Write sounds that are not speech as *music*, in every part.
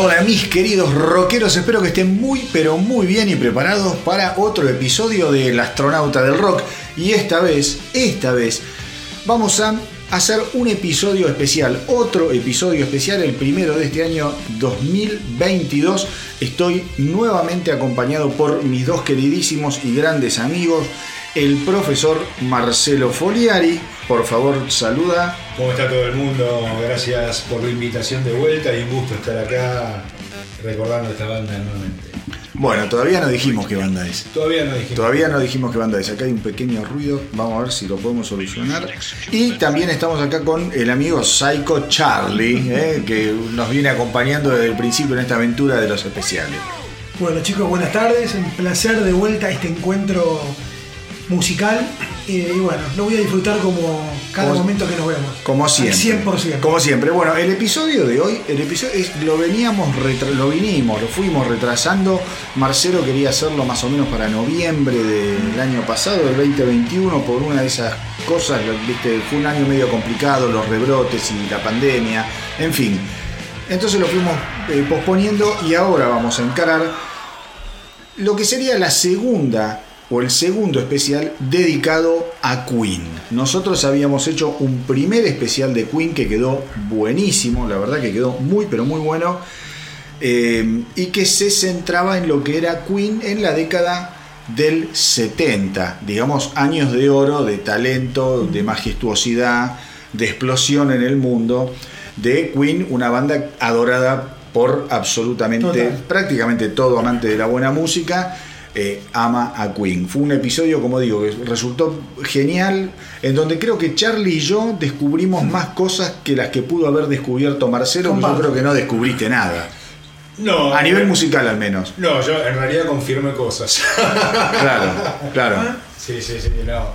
Hola mis queridos rockeros, espero que estén muy pero muy bien y preparados para otro episodio del astronauta del rock. Y esta vez, esta vez, vamos a hacer un episodio especial, otro episodio especial, el primero de este año 2022. Estoy nuevamente acompañado por mis dos queridísimos y grandes amigos, el profesor Marcelo Foliari. Por favor, saluda. ¿Cómo está todo el mundo? Gracias por la invitación de vuelta y un gusto estar acá recordando esta banda nuevamente. Bueno, todavía no dijimos qué banda es. Todavía no dijimos. Todavía no dijimos qué banda es. Acá hay un pequeño ruido. Vamos a ver si lo podemos solucionar. Y también estamos acá con el amigo Psycho Charlie, eh, que nos viene acompañando desde el principio en esta aventura de los especiales. Bueno chicos, buenas tardes. Un placer de vuelta a este encuentro musical. Eh, y bueno, lo voy a disfrutar como cada Como- momento que nos vemos. Como Al siempre. 100%. Como siempre. Bueno, el episodio de hoy, el episodio es- lo veníamos, lo vinimos, lo fuimos retrasando. Marcelo quería hacerlo más o menos para noviembre del año pasado, del 2021, por una de esas cosas, viste, fue un año medio complicado, los rebrotes y la pandemia, en fin. Entonces lo fuimos eh, posponiendo y ahora vamos a encarar lo que sería la segunda o el segundo especial dedicado a Queen. Nosotros habíamos hecho un primer especial de Queen que quedó buenísimo, la verdad que quedó muy pero muy bueno, eh, y que se centraba en lo que era Queen en la década del 70, digamos años de oro, de talento, de majestuosidad, de explosión en el mundo, de Queen, una banda adorada por absolutamente Total. prácticamente todo amante de la buena música eh, ama a Queen. Fue un episodio, como digo, que resultó genial, en donde creo que Charlie y yo descubrimos más cosas que las que pudo haber descubierto Marcelo, que yo creo que no descubriste nada. No. A nivel musical al menos. No, yo en realidad confirmé cosas. *laughs* Claro, claro. sí, sí, sí, no.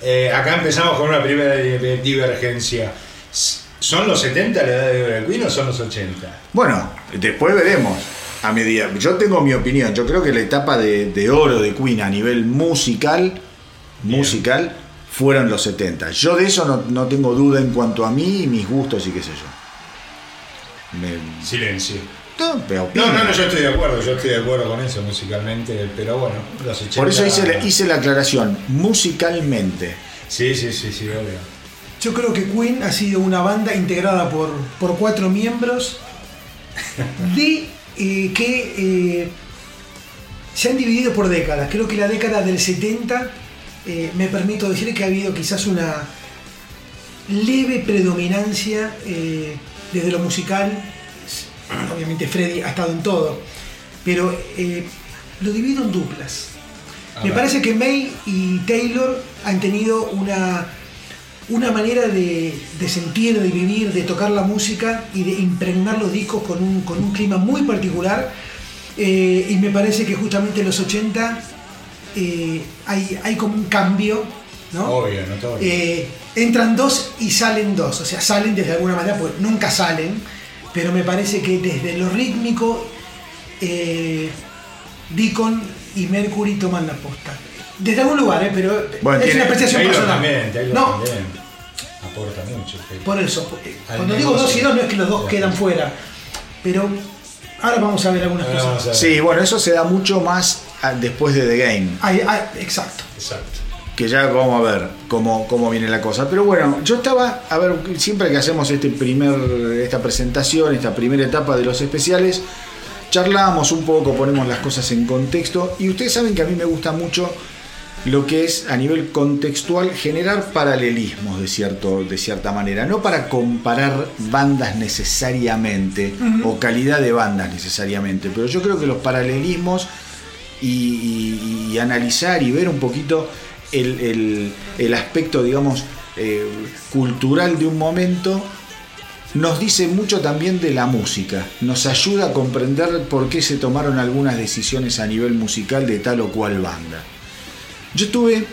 Eh, acá empezamos con una primera di- di- divergencia. ¿Son los 70 la edad de Queen o son los 80? Bueno, después veremos. A medida, yo tengo mi opinión. Yo creo que la etapa de, de oro de Queen a nivel musical, musical, fueron los 70. Yo de eso no, no tengo duda en cuanto a mí y mis gustos y qué sé yo. Me- Silencio. no, pero No, no, no, yo estoy de acuerdo, yo estoy de acuerdo con eso musicalmente, pero bueno, los 80... Por eso hice, la- hice la aclaración, musicalmente. Sí, sí, sí, sí, obvio. Yo creo que Queen ha sido una banda integrada por, por cuatro miembros de eh, que eh, se han dividido por décadas. Creo que la década del 70, eh, me permito decir que ha habido quizás una leve predominancia eh, desde lo musical. Obviamente Freddy ha estado en todo, pero lo divido en duplas. A Me ver. parece que May y Taylor han tenido una, una manera de, de sentir, de vivir, de tocar la música y de impregnar los discos con un, con un clima muy particular. Eh, y me parece que justamente en los 80 eh, hay, hay como un cambio, ¿no? Obvio, notorio. Eh, entran dos y salen dos, o sea, salen desde alguna manera, pues nunca salen, pero me parece que desde lo rítmico, eh, Deacon y Mercury toman la posta. Desde algún lugar, ¿eh? pero Bueno, es tiene- una apreciación personal. también, no, también. Aporta mucho. Por eso. Al Cuando digo dos y dos, no es que los dos quedan fuera, pero ahora vamos a ver algunas Ahora cosas. ver. Sí, bueno, eso se da mucho más después de The Game. Ay, ay, exacto. Exacto. que ya vamos a ver cómo, cómo viene la cosa. Pero bueno, yo estaba, a ver, siempre que hacemos este primer, esta presentación, esta primera etapa de los especiales, charlamos un poco, ponemos las cosas en contexto. Y ustedes saben que a mí me gusta mucho lo que es a nivel contextual generar paralelismos de, cierto, de cierta manera, no para comparar bandas necesariamente o calidad de bandas necesariamente, pero yo creo que los paralelismos y, y- y analizar y ver un poquito el, el- el aspecto, digamos, eh, cultural de un momento, nos dice mucho también de la música, nos ayuda a comprender por qué se tomaron algunas decisiones a nivel musical de tal o cual banda. Yo estuve,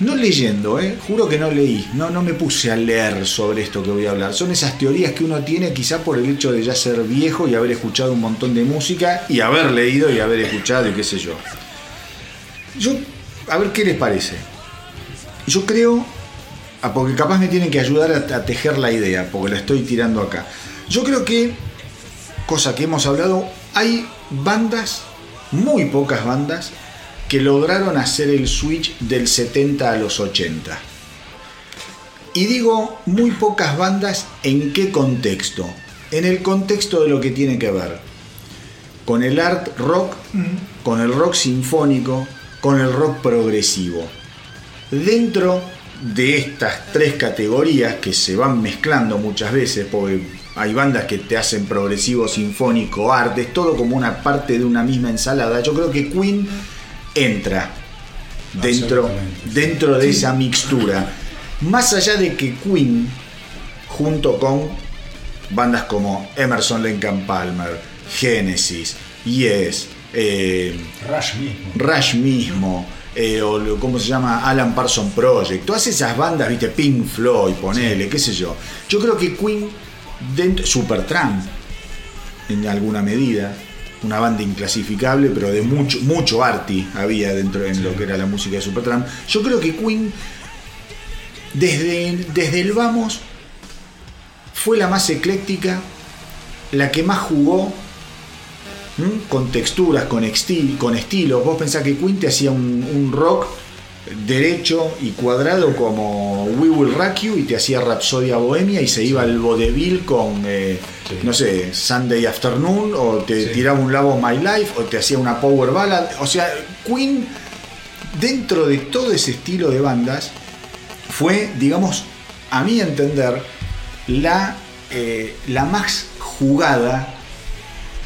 no leyendo, eh, juro que no leí, no, no me puse a leer sobre esto que voy a hablar. Son esas teorías que uno tiene quizá por el hecho de ya ser viejo y haber escuchado un montón de música y haber leído y haber escuchado y qué sé yo. Yo, a ver qué les parece. Yo creo, ah, porque capaz me tienen que ayudar a, a tejer la idea, porque la estoy tirando acá. Yo creo que cosa que hemos hablado, hay bandas, muy pocas bandas, que lograron hacer el switch del 70 a los 80. Y digo muy pocas bandas en qué contexto. En el contexto de lo que tiene que ver con el art rock, con el rock sinfónico, con el rock progresivo. Dentro de estas tres categorías que se van mezclando muchas veces, porque hay bandas que te hacen progresivo, sinfónico, arte, es todo como una parte de una misma ensalada. Yo creo que Queen entra dentro, dentro de esa mixtura. Más allá de que Queen, junto con bandas como Emerson Lake Palmer, Genesis, Yes, eh, Rush mismo. Rush mismo, eh, o ¿cómo se llama? Alan Parson Project, todas esas bandas, viste, Pink Floyd, ponele, qué sé yo. Yo creo que Queen, dentro, Supertramp, en alguna medida, una banda inclasificable, pero de mucho, mucho arty había dentro en lo que era la música de Supertramp. Yo creo que Queen, desde, desde el vamos, fue la más ecléctica, la que más jugó ¿m? con texturas, con, estil- con estilos. Vos pensás que Queen te hacía un, un rock derecho y cuadrado como We Will Rock You y te hacía Rapsodia Bohemia y se iba al vodevil con, eh, Sí. no sé, Sunday Afternoon o te Sí. tiraba un Love of My Life o te hacía una Power Ballad. O sea, Queen, dentro de todo ese estilo de bandas, fue, digamos, a mi entender, la, eh, la más jugada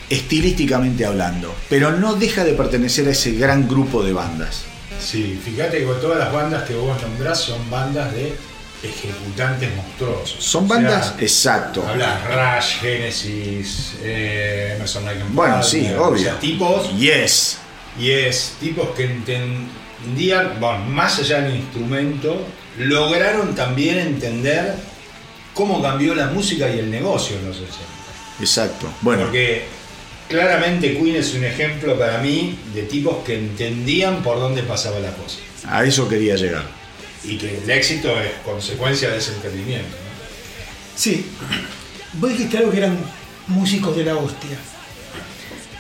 estilísticamente hablando, pero no deja de pertenecer a ese gran grupo de bandas. Sí, fíjate que todas las bandas que vos nombrás son bandas de ejecutantes monstruosos. Son O sea, bandas, exacto. Hablas Rush, Genesis, eh, Emerson Lake Bueno, Palmer, sí, o obvio. sea, tipos, Yes. y es tipos que entendían, bueno, más allá del instrumento, lograron también entender cómo cambió la música y el negocio en los 80. Exacto. Bueno, Porque claramente Queen es un ejemplo para mí de tipos que entendían por dónde pasaba la cosa. a eso quería llegar. Y que el éxito es consecuencia de ese entendimiento. ¿no? Sí, vos dijiste algo que eran músicos de la hostia.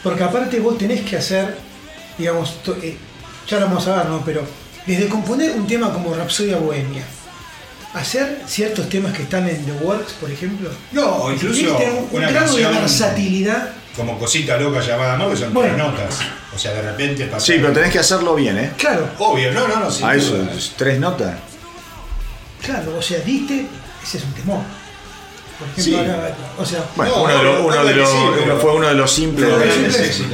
Porque aparte vos tenés que hacer, digamos, eh, ya lo vamos a ver, ¿no? Pero desde componer un tema como Rapsodia Bohemia, hacer ciertos temas que están en The Works, por ejemplo. No, incluso Tienes que tener un, un una grado de versatilidad. Como cosita loca llamada amor, que son Bueno. tres notas. O sea, de repente. Sí, pero tenés que hacerlo bien, ¿eh? Claro, Obvio, no, no, no, sin A eso, duda. es tres notas. claro, o sea, diste, ese es un temor. Por ejemplo, Sí. acá, o sea, Bueno, No, uno de los, obvio, uno de obvio que los- sí, pero- fue uno de los simples ese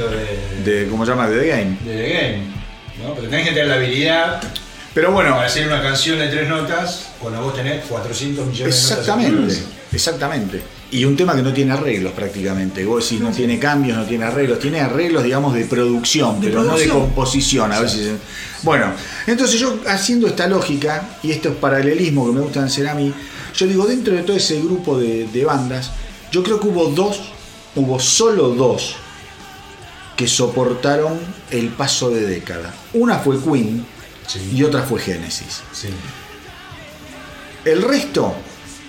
de, ¿cómo se llama? De The Game. de The Game. ¿no? Pero tenés que tener la habilidad Pero bueno, para hacer una canción de tres notas cuando vos tenés 400 millones de notas. exactamente, en exactamente. Y un tema que no tiene arreglos prácticamente. Vos decís, no tiene cambios, no tiene arreglos. Tiene arreglos, digamos, de producción, De pero no de composición. A veces. Bueno, entonces yo haciendo esta lógica y estos paralelismos que me gustan hacer a mí, yo digo, dentro de todo ese grupo de, de bandas, yo creo que hubo dos, hubo solo dos que soportaron el paso de década. Una fue Queen Sí. y otra fue Genesis. Sí. El resto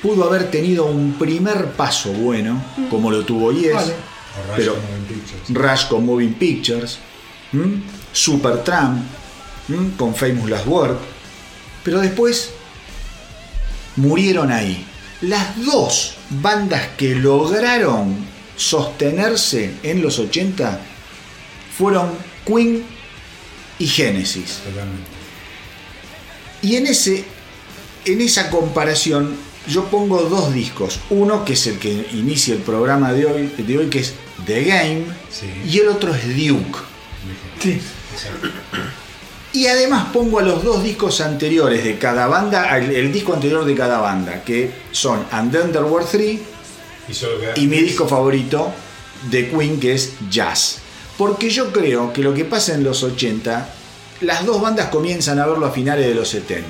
pudo haber tenido un primer paso bueno, como lo tuvo Yes, Vale. O Rush Pero- como en Pictures. Rush con Moving Pictures, ¿m? Supertramp ¿m? con Famous Last Word, pero después murieron ahí. Las dos bandas que lograron sostenerse en los 80 fueron Queen y Genesis. Totalmente. Y en, ese, en esa comparación yo pongo dos discos. Uno que es el que inicia el programa de hoy, de hoy que es The Game, Sí. y el otro es Duke. sí. Y además pongo a los dos discos anteriores de cada banda, el, el disco anterior de cada banda, que son And the Underworld 3 Y, y mi disco favorito de Queen, que es Jazz. Porque yo creo que lo que pasa en los 80, las dos bandas comienzan a verlo a finales de los 70.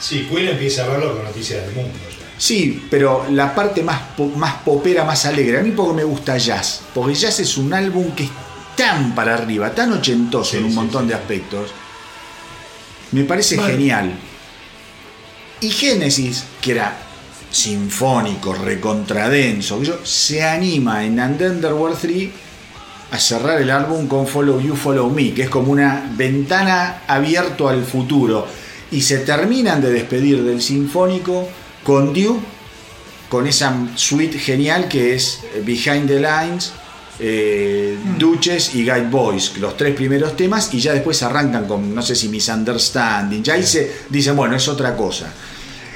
Sí, Queen empieza a verlo con noticias del mundo. ya. Sí, pero la parte más, po- más popera, más alegre. A mí porque me gusta jazz. Porque jazz es un álbum que es tan para arriba, tan ochentoso Sí, en un sí, montón sí. de aspectos. Me parece Vale. genial. Y Génesis, que era sinfónico, recontradenso, se anima en And Were Three a cerrar el álbum con Follow You, Follow Me, que es como una ventana abierto al futuro. Y se terminan de despedir del sinfónico con Duke, con esa suite genial que es Behind the Lines, eh, Duches y Guide Boys, los tres primeros temas, y ya después arrancan con, no sé si Misunderstanding, ya ahí se dicen, bueno, es otra cosa.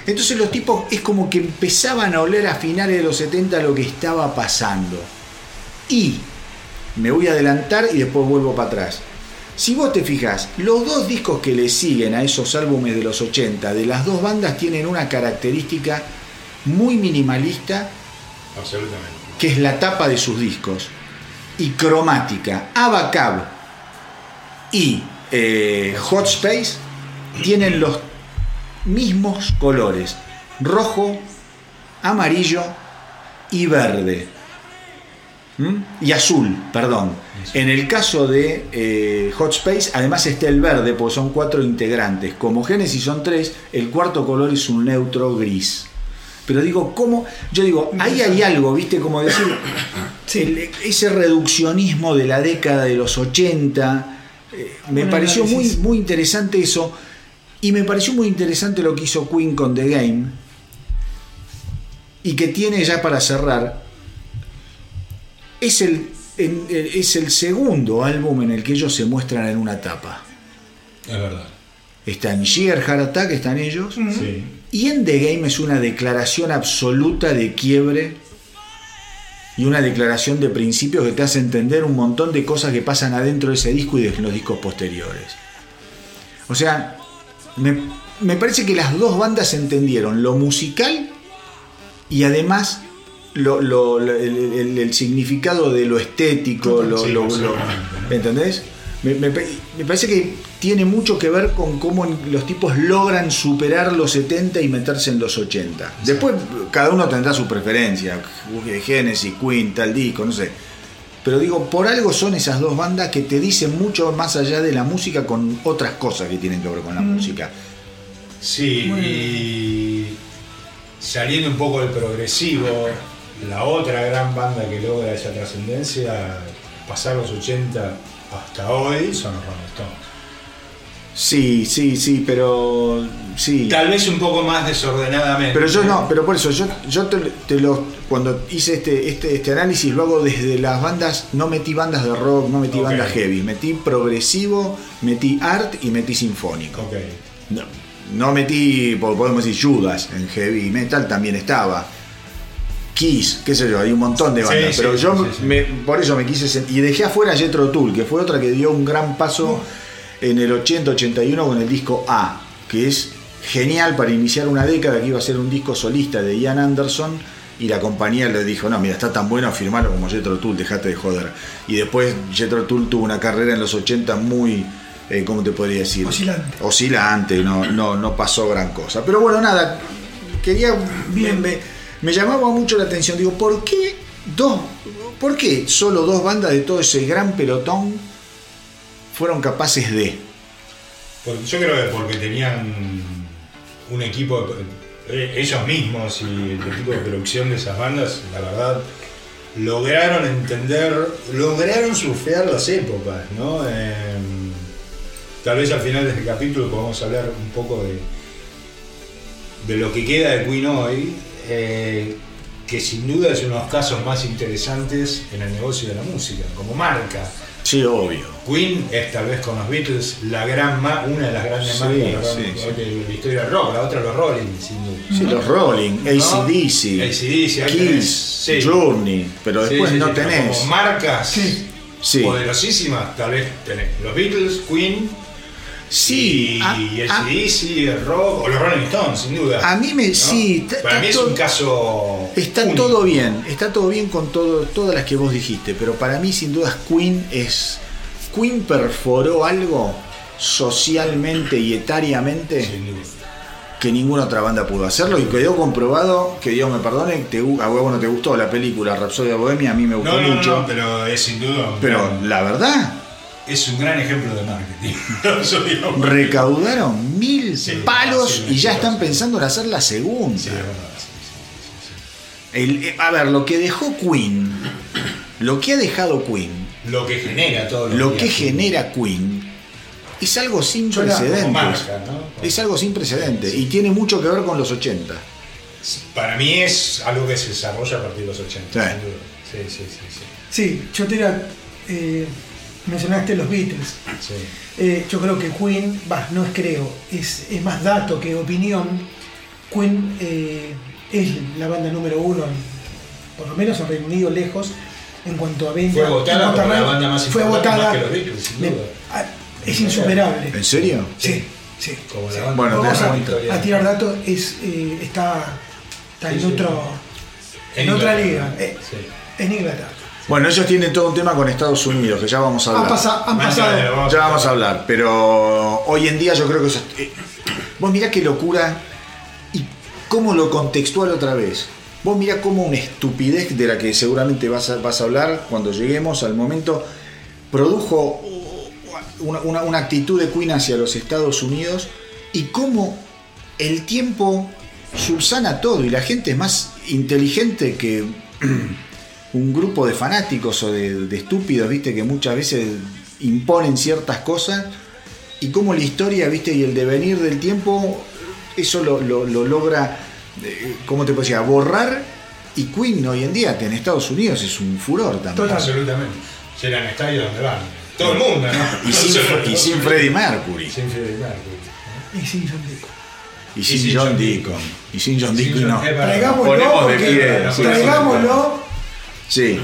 Entonces los tipos es como que empezaban a oler a finales de los 70 lo que estaba pasando. Y me voy a adelantar y después vuelvo para atrás. Si vos te fijas, los dos discos que le siguen a esos álbumes de los 80 de las dos bandas tienen una característica muy minimalista, Absolutamente. que es la tapa de sus discos, y cromática. Abacab y eh, Hot Space tienen los mismos colores, rojo, amarillo y verde. ¿Mm? Y azul, perdón. En el caso de eh, Hot Space, además está el verde, porque son cuatro integrantes. Como Genesis son tres, el cuarto color es un neutro gris. Pero digo, ¿cómo? Yo digo, ahí hay algo, ¿viste? Como decir, *coughs* el- ese reduccionismo de la década de los 80. eh, me pareció muy, muy interesante eso. Y me pareció muy interesante lo que hizo Queen con The Game. Y que tiene ya para cerrar. Es el, en- eh, es el segundo álbum en el que ellos se muestran en una tapa. Es verdad. Está en Sheer Heart Attack, están ellos. Sí. Y en The Game es una declaración absoluta de quiebre y una declaración de principios que te hace entender un montón de cosas que pasan adentro de ese disco y de los discos posteriores. O sea, me, me parece que las dos bandas entendieron lo musical y además lo- lo- lo- el, el- el significado de lo estético, lo, Sí, lo- ¿no? ¿entendés? Me, me pa- me parece que tiene mucho que ver con cómo los tipos logran superar los 70 y meterse en los 80. Después cada uno tendrá su preferencia, Genesis, Queen, tal disco, no sé. Pero digo, por algo son esas dos bandas que te dicen mucho más allá de la música con otras cosas que tienen que ver con la música. Sí, Bueno. y saliendo un poco del progresivo, la otra gran banda que logra esa trascendencia, pasar los 80 hasta hoy, son los Rolling Stones. Sí, sí, sí, pero sí. Tal vez un poco más desordenadamente. Pero yo no, pero por eso, yo, yo te, te lo, cuando hice este, este, este análisis lo hago desde las bandas, no metí bandas de rock, no metí bandas heavy, metí progresivo, metí art y metí sinfónico. Ok. No, no metí, po- podemos decir Judas en heavy metal también estaba. Kiss, qué sé yo, hay un montón de bandas, sí, pero sí, yo sí, me- por eso me quise sen- y dejé afuera Jethro Tull, que fue otra que dio un gran paso en el 80-81 con el disco A, que es genial para iniciar una década que iba a ser un disco solista de Ian Anderson y la compañía le dijo, no, mira, está tan bueno firmarlo como Jethro Tull, dejate de joder. Y después Jethro Tull tuvo una carrera en los 80 muy, eh, ¿cómo te podría decir? Oscilante. Oscilante, no, no, no pasó gran cosa. Pero bueno, nada, quería, Bien. me, me llamaba mucho la atención, digo, ¿por qué dos, por qué solo dos bandas de todo ese gran pelotón fueron capaces de? Yo creo que porque tenían un equipo, eh, ellos mismos y el equipo de producción de esas bandas, la verdad, lograron entender, lograron surfear las épocas, ¿no? Eh, tal vez al final de este capítulo podamos hablar un poco de, de lo que queda de Queen hoy, eh, que sin duda es uno de los casos más interesantes en el negocio de la música, como marca. Sí, obvio. Queen es tal vez con los Beatles la gran ma- una de las grandes Sí, marcas de, sí, de- de la historia del rock, la otra los Rolling, sin duda. Sí, los Rolling, ¿No? ACDC, Kiss. Journey, pero después no tenés. Como marcas Sí. Sí, poderosísimas, tal vez tenés los Beatles, Queen sí. y a- el rock, o los Rolling Stones, sin duda. A mí me- ¿no? sí, Para mí es todo- un caso. Está único. todo bien, está todo bien con todo, todas las que vos dijiste, pero para mí sin dudas Queen es. Queen perforó algo socialmente y etariamente que ninguna otra banda pudo hacerlo y quedó comprobado, que Dios me perdone, te, a vos no te gustó la película Rapsodia Bohemia, a mí me gustó No, no, mucho, no, pero es sin duda. pero la verdad, es un gran ejemplo de marketing. *laughs* Recaudaron mil Sí, palos sí, y ya sí, están sí. pensando en hacer la segunda. Sí, es verdad, sí, sí. El- a ver, lo que dejó Queen, lo que ha dejado Queen, Lo que genera todo lo que genera Queen, es algo sin precedentes. marca, ¿no? Es algo sin precedentes y tiene mucho que ver con los 80. Para mí es algo que se desarrolla a partir de los 80. Sí. sin duda. Sí, sí, sí, sí. Sí, yo eh, mencionaste los Beatles. Sí. Eh, yo creo que Queen, va, no es creo, es, es más dato que opinión. Queen eh, es la banda número uno, en- por lo menos en Reino Unido, lejos, en cuanto a venta. Fue votada como la banda más Fue votada. más que los Beatles, sin Me- duda. ah, es insuperable. ¿En serio? Sí, sí. Como la banda Bueno, Vamos a, a tirar datos, es, eh, está, está Sí, en, sí. otro, en, En otra liga, eh, Sí. en Inglaterra. Bueno, ellos tienen todo un tema con Estados Unidos, que ya vamos a Han, hablar. pasa- han pasado. Ya vamos a hablar, pero hoy en día yo creo que eso... eh, vos mirá qué locura y cómo lo contextual otra vez. Vos mirá cómo una estupidez de la que seguramente vas a, vas a hablar cuando lleguemos al momento produjo una, una- una actitud de Queen hacia los Estados Unidos y cómo el tiempo subsana todo y la gente es más inteligente que un grupo de fanáticos o de, de estúpidos, viste, que muchas veces imponen ciertas cosas y cómo la historia, viste, y el devenir del tiempo, eso lo, lo- lo logra, eh, ¿cómo te puedo decir? Borrar y Queen hoy en día en Estados Unidos es un furor también. Total. Absolutamente. Llenan estadios donde van. Todo el mundo, ¿no? Y sin, y sin Freddie Mercury. Sin Freddie Mercury. Y sí, John Deacon. Y sin, John Deacon. Y sin John Sin Deacon, John- no. Traigámoslo, Ponemos de porque- pie, sí, traigámoslo. Sí,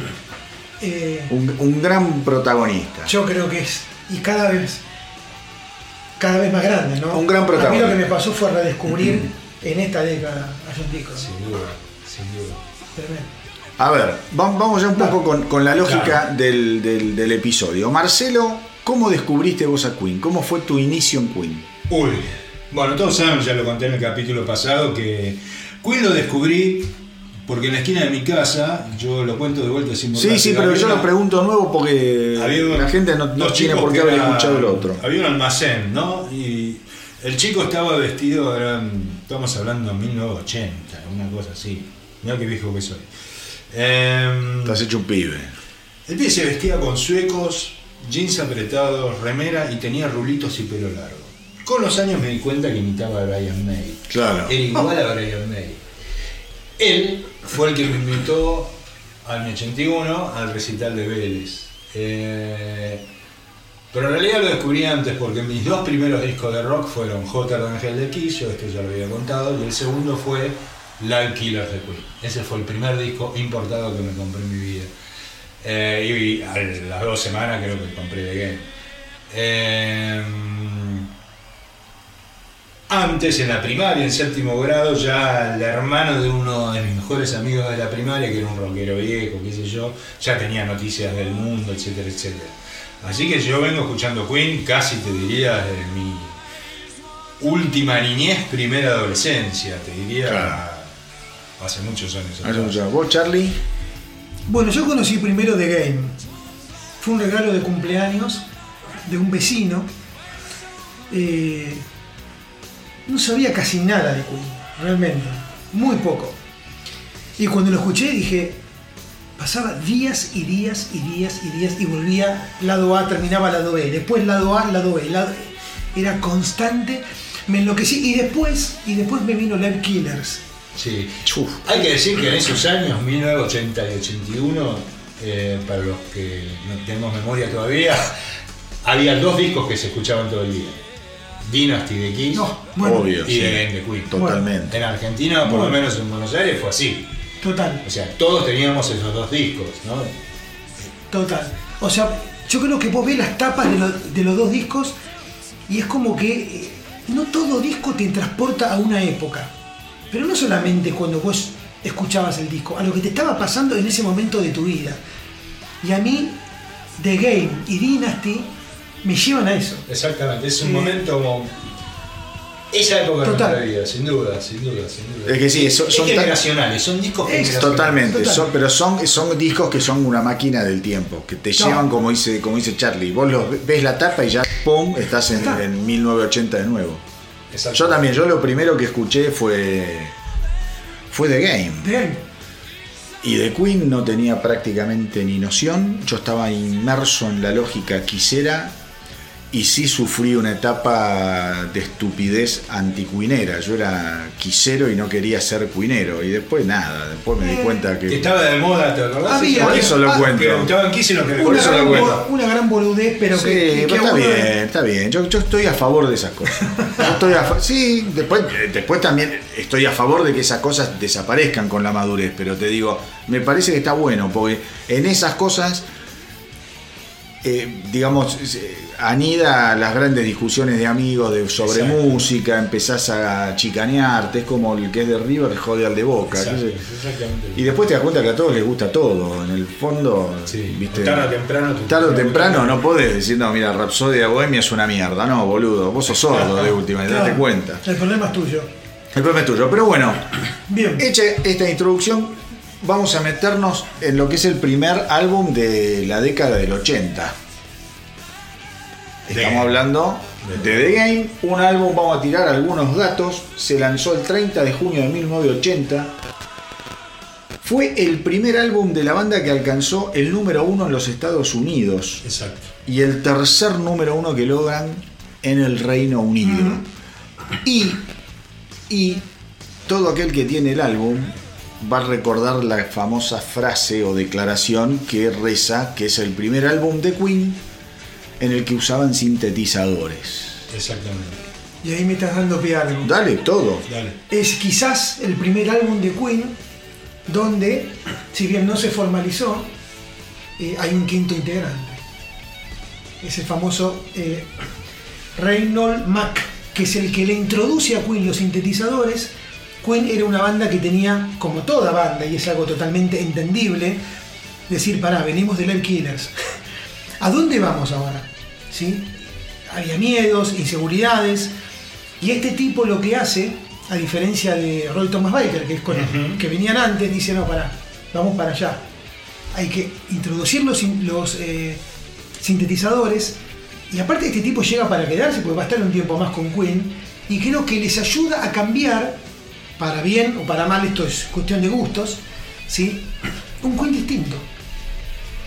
eh, un, un gran protagonista. yo creo que es, y cada vez, cada vez más grande, ¿no? Un gran A mí lo protagonista. que me pasó fue redescubrir *clears throat* en esta década a John Deacon. Sin duda, sin duda. Tremendo. A ver, va- vamos ya un poco con, con la lógica Claro. del, del- del episodio. Marcelo, ¿cómo descubriste vos a Queen? ¿Cómo fue tu inicio en Queen? Uy, bueno, todos saben, ya lo conté en el capítulo pasado, que Queen lo descubrí porque en la esquina de mi casa, yo lo cuento de vuelta sin Sí, sí, pero yo lo pregunto nuevo porque un- la gente no, no tiene por qué haber era- escuchado el otro. Había un almacén, ¿no? Y el chico estaba vestido, eran, estamos hablando de 1980, una cosa así. Mira qué viejo que soy. Em, Estás hecho un pibe. el pibe se vestía con suecos, jeans apretados, remera y tenía rulitos y pelo largo. Con los años me di cuenta que imitaba a Brian May. Claro. Era igual a Brian May. Él fue el que me invitó al año 81 al recital de Vélez. Eh, pero en realidad lo descubrí antes porque mis dos primeros discos de rock fueron J. de Ángel de yo esto ya lo había contado, y el segundo fue Live Killers de Queen. Ese fue el primer disco importado que me compré en mi vida. Eh, y a las dos semanas creo que compré The Game. Antes, en la primaria, en séptimo grado, ya el hermano de uno de mis mejores amigos de la primaria, que era un rockero viejo, qué sé yo, ya tenía noticias del mundo, etcétera, etcétera. Así que yo vengo escuchando Queen casi te diría desde mi última niñez, primera adolescencia, te diría Claro. hace muchos años. Hace atrás. mucho. ¿Vos, Charlie? Bueno, yo conocí primero The Game. Fue un regalo de cumpleaños de un vecino. Eh, no sabía casi nada de Queen, realmente. Muy poco. Y cuando lo escuché dije, pasaba días y días y días y días y volvía lado A, terminaba lado B, después lado A, lado B, lado- era constante, me enloquecí y después, y después me vino Live Killers. Sí. Hay que decir que en esos años, 1980 y 81, eh, para los que no tenemos memoria todavía, había dos discos que se escuchaban todo el día. Dynasty de Kiss No, bueno, Obvio. y sí. Game de Queen. Totalmente. En Argentina, por lo menos en Buenos Aires, fue así. total. O sea, todos teníamos esos dos discos, ¿no? Total. O sea, yo creo que vos ves las tapas de, lo- de los dos discos y es como que eh, no todo disco te transporta a una época. Pero no solamente cuando vos escuchabas el disco, a lo que te estaba pasando en ese momento de tu vida. Y a mí, The Game y Dynasty me llevan a eso. Exactamente, es un momento como. Esa época de Total. nuestra vida, sin duda, sin duda, sin duda. Es que sí, son- Es son tan- generacionales, son discos Es generacionales. Totalmente, Total. son- pero son, son discos que son una máquina del tiempo, que te No. llevan como dice, como dice Charlie. Vos los, ves la tapa y ya, ¡pum!, estás en, Está. en 1980 de nuevo. Yo también, yo lo primero que escuché fue fue The Game. The Game. Y de Queen no tenía prácticamente ni noción. Yo estaba inmerso en la lógica quisera y sí sufrí una etapa de estupidez anticuinera. Yo era quisero y no quería ser cuinero. Y después nada, después me di Eh, cuenta Que que. estaba de moda, ¿te acordás? Había- Por eso lo ah, cuento. Que gustaban quería Por Una eso gran, lo cuento. una gran boludez, pero Sí, que, que- que pero está bien, está bien. Yo, yo estoy a favor de esas cosas. Yo estoy a fa- sí, después, eh, después también estoy a favor de que esas cosas desaparezcan con la madurez, pero te digo, me parece que está bueno, porque en esas cosas, eh, digamos, eh, anida las grandes discusiones de amigos de, sobre Exacto. música, empezás a chicanearte, es como el que es de River jode al de Boca. Exacto. Y después te das cuenta que a todos les gusta todo, en el fondo, Sí, viste. tarde o temprano. te- Tarde o temprano no podés decir, no, mira, Rapsodia Bohemia es una mierda. No, boludo, vos sos sordo de última, Claro, date cuenta. El problema es tuyo. El problema es tuyo. Pero bueno, Bien. hecha esta introducción, vamos a meternos en lo que es el primer álbum de la década del 80. Estamos Game. hablando de The Game, un álbum, vamos a tirar algunos datos, se lanzó el 30 de junio de 1980. Fue el primer álbum de la banda que alcanzó el número uno en los Estados Unidos Exacto. y el tercer número uno que logran en el Reino Unido. y, y todo aquel que tiene el álbum va a recordar la famosa frase o declaración que reza que es el primer álbum de Queen en el que usaban sintetizadores. Exactamente. Y ahí me estás dando pie a algo. Dale, todo. Dale. Es quizás el primer álbum de Queen donde, si bien no se formalizó, eh, hay un quinto integrante. Es el famoso eh, Reynold Mack, que es el que le introduce a Queen los sintetizadores. Queen era una banda que tenía, como toda banda, y es algo totalmente entendible, decir, pará, venimos de Live Killers. *laughs* ¿A dónde vamos ahora? ¿Sí? Había miedos, inseguridades, y este tipo lo que hace, a diferencia de Roy Thomas Baker, que es con el que venían antes, dice, no, pará, vamos para allá. Hay que introducir los, eh, sintetizadores, y aparte este tipo llega para quedarse, porque va a estar un tiempo más con Queen, y creo que les ayuda a cambiar, para bien o para mal, esto es cuestión de gustos, ¿sí? un Queen distinto.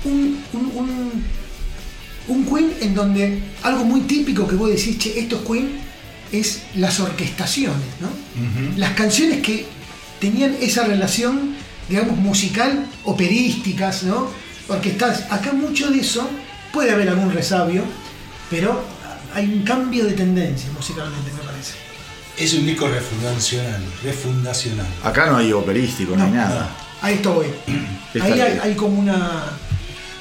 Un, un, un, un Queen en donde algo muy típico que vos decís, che, esto es Queen, es las orquestaciones, ¿no? Las canciones que tenían esa relación, digamos, musical, operísticas, ¿no? Orquestales. Acá mucho de eso, puede haber algún resabio, pero hay un cambio de tendencia musicalmente, me parece. Es un disco refundacional. Refundacional. Acá no hay operístico, no, hay No, nada. A esto voy. Está Ahí hay, bien. hay como una.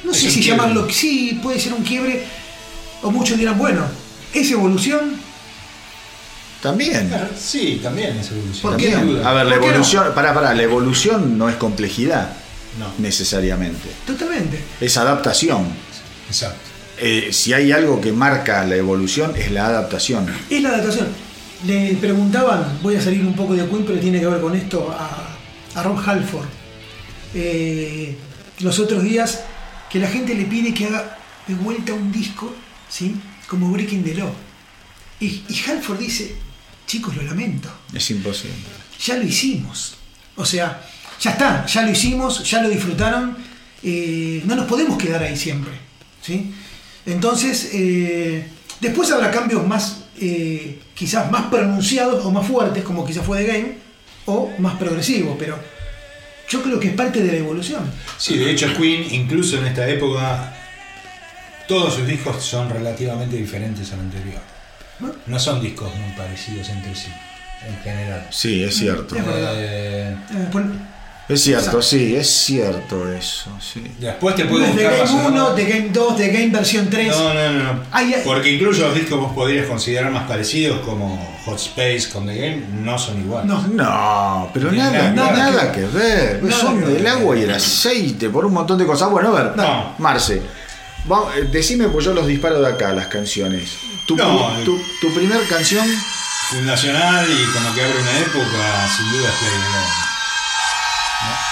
No sé si quiebre. llamarlo. Sí, puede ser un quiebre. O muchos dirán, bueno, es evolución. También. Sí, también es evolución. ¿Por qué También. no? A ver, la ¿Por qué no? evolución, pará, pará, la evolución no es complejidad No, necesariamente, Totalmente. es adaptación. exacto. Eh, si hay algo que marca la evolución es la adaptación. Es la adaptación. Le preguntaban, voy a salir un poco de Queen, pero tiene que ver con esto, a, a Rob Halford. Eh, los otros días, que la gente le pide que haga de vuelta un disco, ¿sí? Como Breaking the Law. Y, y Halford dice, chicos, lo lamento. Es imposible. ya lo hicimos. O sea, ya está, ya lo hicimos, ya lo disfrutaron. eh, no nos podemos quedar ahí siempre. ¿sí? Entonces, eh, después habrá cambios más, eh, quizás más pronunciados o más fuertes, como quizás fue The Game, o más progresivos, pero yo creo que es parte de la evolución. Sí, de hecho Queen, incluso en esta época, todos sus discos son relativamente diferentes al anterior. ¿no? Son discos muy parecidos entre sí, en general. Sí, es cierto. Es verdad. Eh, Eh, Es cierto, sí, es cierto eso, sí. después te no puedo es The buscar Game más o 1, menos- The Game 2, The Game versión 3. No, no, no. Ay, ay. Porque incluso los discos vos podrías considerar más parecidos como Hot Space con The Game, no son iguales. No. No, pero Nada, nada, nada nada, que ver. Nada Son que del agua y el aceite, por un montón de cosas. Bueno, a ver, No. Marce, eh, decime, pues yo los disparo de acá, las canciones. Tu, No, tu, tu primer canción, Fundacional y como que abre una época, sin duda es Play the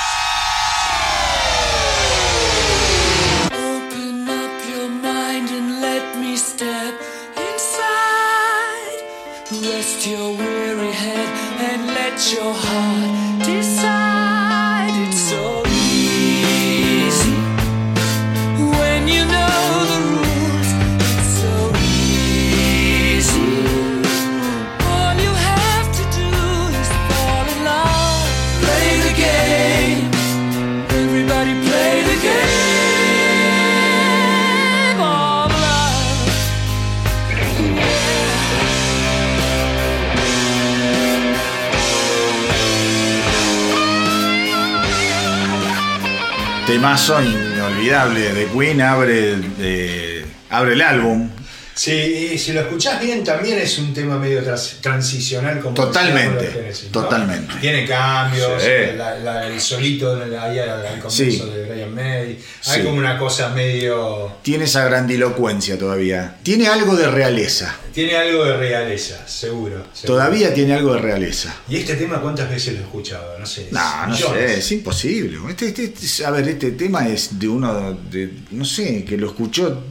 Temazo inolvidable de Queen abre, de- abre el álbum. Sí, y si lo escuchás bien, también es un tema medio transicional. Como Totalmente, Genesis, ¿no? totalmente. Tiene cambios, Sí. la- la- el solito ahí al, comienzo Sí. de Brian May. Hay Sí. como una cosa medio. Tiene esa grandilocuencia todavía. Tiene algo de realeza. Tiene algo de realeza, seguro. seguro. Todavía tiene algo de realeza. ¿Y este tema cuántas veces lo he escuchado? No sé. No, no sé, es imposible. Este, este- este- a ver, este tema es de uno de, no sé, que lo escuchó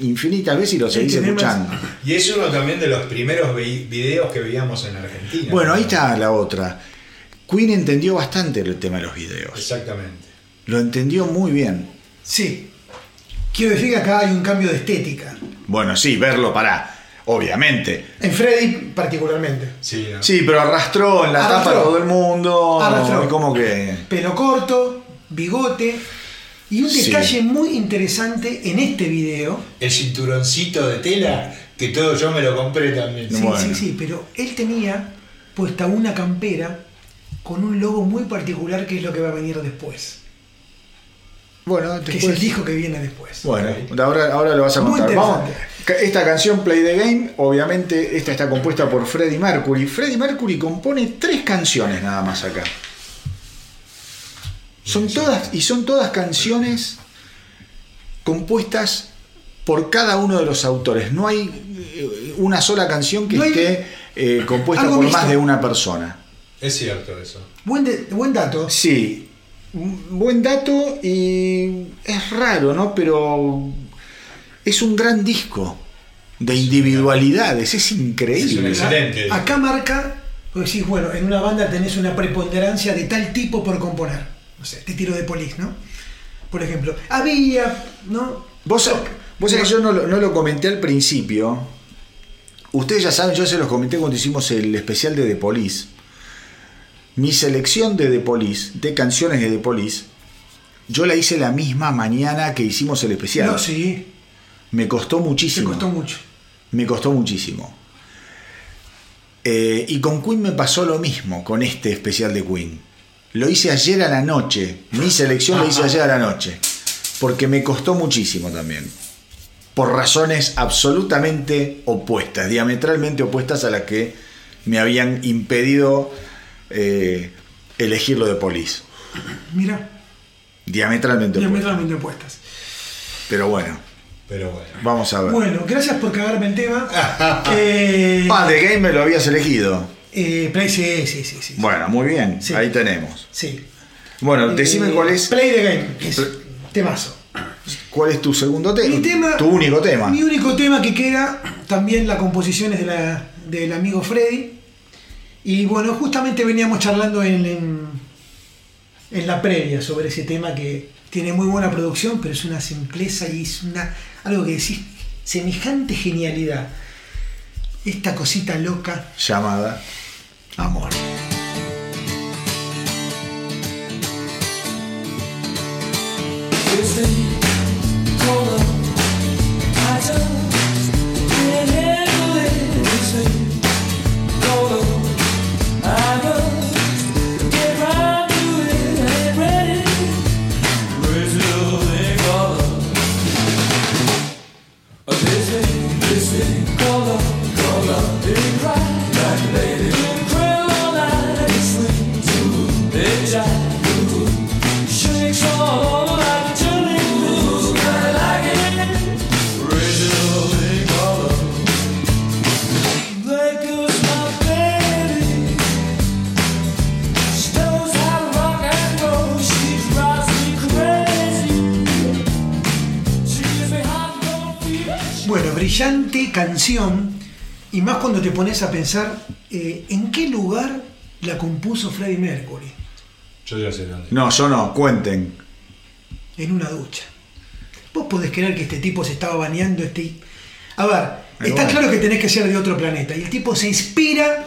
infinitas veces y lo seguís tema es- escuchando. Y es uno también de los primeros vi- videos que veíamos en Argentina. Bueno, ahí está la otra. Queen entendió bastante el tema de los videos. Exactamente. Lo entendió muy bien. Sí. Quiero decir que acá hay un cambio de estética. Bueno, sí, verlo para, obviamente. En Freddy particularmente. Sí, ¿no? Sí, pero arrastró en la Arrastró. tapa a todo el mundo. Arrastró. Como que. Pelo corto, bigote. Y un Sí. detalle muy interesante en este video. El cinturoncito de tela, que todo yo me lo compré también. Sí, Bueno. sí, sí, pero él tenía puesta una campera con un logo muy particular que es lo que va a venir después. Bueno, Que es después- el disco que viene después. Bueno, ahora, ahora lo vas a contar. Vamos. Esta canción Play the Game, obviamente, esta está compuesta por Freddie Mercury. Freddie Mercury compone tres canciones nada más acá. Son todas, y son todas canciones compuestas por cada uno de los autores. No hay eh, una sola canción que No hay- esté eh, compuesta por más de una persona. Es cierto eso. Buen, de- buen dato. Sí, un buen dato y es raro, ¿no? Pero es un gran disco de individualidades, es Es un increíble. excelente. disco. Acá marca, pues decís, bueno, en una banda tenés una preponderancia de tal tipo por componer. No sé, te tiro de polis, ¿no? Por ejemplo, había, ¿no? Vos, vos sabés que yo no, lo- no lo comenté al principio. Ustedes ya saben, yo se los comenté cuando hicimos el especial de The Police. Mi selección de The Police, de canciones de The Police, yo la hice la misma mañana que hicimos el especial. No, sí, Me costó muchísimo. costó mucho. Me costó muchísimo. Eh, y con Queen me pasó lo mismo, con este especial de Queen. Lo hice ayer a la noche. Mi selección lo hice ayer a la noche. Porque me costó muchísimo también. Por razones absolutamente opuestas, diametralmente opuestas a las que me habían impedido eh, elegir lo de Police. Mira, Diametralmente opuestas. diametralmente opuestas. Pero bueno, Pero bueno. vamos a ver. Bueno, gracias por cagarme el tema. *laughs* eh, Ah, The Game me lo habías elegido. Eh, Play, sí, sí, sí, sí. Bueno, muy bien. Sí. Ahí tenemos. Sí. Bueno, decime Eh, cuál es Play the Game, que es temazo. cuál es tu segundo tema. Mi tema. Tu único tema. Mi único tema que queda, también la composición es de la, del amigo Freddy. Y bueno, justamente veníamos charlando en, en, en la previa sobre ese tema que tiene muy buena producción, pero es una simpleza y es una algo que decís, semejante genialidad. Esta cosita loca, Llamada Amor. Canción. Y más cuando te pones a pensar eh, en qué lugar la compuso Freddie Mercury. Yo ya sé dónde. No, yo no, cuenten. En una ducha. Vos podés creer que este tipo se estaba bañando. Este... A ver, Pero está bueno. claro que tenés que ser de otro planeta. Y el tipo se inspira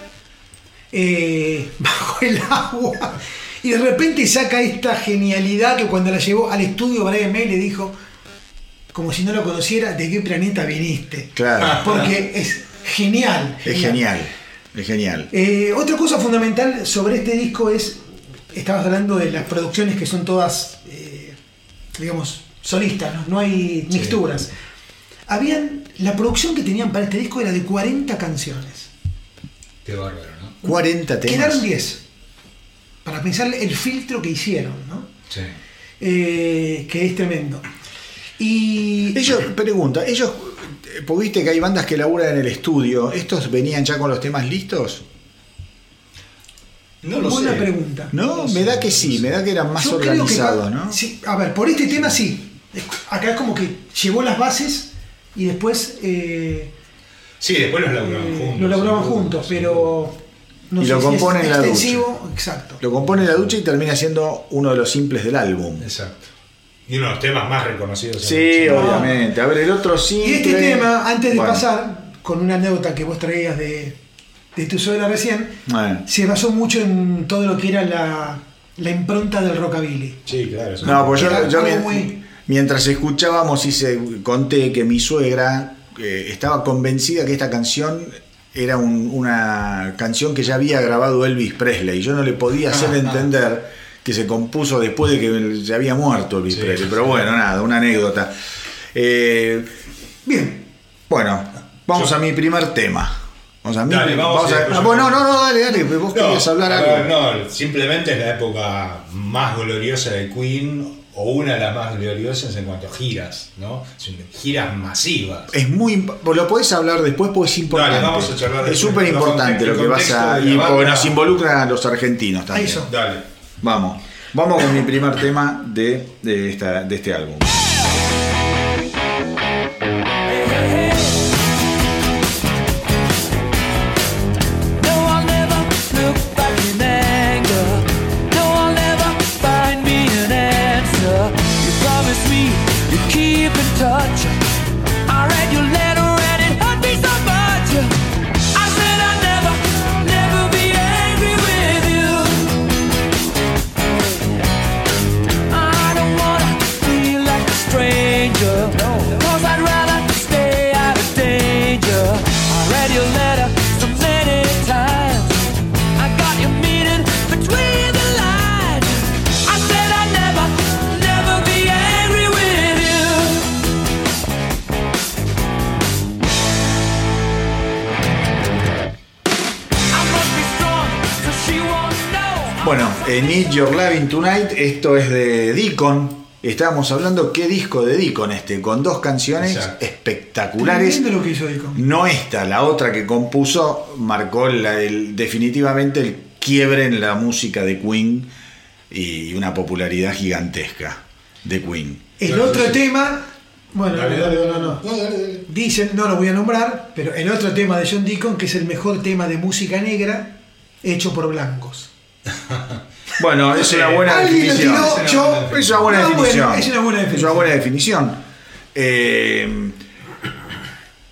eh, *laughs* bajo el agua. Y de repente saca esta genialidad que cuando la llevó al estudio Brian May le dijo, como si no lo conociera, ¿de qué planeta viniste? Claro. *laughs* Porque es genial. Es genial. Es genial. Eh, otra cosa fundamental sobre este disco es, estabas hablando de las producciones que son todas eh, digamos, solistas, no, no hay mixturas. Habían, la producción que tenían para este disco era de 40 canciones. Qué bárbaro, ¿no? 40 temas. Quedaron 10. Para pensar el filtro que hicieron, ¿no? Sí. Eh, que es tremendo. Y Ellos, pregunta, ellos, porque viste que hay bandas que laburan en el estudio, ¿estos venían ya con los temas listos? No lo buena sé. pregunta. No, No me sé, da que no sí, sé. me da que eran más organizados, ¿no? sí, a ver, por este tema sí. Acá es como que llevó las bases y después eh, Sí, después los laburaban eh, juntos. lo elaboraban seguro, juntos, pero no Y sé lo si compone es en la ducha. extensivo. Exacto. Lo compone en la ducha y termina siendo uno de los simples del álbum. Exacto. Y uno de los temas más reconocidos. en Sí, obviamente. A ver, el otro simple. Y este tema, antes de Bueno, pasar con una anécdota que vos traías de, de tu suegra recién, bueno. se basó mucho en todo lo que era la, la impronta del rockabilly. Sí, claro. eso No, pues yo, yo mien- muy- mientras escuchábamos hice, conté que mi suegra eh, estaba convencida que esta canción era un- una canción que ya había grabado Elvis Presley. Yo no le podía hacer Ah, ah. Que se compuso después de que se había muerto Elvis Sí, Presley. Pero bueno, nada, una anécdota. Eh, Bien, bueno, vamos Yo- a mi primer tema. Vamos a mi Dale, vamos a- después ah, bueno, no, no, dale, dale, vos querías hablar a algo. no, simplemente es la época más gloriosa de Queen, o una de las más gloriosas en cuanto a giras, ¿no? Son Giras masivas. Es muy lo podés hablar después porque es importante. Dale, vamos a charlar es súper importante lo que vas a. Y nos involucra a los argentinos también. Eso. Dale. Vamos. Vamos con mi primer tema de, de, este álbum. Need Your Loving Tonight, esto es de Deacon. Estábamos hablando qué disco de Deacon este, con dos canciones Exacto. espectaculares. lo que hizo Deacon. No esta, la otra que compuso marcó la- el- definitivamente el quiebre en la música de Queen y una popularidad gigantesca de Queen. El Claro, otro sí. tema, bueno, Dale, no, dale, no, dale. no. Dicen, no lo voy a nombrar, pero el otro tema de John Deacon, que es el mejor tema de música negra hecho por blancos. *laughs* Bueno, es una buena Alguien lo definición. tiró, yo- Es una buena definición. es una buena Es definición. una buena definición. Eh,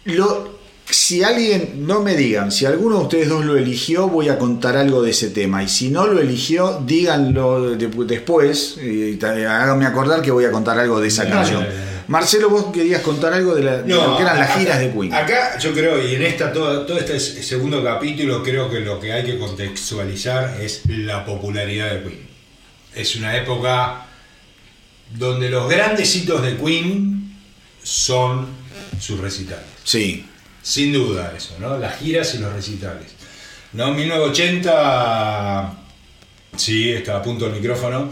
lo- si alguien, no me digan, si alguno de ustedes dos lo eligió, voy a contar algo de ese tema. Y si no lo eligió, díganlo de- después. Y ta- háganme acordar que voy a contar algo de esa Dale, canción. dale, dale. Marcelo, vos querías contar algo de, la- de lo que eran las acá- giras de Queen. Acá yo creo, y en esta todo, todo este segundo capítulo, creo que lo que hay que contextualizar es la popularidad de Queen. Es una época donde los grandes hitos de Queen son sus recitales. Sí. Sin duda eso, ¿no? Las giras y los recitales. ¿No? 1980, sí, está a punto el micrófono.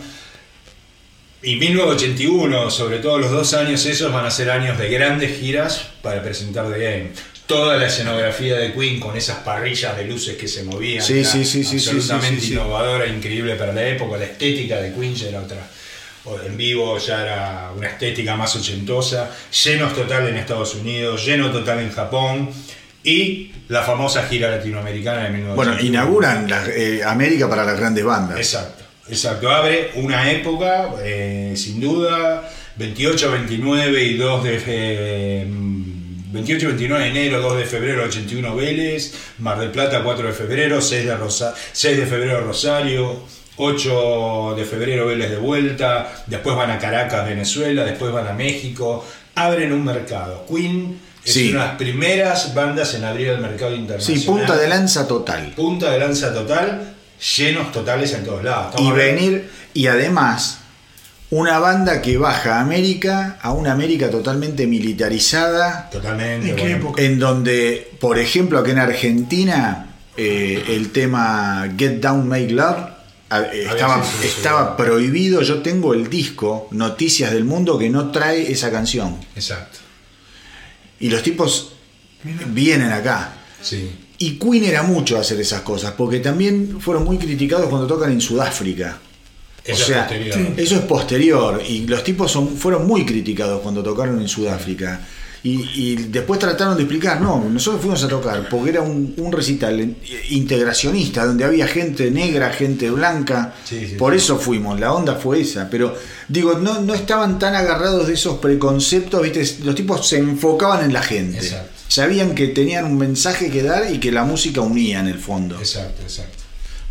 Y 1981, sobre todo los dos años esos, van a ser años de grandes giras para presentar The Game. Toda la escenografía de Queen con esas parrillas de luces que se movían. Sí, sí, sí, absolutamente innovadora, increíble para la época. La estética de Queen ya era otra. o En vivo ya era una estética más ochentosa. Llenos total en Estados Unidos, lleno total en Japón. Y la famosa gira latinoamericana de 1981. Bueno, inauguran la- eh, América para las grandes bandas. Exacto, exacto. Abre una época, eh, sin duda, 28, 29 y 2 de... eh, 28, 29 de enero, 2 de febrero, 81 Vélez, Mar del Plata, 4 de febrero, 6 de, Rosa- 6 de febrero Rosario, 8 de febrero Vélez de vuelta, después van a Caracas, Venezuela, después van a México, abren un mercado. Queen es Sí. una de las primeras bandas en abrir el mercado internacional. Sí, punta de lanza total. Punta de lanza total, llenos totales en todos lados. y Estamos venir y además una banda que baja a América, a una América totalmente militarizada, Totalmente. ¿En qué bueno. época? en donde, por ejemplo, aquí en Argentina, eh, el tema Get Down Make Love eh, estaba, sí, sí, sí. estaba prohibido. Yo tengo el disco Noticias del Mundo que no trae esa canción. Exacto. Y los tipos vienen acá. Sí. Y Queen era mucho hacer esas cosas, porque también fueron muy criticados cuando tocan en Sudáfrica. Eso o sea, es eso es posterior. Y los tipos son, fueron muy criticados cuando tocaron en Sudáfrica. Y, y después trataron de explicar, no, nosotros fuimos a tocar porque era un, un recital integracionista, donde había gente negra, gente blanca. Sí, sí, Por sí. eso fuimos, la onda fue esa. Pero digo, no, no estaban tan agarrados de esos preconceptos, ¿viste? Los tipos se enfocaban en la gente. Exacto. Sabían que tenían un mensaje que dar y que la música unía en el fondo. Exacto, exacto.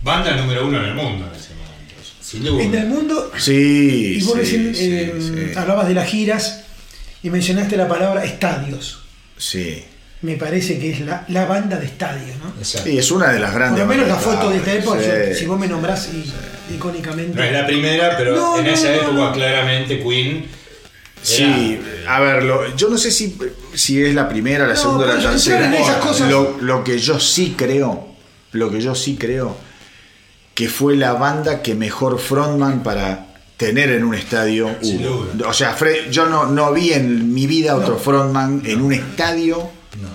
Banda número uno en el mundo en ese momento. Sin duda. En el mundo, Sí, y vos sí, recién sí, eh, sí. hablabas de las giras y mencionaste la palabra estadios. Sí. Me parece que es la, la banda de estadio, ¿no? Exacto. Sí, es una de las Por grandes. lo menos la foto de esta época, si vos me nombrás y- icónicamente. No es la primera, pero No, en no, esa no, época no. claramente Queen. Sí, a ver, lo- yo no sé si, si es la primera, la No, segunda o la tercera. Lo, lo que yo sí creo, lo que yo sí creo, que fue la banda que mejor frontman para tener en un estadio duda. O sea, Fred- yo no, no vi en mi vida otro No. frontman en un estadio No.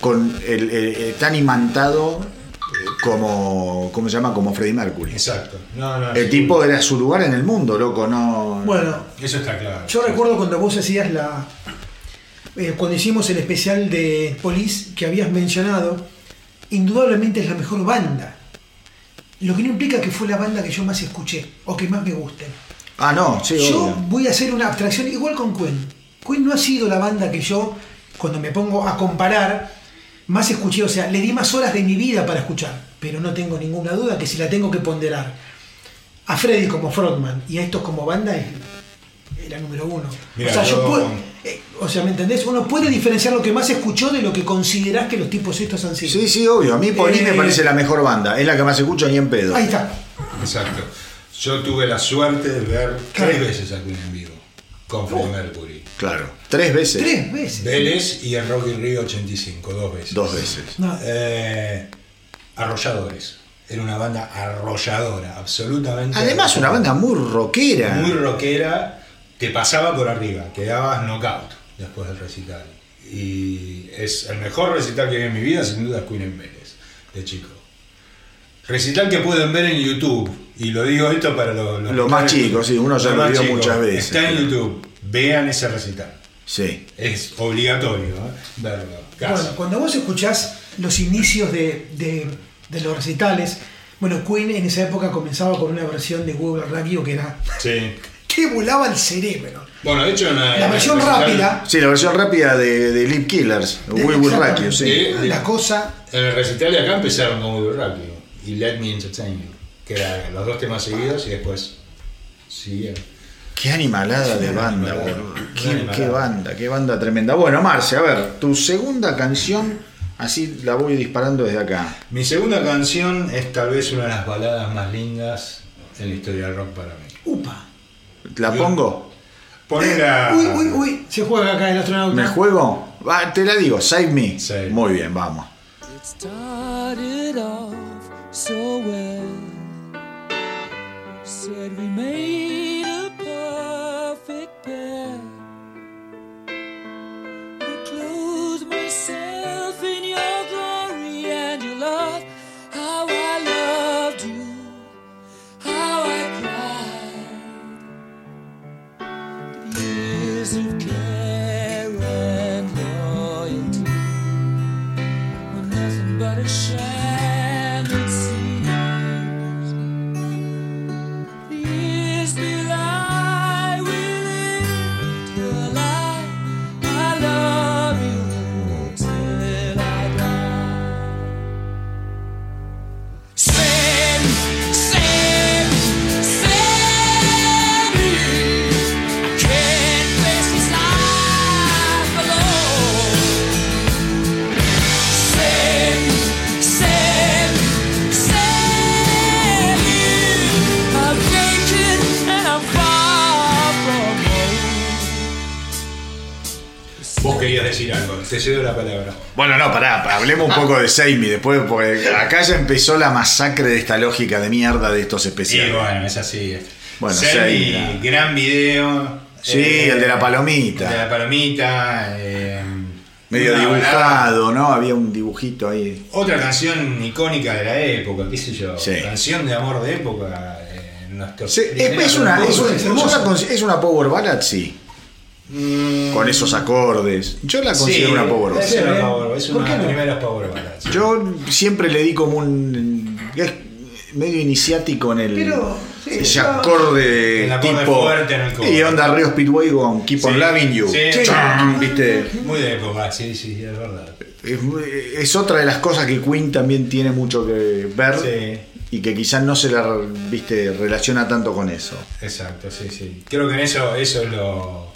con el, el- el tan imantado como, ¿cómo se llama? Como Freddie Mercury. Exacto. No, no, El tipo era su lugar en el mundo, loco, no. Bueno, Eso está claro. yo recuerdo cuando vos hacías la. eh, cuando hicimos el especial de Police que habías mencionado, indudablemente es la mejor banda. Lo que no implica que fue la banda que yo más escuché o que más me guste. Ah, no, sí, Yo obvio. voy a hacer una abstracción igual con Queen. Queen no ha sido la banda que yo, cuando me pongo a comparar, más escuché. O sea, le di más horas de mi vida para escuchar. Pero no tengo ninguna duda que si la tengo que ponderar a Freddy como frontman y a estos como banda, es la número uno. Mira, o sea, yo yo- puedo- eh, o sea, ¿me entendés? Uno puede diferenciar lo que más escuchó de lo que considerás que los tipos estos han sido. Sí, sí, obvio. A mí Police Eh, me parece la mejor banda. Es la que más escucho ni en pedo. Ahí está. Exacto. Yo tuve la suerte de ver Claro. tres veces a Queen en vivo. Con Freddie Mercury. Claro. Tres veces. Tres veces. Vélez y en Rocky Rio 85, dos veces. Dos veces. No, Eh, arrolladores. Era una banda arrolladora, absolutamente. Además, una banda muy rockera. muy rockera. Te pasaba por arriba, quedabas knockout después del recital. Y es el mejor recital que vi en mi vida, sin duda, es Queen en Vélez, de chico. Recital que pueden ver en YouTube, y lo digo esto para los, más están- chico, sí, uno ya lo vio chicos. muchas veces. Está en YouTube, vean ese recital. Sí. Es obligatorio ¿eh? verlo. Casi. Bueno, cuando vos escuchás los inicios de, de- de los recitales, bueno, Queen en esa época comenzaba con una versión de Google Radio que era Sí. *laughs* que volaba el cerebro. Bueno, de hecho, en La versión recital- rápida, Sí, la versión rápida de, de Lip Killers. We Will Rock You, sí. Sí. la cosa, En el recital de acá empezaron con Will Rock You y Let Me Entertain You, que eran los dos temas seguidos y después siguieron. Qué animalada de banda, boludo. Qué, banda, qué banda tremenda. Bueno, Marce, a ver, tu segunda canción, así la voy disparando desde acá. Mi segunda canción es tal vez una de las baladas más lindas en la historia del rock para mí. upa. ¿La Yo- pongo? Ponela. Uy, uy, uy, se juega acá el astronauta. ¿Me juego? Va, te la digo, Save Me. Save. Muy bien, vamos. It started off so well. Said we made hablemos un poco de Seimi después, porque acá ya empezó la masacre de esta lógica de mierda de estos especiales. bueno, es así. Bueno, Selby, Selby, gran video. Sí, eh, el de la palomita. El de la palomita. eh, Medio una balada. dibujado, ¿no? Había un dibujito ahí. Otra canción icónica de la época, qué sé yo. Sí. Canción de amor de época. eh, Sí, es, una, es, una- es una power ballad, sí. Mm, Con esos acordes. Yo la considero sí, una power ballad. Es una, power, es ¿por una primeras power ballads. Yo siempre le di como un. es medio iniciático en el. Pero, sí, ese no. acorde El acorde tipo. fuerte en el cover. y onda Río Speedway con Keep on Sí, Loving You. ¿Viste? Muy de época, sí, sí, es verdad. Es, es otra de las cosas que Queen también tiene mucho que ver. Sí. Y que quizás no se la viste relaciona tanto con eso. Exacto, sí, sí. Creo que en eso, eso es lo.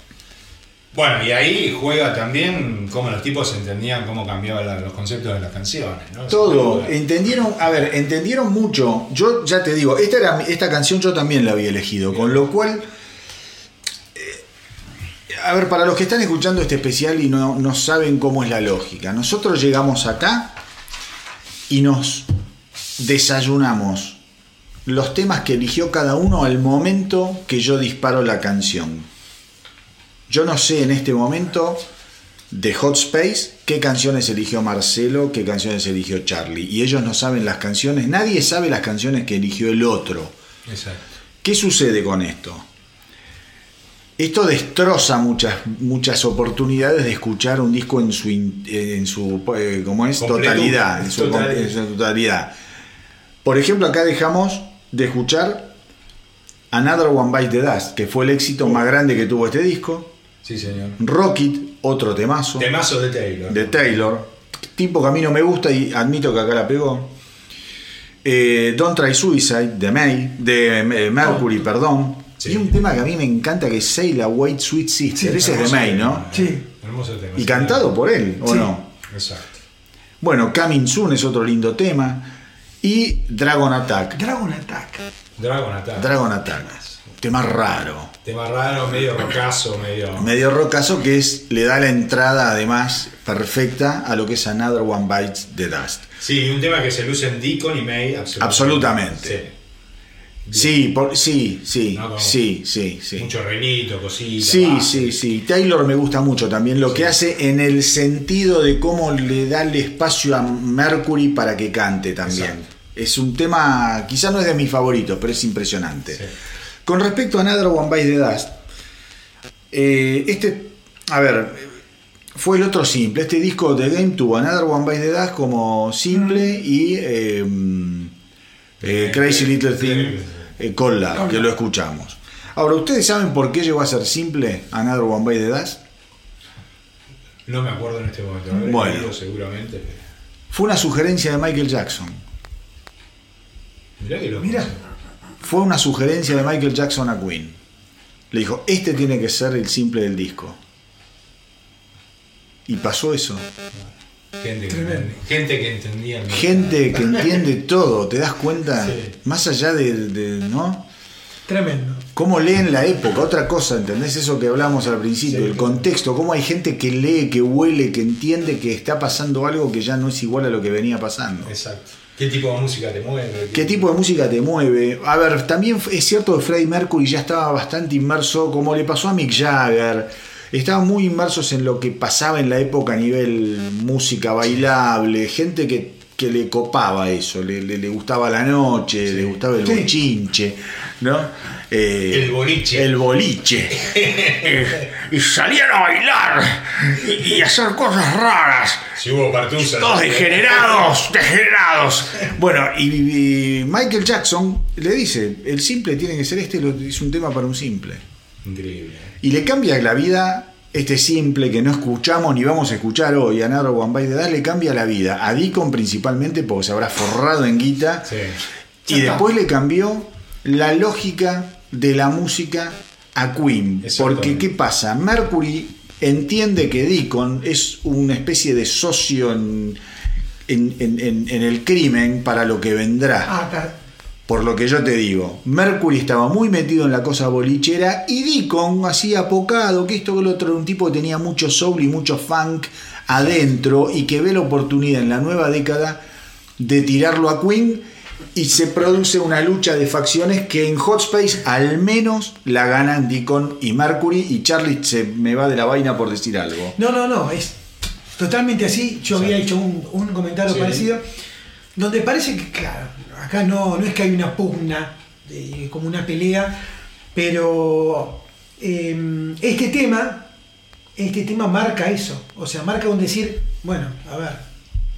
Bueno, y ahí juega también cómo los tipos entendían cómo cambiaban los conceptos de las canciones, ¿no? Todo, entendieron, a ver, entendieron mucho. Yo ya te digo, esta, era, esta canción yo también la había elegido, con lo cual, eh, a ver, para los que están escuchando este especial y no, no saben cómo es la lógica, nosotros llegamos acá y nos desayunamos los temas que eligió cada uno al momento que yo disparo la canción. Yo no sé en este momento de Hot Space qué canciones eligió Marcelo, qué canciones eligió Charlie. Y ellos no saben las canciones, nadie sabe las canciones que eligió el otro. Exacto. ¿Qué sucede con esto? Esto destroza muchas, muchas oportunidades de escuchar un disco en su, en su eh, ¿cómo es? Totalidad, en su, Totalidad. en su totalidad. Por ejemplo, acá dejamos de escuchar Another One Bite the Dust, que fue el éxito más grande que tuvo este disco. Sí, señor. Rocket, otro temazo Temazo de Taylor. de Taylor, tipo que a mí no me gusta y admito que acá la pegó. Eh, Don't Try Suicide de May, de eh, Mercury, perdón. Sí. Y un tema que a mí me encanta que es Sail Away Sweet Sister. Sí, Ese es de May, tema, ¿no? Sí. Hermoso tema. Y cantado por él, ¿o Sí. no? Exacto. Bueno, Coming Soon es otro lindo tema. Y Dragon Attack. Dragon Attack. Dragon Attack. Dragon Attack. Tema raro. Tema raro, medio rocazo, medio. Medio rocazo que es, le da la entrada además perfecta a lo que es Another One Bites the Dust. Sí, un tema que se luce en Deacon y May absolutamente. Absolutamente. Sí, por, sí, sí, No, sí, sí, sí. Mucho relito, cositas. Sí, bajo. sí, sí. Taylor me gusta mucho también lo que hace en el sentido de cómo le da el espacio a Mercury para que cante también. Exacto. Es un tema, quizás no es de mis favoritos, pero es impresionante. Sí. Con respecto a Another One Bites the Dust, eh, este, a ver, fue el otro simple. Este disco de Game tuvo Another One Bites the Dust como simple y eh, eh, Crazy Little Thing Cold Love, que lo escuchamos. Ahora, ¿ustedes saben por qué llegó a ser simple Another One Bites the Dust? No me acuerdo en este momento. Bueno. leído seguramente. Fue una sugerencia de Michael Jackson. Mirá que lo Mira. Fue una sugerencia de Michael Jackson a Queen. Le dijo, este tiene que ser el simple del disco. Y pasó eso. Gente que, entendía- gente que entendía. el- Gente que entiende todo, ¿te das cuenta? Sí. Más allá de, de- ¿no? Tremendo. Cómo leen la época, otra cosa, ¿entendés? Eso que hablamos al principio, Sí, el claro. contexto, cómo hay gente que lee, que huele, que entiende que está pasando algo que ya no es igual a lo que venía pasando. Exacto. ¿Qué tipo de música te mueve? ¿Qué tipo de música te mueve? A ver, también es cierto que Freddie Mercury ya estaba bastante inmerso, como le pasó a Mick Jagger. Estaban muy inmersos en lo que pasaba en la época a nivel música bailable, gente que, que le copaba eso, le, le- le gustaba la noche, le gustaba el bochinche, ¿no? Eh, El boliche. El boliche. Eh, *laughs* y salían a bailar y, y hacer cosas raras. Si hubo partusa. Todos degenerados, *laughs* degenerados. Bueno, y, y Michael Jackson le dice, el simple tiene que ser este, lo- es un tema para un simple. Increíble. Y le cambia la vida, este simple que no escuchamos ni vamos a escuchar hoy, a Another One the Dust, le cambia la vida. A Deacon principalmente porque se habrá forrado en guita. Sí. Y después le cambió la lógica de la música a Queen. Porque, ¿qué pasa? Mercury entiende que Deacon es una especie de socio en, en- en- en- en el crimen para lo que vendrá. Ah, por lo que yo te digo, Mercury estaba muy metido en la cosa bolichera y Deacon así apocado, que esto que lo otro era un tipo que tenía mucho soul y mucho funk adentro y que ve la oportunidad en la nueva década de tirarlo a Queen y se produce una lucha de facciones que en Hot Space al menos la ganan Deacon y Mercury y Charlie se me va de la vaina por decir algo. No, no, no, es totalmente así. Yo había hecho un, un comentario Sí. parecido, donde parece que, claro, acá no, no es que hay una pugna, eh, como una pelea, pero eh, este tema, este tema marca eso, o sea, marca un decir, bueno, a ver,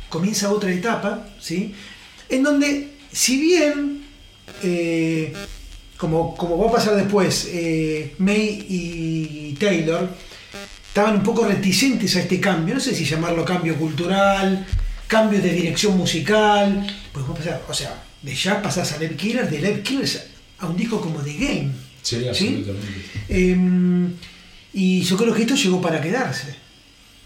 comienza otra etapa, ¿sí? En donde, si bien, eh, como, como va a pasar después, eh, May y Taylor estaban un poco reticentes a este cambio, no sé si llamarlo cambio cultural, cambio de dirección musical, pues vamos a pasar, o sea, de ya pasás a Lev Killers, de Lev Killers a un disco como The Game. Sí, absolutamente. Em, y yo creo que esto llegó para quedarse.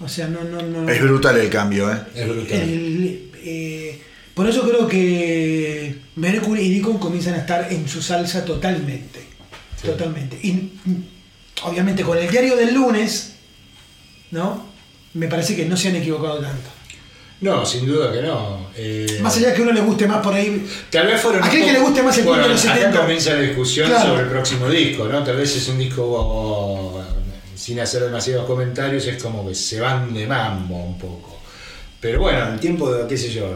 O sea, no, no, no. Es brutal el cambio, ¿eh? Es brutal. el- eh, por eso creo que Mercury y Deacon comienzan a estar en su salsa totalmente. Sí. Totalmente. Y obviamente con el diario del lunes, ¿no? Me parece que no se han equivocado tanto. No, sin duda que no. Eh, Más allá que a uno le guste más por ahí. Tal vez fueron. ¿A un aquel que le guste más el bueno, de los acá 70? comienza la discusión Claro. sobre el próximo disco, ¿no? Tal vez es un disco, oh, sin hacer demasiados comentarios, es como que se van de mambo un poco. Pero bueno, el tiempo de, qué sé yo.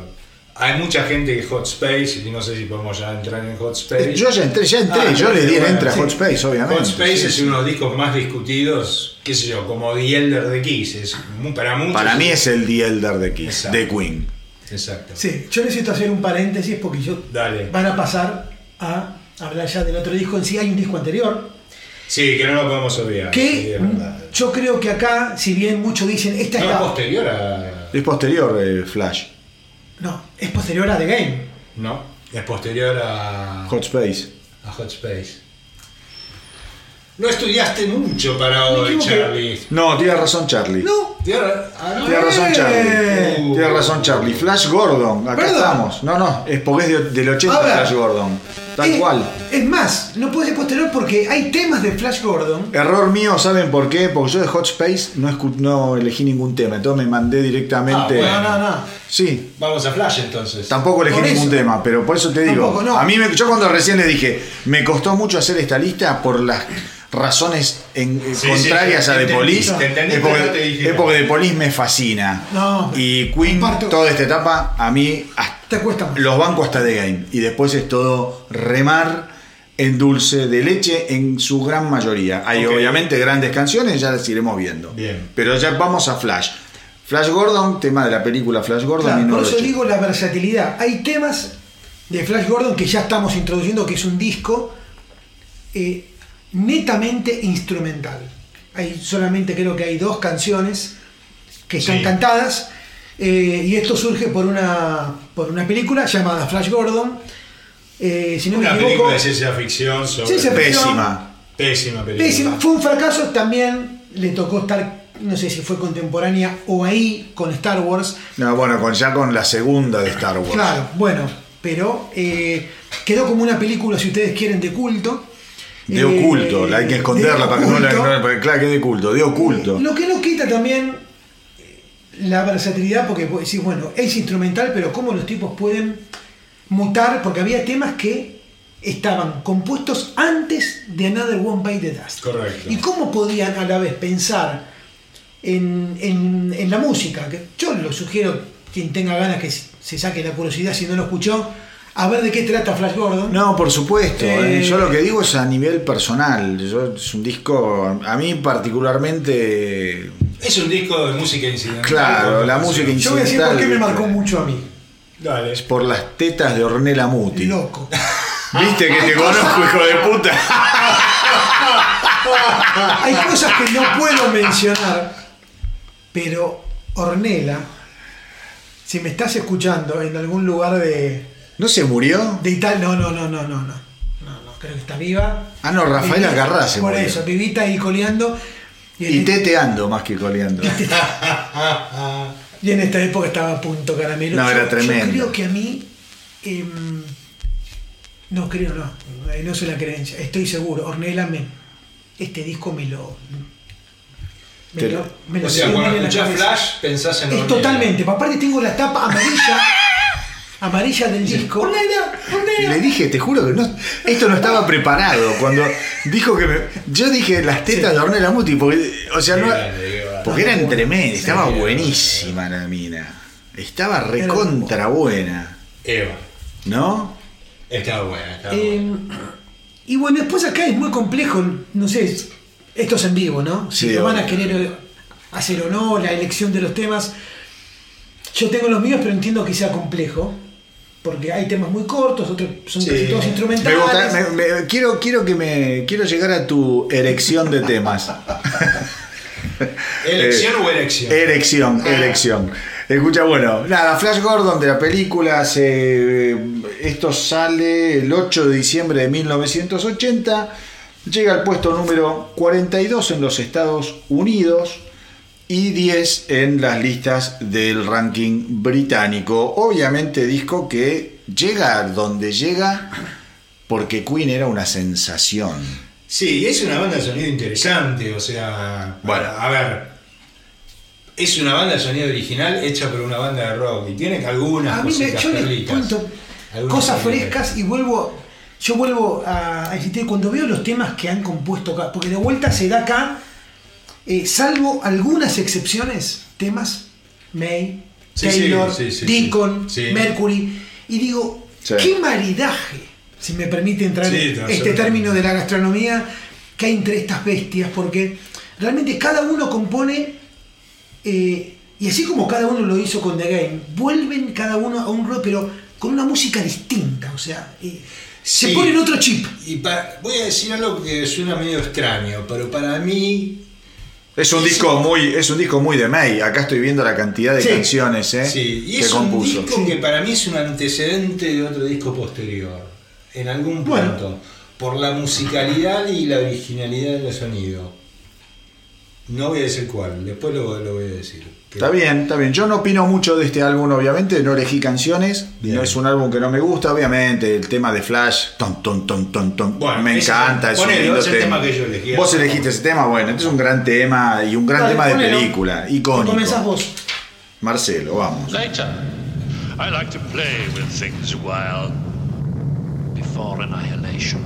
Hay mucha gente que Hot Space, y no sé si podemos ya entrar en Hot Space. Yo ya entré, ya entré, Ah, yo le di el bueno, entre a sí. Hot Space, obviamente. Hot Space sí, es sí. uno de los discos más discutidos, qué sé yo, como The Elder de Kiss. Es, para muchos. Para mí es el The Elder de Kiss, Exacto. de Queen. Exacto. Sí, yo necesito hacer un paréntesis porque yo Dale. van a pasar a hablar ya del otro disco en sí. Hay un disco anterior Sí, que no lo podemos olvidar. sí, que es yo creo que acá, si bien muchos dicen esta es No, la. posterior a. Es posterior eh, Flash, No, es posterior a The Game. No, es posterior a Hot Space. a Hot Space. No estudiaste mucho para hoy. Charlie. No, tiene razón Charlie. No, Tiene- ah, no. Tiene razón Charlie. Eh. Tiene razón Charlie. Flash Gordon, acá Perdón. estamos. No, no, es porque es de- del 80 A ver. Flash Gordon. Tal cual. Es más, no puede ser posterior porque hay temas de Flash Gordon. Error mío, ¿saben por qué? Porque yo de Hot Space no, escu- no elegí ningún tema, entonces me mandé directamente. Ah, No, no, no. Sí, Vamos a Flash entonces. Tampoco elegí ningún tema, pero por eso te digo. Tampoco, no. A mí, me, yo cuando recién le dije, me costó mucho hacer esta lista por las razones en- eh, Sí, contrarias sí, a te The Police. te entendí, es porque, The Police me fascina. No, y Queen, comparto. toda esta etapa, a mí hasta- Te cuesta más. los bancos hasta The Game. Y después es todo remar en dulce de leche en su gran mayoría. Hay obviamente grandes canciones, ya las iremos viendo. Bien. Pero ya vamos a Flash. Flash Gordon, tema de la película Flash Gordon. Claro, por eso 1980. digo la versatilidad. Hay temas de Flash Gordon que ya estamos introduciendo, que es un disco eh, netamente instrumental. Hay solamente creo que hay dos canciones que están Sí. cantadas eh, y esto surge por una, por una película llamada Flash Gordon. Eh, si no Una me equivoco, película de ciencia ficción sobre. Ciencia ficción. Pésima. Pésima película. Pésima. Fue un fracaso también. Le tocó estar, no sé si fue contemporánea o ahí con Star Wars. No, bueno, con, ya con la segunda de Star Wars. Claro, bueno, pero eh, quedó como una película, si ustedes quieren, de culto. De Eh, oculto, la hay que esconderla de para que no la. porque claro que es de culto, de oculto. Lo que no quita también eh, la versatilidad, porque vos decís, bueno, es instrumental, pero cómo los tipos pueden mutar, porque había temas que estaban compuestos antes de Another One Bite the Dust. Correcto. Y cómo podían a la vez pensar en, en- en la música, que yo lo sugiero, quien tenga ganas que se saque la curiosidad si no lo escuchó, a ver de qué trata Flash Gordon. No, por supuesto. Eh, eh, yo lo que digo es a nivel personal. Yo- es un disco, a mí particularmente. Es un disco de música incidental. Claro, la música Yo voy a decir por qué me incidental, marcó mucho a mí. Dale. Por las tetas de Ornella Muti. Loco. *laughs* Viste que te conozco, hijo de puta. *laughs* Hay cosas que no puedo mencionar, pero Ornella, si me estás escuchando en algún lugar de, ¿No se murió? De Italia, no, no, no, no, no, no. No, no, creo que está viva. Ah, no, Rafael Carrá se Por eso, vivita y coleando. Y, e- teteando más que coleando. *laughs* y en esta época estaba a punto caramelo. No, yo, era tremendo. Yo creo que a mí. Em, no, creo no. Eh, no es una creencia. Estoy seguro. Ornella me. Este disco me lo. Me lo, me o sea, Flash pensás en Es Ornella. Totalmente. Aparte tengo la tapa amarilla amarilla del disco. Le dije, te juro que no, esto no estaba preparado. Cuando dijo que me. Yo dije las tetas de Ornella Muti, porque. O sea, no. Porque era entre medio, estaba buenísima la mina. Estaba recontra buena. Eva. ¿No? Estaba buena, estaba Eh, buena. y bueno, después acá es muy complejo. No sé, esto es en vivo, ¿no? Si Sí, lo van a querer hacer o no, la elección de los temas. Yo tengo los míos, pero entiendo que sea complejo. Porque hay temas muy cortos, otros son Sí. casi todos Me instrumentales. gusta- me- me- quiero, quiero que me. Quiero llegar a tu erección de temas. *laughs* ¿Elección eh, o elección? Erección, erección. Escucha, bueno, nada, Flash Gordon de la película, se, esto sale el 8 de diciembre de 1980, llega al puesto número 42 en los Estados Unidos y 10 en las listas del ranking británico. Obviamente disco que llega donde llega porque Queen era una sensación. Sí, es una banda de sonido interesante, o sea, Bueno. a ver, es una banda de sonido original hecha por una banda de rock y tiene algunas A mí me, yo perlitas. cuento Algunas cosas frescas y vuelvo. Yo vuelvo a a insistir cuando veo los temas que han compuesto acá, porque de vuelta se da acá, eh, salvo algunas excepciones, temas, May, Sí, Taylor, sí, sí, sí, Deacon, sí. Mercury, y digo, Sí. qué maridaje, si me permite entrar Sí, en este término de la gastronomía, que hay entre estas bestias, porque realmente cada uno compone eh, y así como cada uno lo hizo con The Game, vuelven cada uno a un rock, pero con una música distinta. O sea, eh, se Sí. ponen otro chip. Y voy a decir algo que suena medio extraño, pero para mí Es un disco muy, es un disco muy de May. Acá estoy viendo la cantidad de Sí. canciones eh, Sí, y que es un disco que para mí es un antecedente de otro disco posterior, en algún Bueno. punto, por la musicalidad y la originalidad del sonido. No voy a decir cuál, después lo, lo voy a decir. Está bien, está bien. Yo no opino mucho de este álbum, obviamente, no elegí canciones. Bien. No es un álbum que no me gusta, obviamente. El tema de Flash, ton, ton, ton, ton, ton. Bueno, me encanta. Es un lindo es el tema que yo elegí. Vos elegiste ese tema, bueno, este es un gran tema y un gran Dale, tema de ponelo. película, Y icónico. comenzás vos. Marcelo, vamos. Later, I like to play with things a while before annihilation.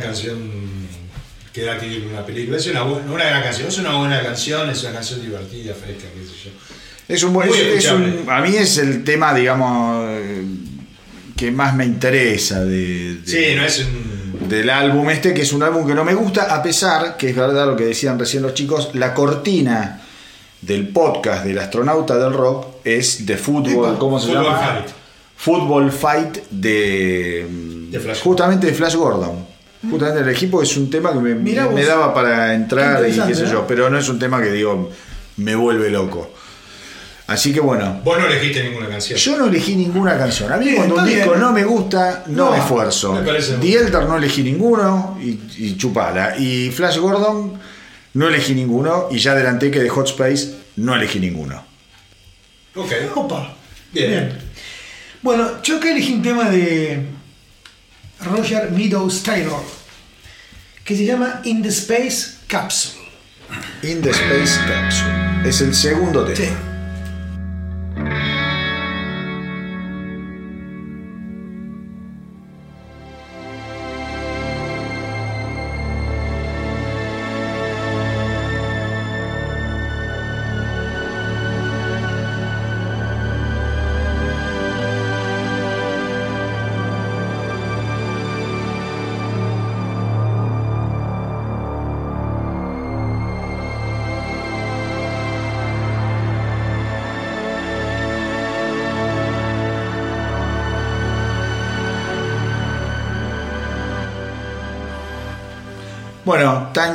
Gran canción que da título a una película. Es una, bu- una gran canción, es una buena canción, es una canción divertida, fresca, qué sé yo. Es un buen. Es- es un- a mí es el tema, digamos, que más me interesa de, de- Sí, no es un... del álbum este, que es un álbum que no me gusta, a pesar, que es verdad lo que decían recién los chicos, la cortina del podcast del astronauta del rock es de fútbol. ¿cómo se llama? Fight. Football Fight de, De Flash. justamente de Flash Gordon. Justamente el equipo es un tema que me, Mirá vos. me daba para entrar y qué sé interesante, yo, ¿eh? pero no es un tema que digo me vuelve loco. Así que bueno, Vos no elegiste ninguna canción. yo no elegí ninguna canción. A mí Bien, cuando un disco bien. no me gusta, no, No, me esfuerzo. bien. Elder no elegí ninguno y, y chupala. Y Flash Gordon no elegí ninguno y ya adelanté que de Hot Space no elegí ninguno. Ok. Opa. Bien. Bueno, yo acá elegí un tema de Roger Meadows Taylor que se llama In the Space Capsule. In the Space Capsule. Es el segundo tema. Sí.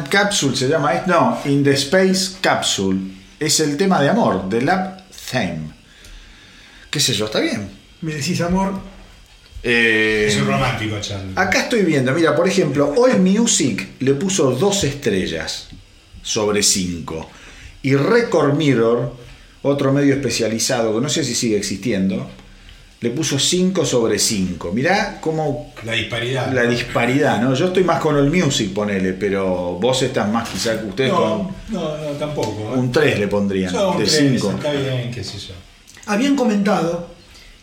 Time Capsule se llama. es- No, In the Space Capsule. Es el tema de amor, de Lab Theme. ¿Qué sé yo? ¿Está bien? Me decís amor. Eh, Es un romántico, Charlie. Acá estoy viendo, mira, por ejemplo, All Music le puso dos estrellas sobre cinco. Y Record Mirror, otro medio especializado que no sé si sigue existiendo, le puso 5 sobre 5. Mirá cómo La disparidad. la disparidad, ¿no? Yo estoy más con All Music, ponele, pero vos estás más quizás, ustedes No, no, no, tampoco. con un 3 le pondrían, de tres, 5. Está bien, qué sé yo. Habían comentado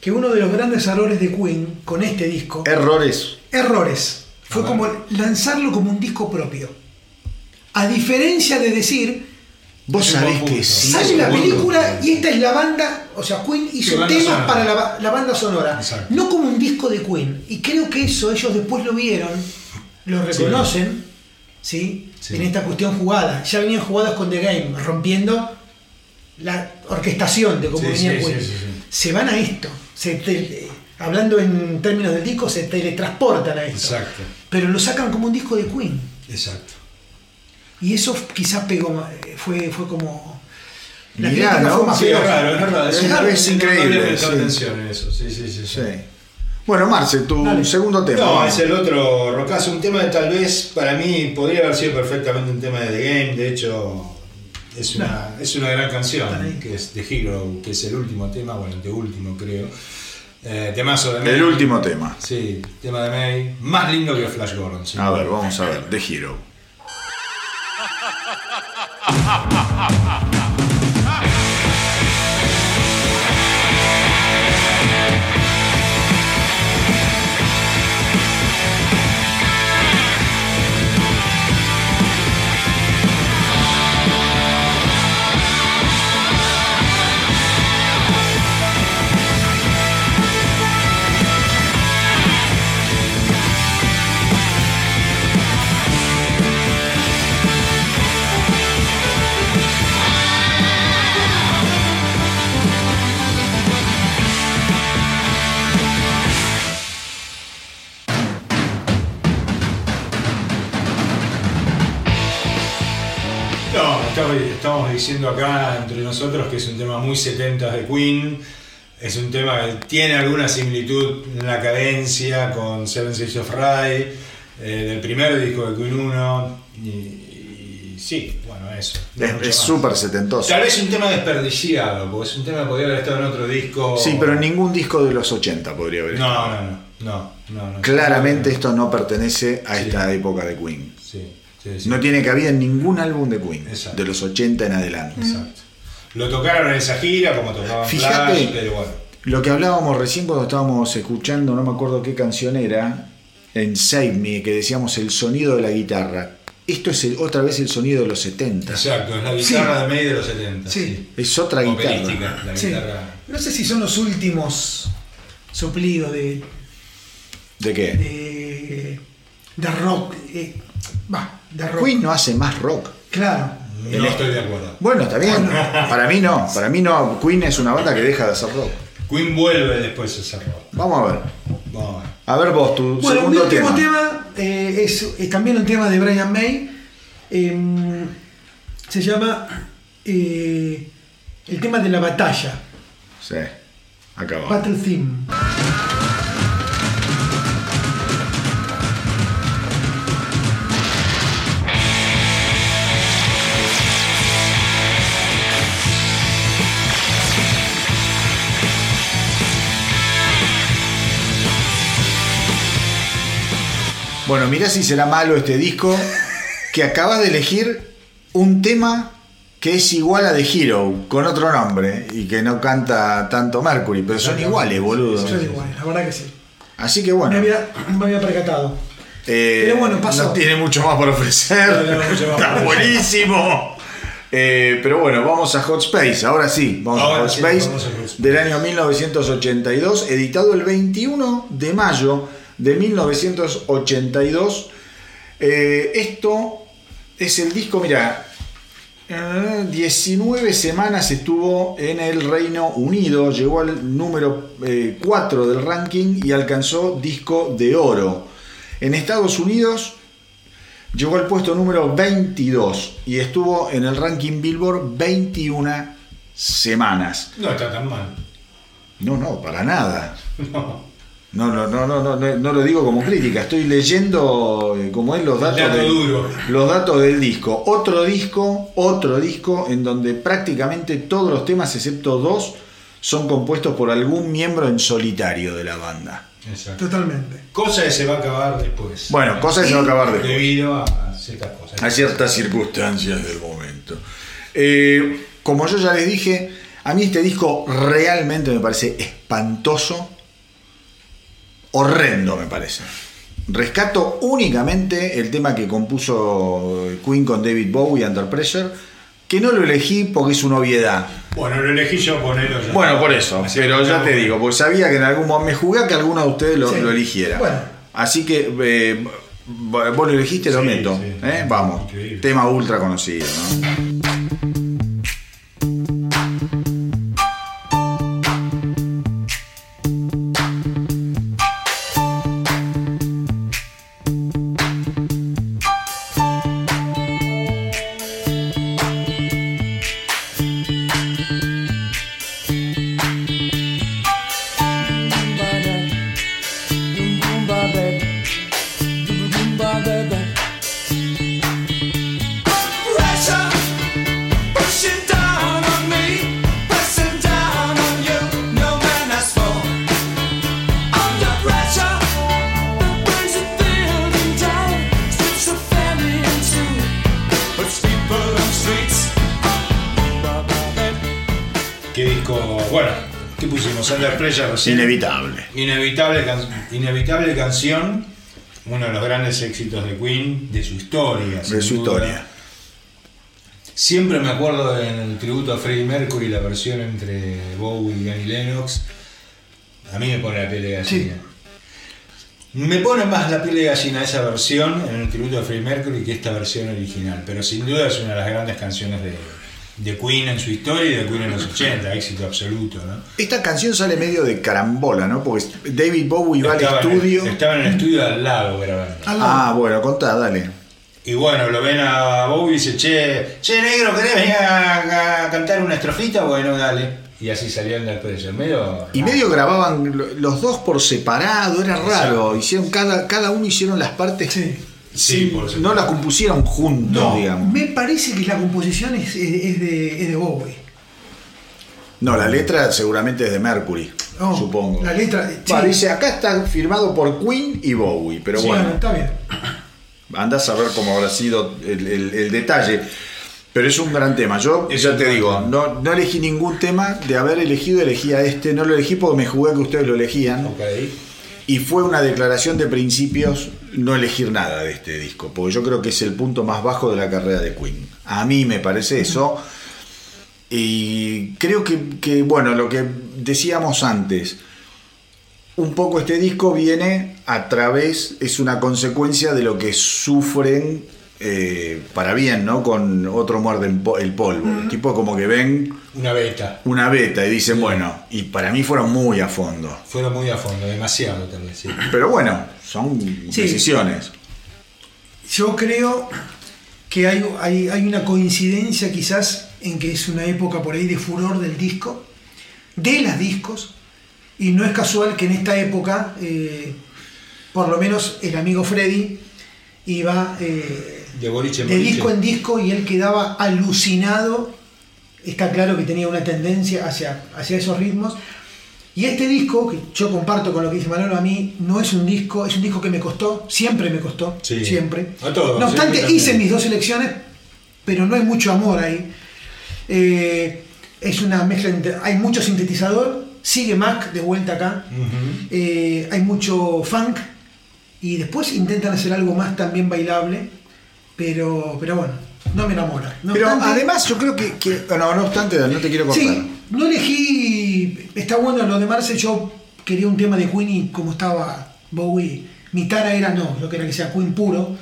que uno de los grandes errores de Queen con este disco, Errores. errores, fue como lanzarlo como un disco propio. A diferencia de decir, Vos Es sabés que sí. sale la película y esta es la banda, o sea, Queen hizo Sí, temas sonora. para la, ba- la banda sonora, Exacto. no como un disco de Queen. Y creo que eso ellos después lo vieron, lo reconocen, ¿sí? Sí. En esta cuestión jugada. Ya venían jugadas con The Game, rompiendo la orquestación de cómo Sí, venía sí, Queen. sí, sí, sí. Se van a esto. Se te- hablando en términos del disco, se teletransportan a esto. Exacto, Pero lo sacan como un disco de Queen. exacto. Y eso quizás pegó, ma- fue, fue como. La Mirá, ¿no? fue más Sí, es raro, es raro. Es- es no- increíble, No sí. atención en eso. Sí, sí, sí. sí. Sí. Bueno, Marce, tu Dale. segundo tema. No, es el otro rocazo, un tema que tal vez para mí podría haber sido perfectamente un tema de The Game, de hecho es una, es una gran canción, que es The Hero, que es el último tema, bueno, el último creo. Eh, temazo de May. El último tema. Sí, tema de May, más lindo que Flash Gordon. A ver, vamos a ver. The Hero. No, diciendo acá entre nosotros que es un tema muy 70 de Queen. Es un tema que tiene alguna similitud en la cadencia con Seven Seas of Rye, eh, del primer disco de Queen 1. Y, y sí, bueno, eso. no Es súper setentoso. Tal vez un tema desperdiciado, porque es un tema que podría haber estado en otro disco. Sí, pero en ningún disco de los 80 podría haber. No, estado. no, no. no, no, no. Claramente esto no pertenece a Sí. esta época de Queen. Sí, sí, sí. No tiene cabida en ningún álbum de Queen, Exacto. de los 80 en adelante. Exacto. Lo tocaron en esa gira, como tocaban Fíjate. Flash, pero bueno. Lo que hablábamos recién cuando estábamos escuchando, no me acuerdo qué canción era, en Save Me, que decíamos el sonido de la guitarra. Esto es el- otra vez el sonido de los 70. Exacto, es la guitarra de May de los 70. Sí. Es otra guitarra. la Sí. guitarra. No sé si son los últimos suplidos de, ¿De qué? de, de rock. Eh, de rock. Queen no hace más rock. Claro. No estoy de acuerdo. Bueno, está bien. *laughs* Para mí no. Para mí no. Queen es una banda que deja de hacer rock. Queen vuelve después de cerró. Vamos a ver. Vamos a ver. A ver vos, tu Bueno, mi segundo último tema. tema, eh, es, es también un tema de Brian May. Em, se llama eh, el tema de la batalla, Sí. Va. Battle Theme. Bueno, mirá si será malo este disco. Que acabas de elegir un tema que es igual a The Hero, con otro nombre, y que no canta tanto Mercury, pero son iguales, boludo. Son iguales, la verdad que sí. Así que Me, bueno, había, me había percatado. eh, pero bueno, pasó. no tiene mucho más por ofrecer. No Está buenísimo. Eh, pero bueno, vamos a Hot Space. Ahora sí, vamos Ahora a Hot sí, Space vamos a del año 1982, editado el 21 de mayo de 1982. Eh, esto es el disco, mira, eh, 19 semanas estuvo en el Reino Unido, llegó al número 4 del ranking y alcanzó disco de oro. En Estados Unidos llegó al puesto número 22 y estuvo en el ranking Billboard 21 semanas. No está tan mal. No, no, para nada. *laughs* No. No, no, no, no, no, no, no lo digo como crítica, estoy leyendo eh, como es los datos, dato del- duro. los datos del disco. Otro disco, otro disco en donde prácticamente todos los temas, excepto dos, son compuestos por algún miembro en solitario de la banda. Exacto. Totalmente. Cosa que se va a acabar después. Bueno, cosa que se va a acabar después. Debido a ciertas cosas. a ciertas circunstancias del momento. Eh, como yo ya les dije, a mí este disco realmente me parece espantoso, horrendo me parece. Rescato únicamente el tema que compuso Queen con David Bowie, Under Pressure, que no lo elegí porque es una obviedad. Bueno, lo elegí yo ponerlo ya. Bueno, por eso, Así pero ya te digo, porque sabía que en algún momento me jugué a que alguno de ustedes lo, Sí. lo eligiera. Bueno. Así que eh, vos lo elegiste, lo Sí, meto. sí. ¿eh? Vamos, Increíble. tema ultra conocido. ¿no? Inevitable. Inevitable, can- inevitable canción. Uno de los grandes éxitos de Queen, de su historia. De su duda. historia. Siempre me acuerdo en el tributo a Freddie Mercury, la versión entre Bowie y Annie Lennox. A mí me pone la piel de gallina. Me pone más la piel de gallina esa versión en el tributo a Freddie Mercury que esta versión original. Pero sin duda es una de las grandes canciones de, de Queen en su historia y de Queen en los 80, éxito absoluto, ¿no? Esta canción sale medio de carambola, ¿no? Porque David Bowie va al Estaba en el- estudio. estaba en el estudio de al lado grabando. Al lado. Ah, bueno, contá, dale. Y bueno, lo ven a Bowie y dice, che, che negro, ¿querés venir a, a cantar una estrofita? Bueno, dale. Y así salían del precio. Medio. Y medio grababan lo- los dos por separado, era raro. Hicieron cada, cada uno hicieron las partes. Sí. Sí, por supuesto. No las compusieron juntos, No, digamos. me parece que la composición es, es de, es de Bowie. No, la letra seguramente es de Mercury, No, supongo. La letra. sí. Va, dice, acá está firmado por Queen y Bowie, pero Sí, bueno, está bien. *clears throat* andás a ver cómo habrá sido el, el- el detalle. Pero es un gran tema. Yo Es ya te digo, no, no elegí ningún tema. De haber elegido, elegí a este. No lo elegí porque me jugué que ustedes lo elegían. Ok. Y fue una declaración de principios no elegir nada de este disco, porque yo creo que es el punto más bajo de la carrera de Queen. A mí me parece eso. Y creo que, que, bueno, lo que decíamos antes, un poco este disco viene a través, es una consecuencia de lo que sufren eh, para bien, ¿no? Con otro muerde el po- el polvo. Tipo como que ven Una beta. una beta y dicen, bueno, y para mí fueron muy a fondo. Fueron muy a fondo, demasiado vez, sí. Pero bueno, son Sí. decisiones. Yo creo que hay, hay, hay una coincidencia quizás en que es una época por ahí de furor del disco, de las discos, y no es casual que en esta época, eh, por lo menos el amigo Freddy iba eh, De boliche de disco en disco y él quedaba alucinado. Está claro que tenía una tendencia hacia, hacia esos ritmos. Y este disco, que yo comparto con lo que dice Manolo, a mí no es un disco, es un disco que me costó, siempre me costó, Sí. siempre. A todos, no obstante, siempre hice mis dos selecciones, pero no hay mucho amor ahí. Eh, es una mezcla, entre- hay mucho sintetizador, sigue Mac de vuelta acá, eh, hay mucho funk y después intentan hacer algo más también bailable, pero, pero bueno, no me enamora. No Pero obstante- además yo creo que, que- no, no obstante, no te quiero cortar. Sí, no elegí. Está bueno lo de Marce. Yo quería un tema de Queen y como estaba Bowie, mi tara era no, yo quería que sea Queen puro.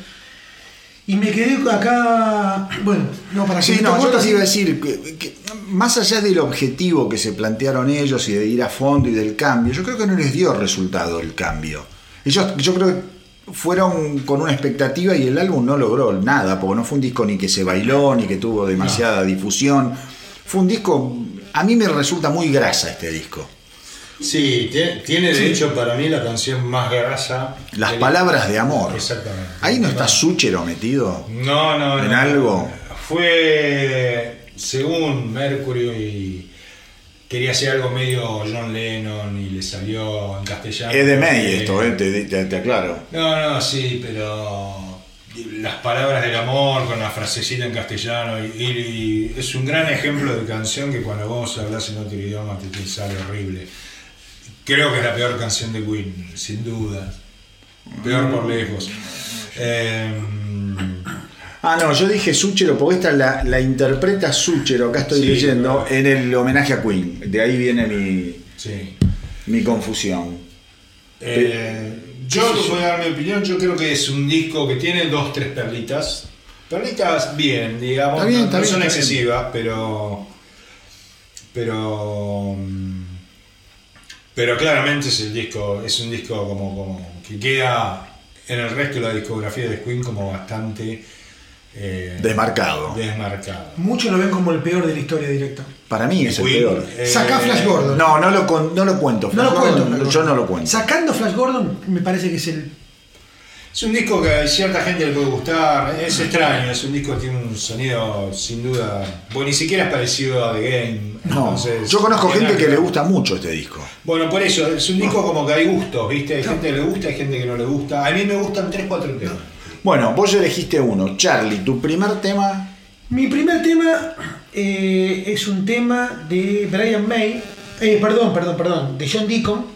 Y me quedé acá. Bueno, no para Sí, que no, yo te iba a decir que, que más allá del objetivo que se plantearon ellos y de ir a fondo y del cambio, yo creo que no les dio resultado el cambio. Ellos, yo creo que fueron con una expectativa y el álbum no logró nada, porque no fue un disco ni que se bailó, ni que tuvo demasiada difusión. Fue un disco, a mí me resulta muy grasa este disco. Sí, tiene, tiene de hecho para mí la canción más grasa. Las palabras de amor. Exactamente. Ahí no está Súchero metido. No, no, ¿En no. algo? Fue, según Mercury, quería hacer algo medio John Lennon y le salió en castellano. Es de May Eh, esto, eh, te, te- te aclaro. No, no, sí, pero las palabras del amor con la frasecita en castellano y, y es un gran ejemplo de canción que cuando vos hablas en otro idioma te, te sale horrible. Creo que es la peor canción de Queen, sin duda. Peor por lejos. Em, Ah, no, yo dije Súchero porque esta la, la interpreta Súchero, acá estoy Sí, leyendo, claro. en el homenaje a Queen. De ahí viene mi, sí. mi confusión. Eh, yo te voy a dar mi opinión, yo creo que es un disco que tiene dos, tres perlitas. Perlitas bien, digamos, bien, no, está no bien, son bien. excesivas, pero. Pero. Pero claramente es el disco, es un disco como, como que queda en el resto de la discografía de Queen como bastante eh, Desmarcado. desmarcado. Muchos lo ven como el peor de la historia directa. Para mí es el peor. eh, Saca Flash Gordon. No, no lo, con- no lo cuento. No lo cuento. Yo no lo cuento. Sacando Flash Gordon, me parece que es el. Es un disco que a cierta gente le puede gustar, es extraño, es un disco que tiene un sonido sin duda, bueno, ni siquiera es parecido a The Game. No, entonces, yo conozco gente que le gusta mucho este disco. Bueno, por eso, es un disco como que hay gustos, ¿viste? Hay gente que le gusta, hay gente que no le gusta. A mí me gustan 3, 4 temas. Bueno, vos elegiste uno. Charlie, tu primer tema. Mi primer tema eh, es un tema de Brian May, eh, perdón, perdón, perdón, de John Deacon,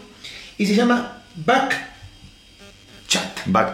y se llama Back Chat. Back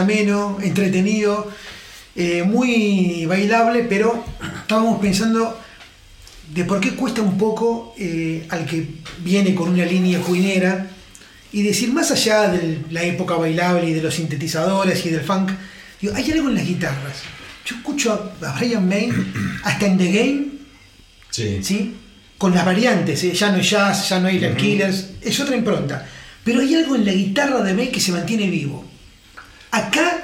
ameno, entretenido, eh, muy bailable, pero estábamos pensando de por qué cuesta un poco eh, al que viene con una línea cuinera y decir, más allá de la época bailable y de los sintetizadores y del funk, digo, hay algo en las guitarras. Yo escucho a Brian May hasta en The Game Sí. ¿sí? Con las variantes, ¿eh? ya no es jazz, ya no hay Lab Killers, es otra impronta. Pero hay algo en la guitarra de May que se mantiene vivo. Acá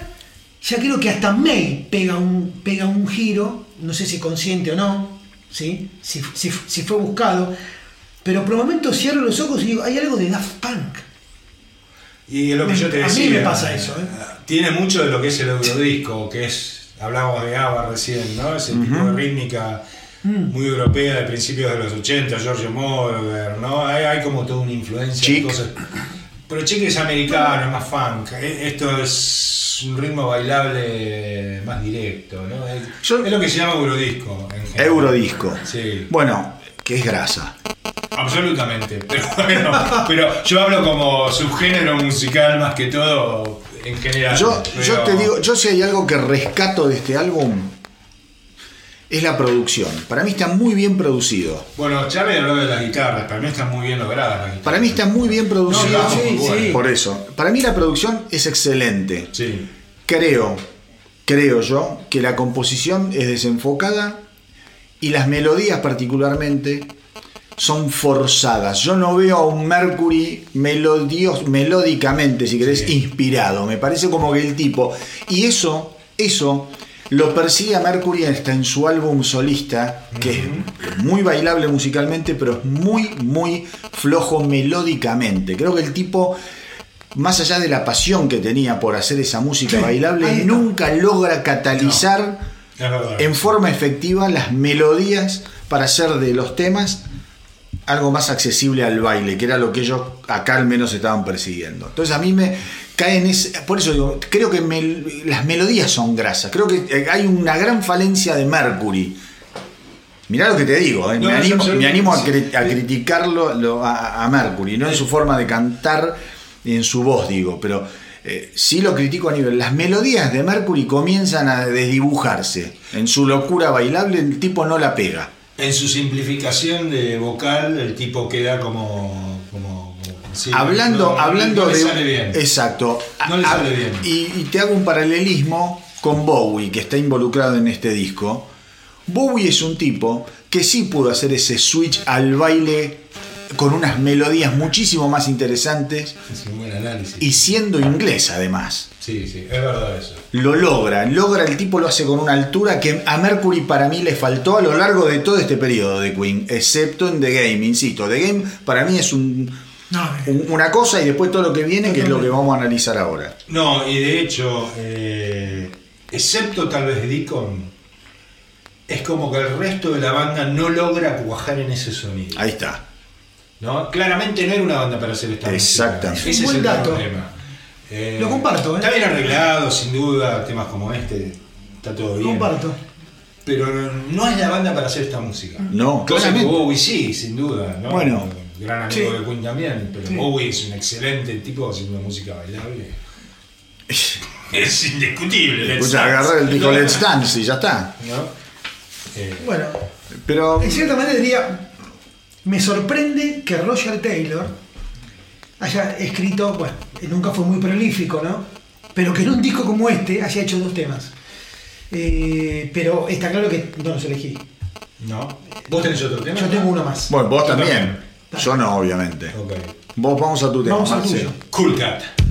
ya creo que hasta May pega un, pega un giro, no sé si consciente o no, ¿sí? si, si- si fue buscado, pero por momentos cierro los ojos y digo, hay algo de Daft Punk. Y es lo que yo te A mí decía. me pasa eso, ¿eh? Tiene mucho de lo que es el eurodisco, que es, hablábamos de ABBA recién, ¿no? Ese tipo de rítmica Mm. muy europea de principios de los 80, Giorgio Moroder, ¿no? Hay, hay como toda una influencia de Chic. cosas. Pero Chic es americano, es más funk. E- Esto es un ritmo bailable más directo, ¿no? Es, Yo- es lo que se llama eurodisco. en. Eurodisco. Sí. Bueno, que es grasa. Absolutamente, *laughs* pero bueno, pero yo hablo como subgénero musical más que todo en general. Yo, yo te digo, yo si hay algo que rescato de este álbum es la producción. Para mí está muy bien producido. Bueno, Charlie habló de las guitarras, para mí están muy bien logradas las guitarras. Para mí está muy bien producido. No, no, sí, muy bueno. sí. Por eso. Para mí la producción es excelente. Sí, Creo, creo yo, que la composición es desenfocada y las melodías particularmente son forzadas. Yo no veo a un Mercury melodios, melódicamente, si querés, Sí. inspirado. Me parece como que el tipo. Y eso, eso lo persigue a Mercury hasta en su álbum solista, que es muy bailable musicalmente, pero es muy, muy flojo melódicamente. Creo que el tipo más allá de la pasión que tenía por hacer esa música Sí, bailable, nunca logra catalizar en forma efectiva las melodías para hacer de los temas algo más accesible al baile, que era lo que ellos acá al menos estaban persiguiendo. Entonces a mí me cae en ese... Por eso digo, creo que me- las melodías son grasas. Creo que eh, hay una gran falencia de Mercury. Mirá lo que te digo, eh, No, me, es animo, absoluto- me animo a, sí. cri- a criticarlo lo- a, a Mercury, no en su forma de cantar y en su voz, digo, pero eh, sí lo critico a nivel. Las melodías de Mercury comienzan a desdibujarse. En su locura bailable, el tipo no la pega. En su simplificación de vocal, el tipo queda como. Sí, hablando no- no- hablando no le de. sale bien. Exacto. No le A- sale bien. Y, y te hago un paralelismo con Bowie, que está involucrado en este disco. Bowie es un tipo que sí pudo hacer ese switch al baile con unas melodías muchísimo más interesantes Es un buen análisis. y siendo inglés además. Sí, sí, es verdad eso. Lo logra, logra, el tipo lo hace con una altura que a Mercury para mí le faltó a lo largo de todo este periodo de Queen, excepto en The Game, insisto. The Game para mí es un, No, una cosa y después todo lo que viene, que es lo que vamos a analizar ahora. No, y de hecho, eh, excepto tal vez Deacon, es como que el resto de la banda no logra cuajar en ese sonido. Ahí está. ¿no? Claramente no era una banda para hacer esta música. Exactamente. Ese Un buen es el dato. problema. Eh, Lo comparto, ¿eh? Está bien arreglado, sin duda, temas como este, está todo bien. comparto. Pero no es la banda para hacer esta música. No, Cosa que claramente. Bowie sí, sin duda. ¿no? Bueno. Gran amigo Sí. de Queen también, pero Sí. Bowie es un excelente tipo haciendo música bailable. *laughs* Es indiscutible. Escucha, agarrar el disco. Let's Dance y ya está. ¿No? Eh, Bueno, Pero en cierta manera diría, me sorprende que Roger Taylor haya escrito, bueno, nunca fue muy prolífico, ¿no? Pero que en un disco como este haya hecho dos temas. Eh, pero está claro que no los elegí. ¿No? ¿Vos tenés otro tema? Yo tengo uno más. bueno, vos también. Yo no, obviamente. Ok. Vos vamos a tu tema. Vamos al Marce. tuyo. Cool Cat.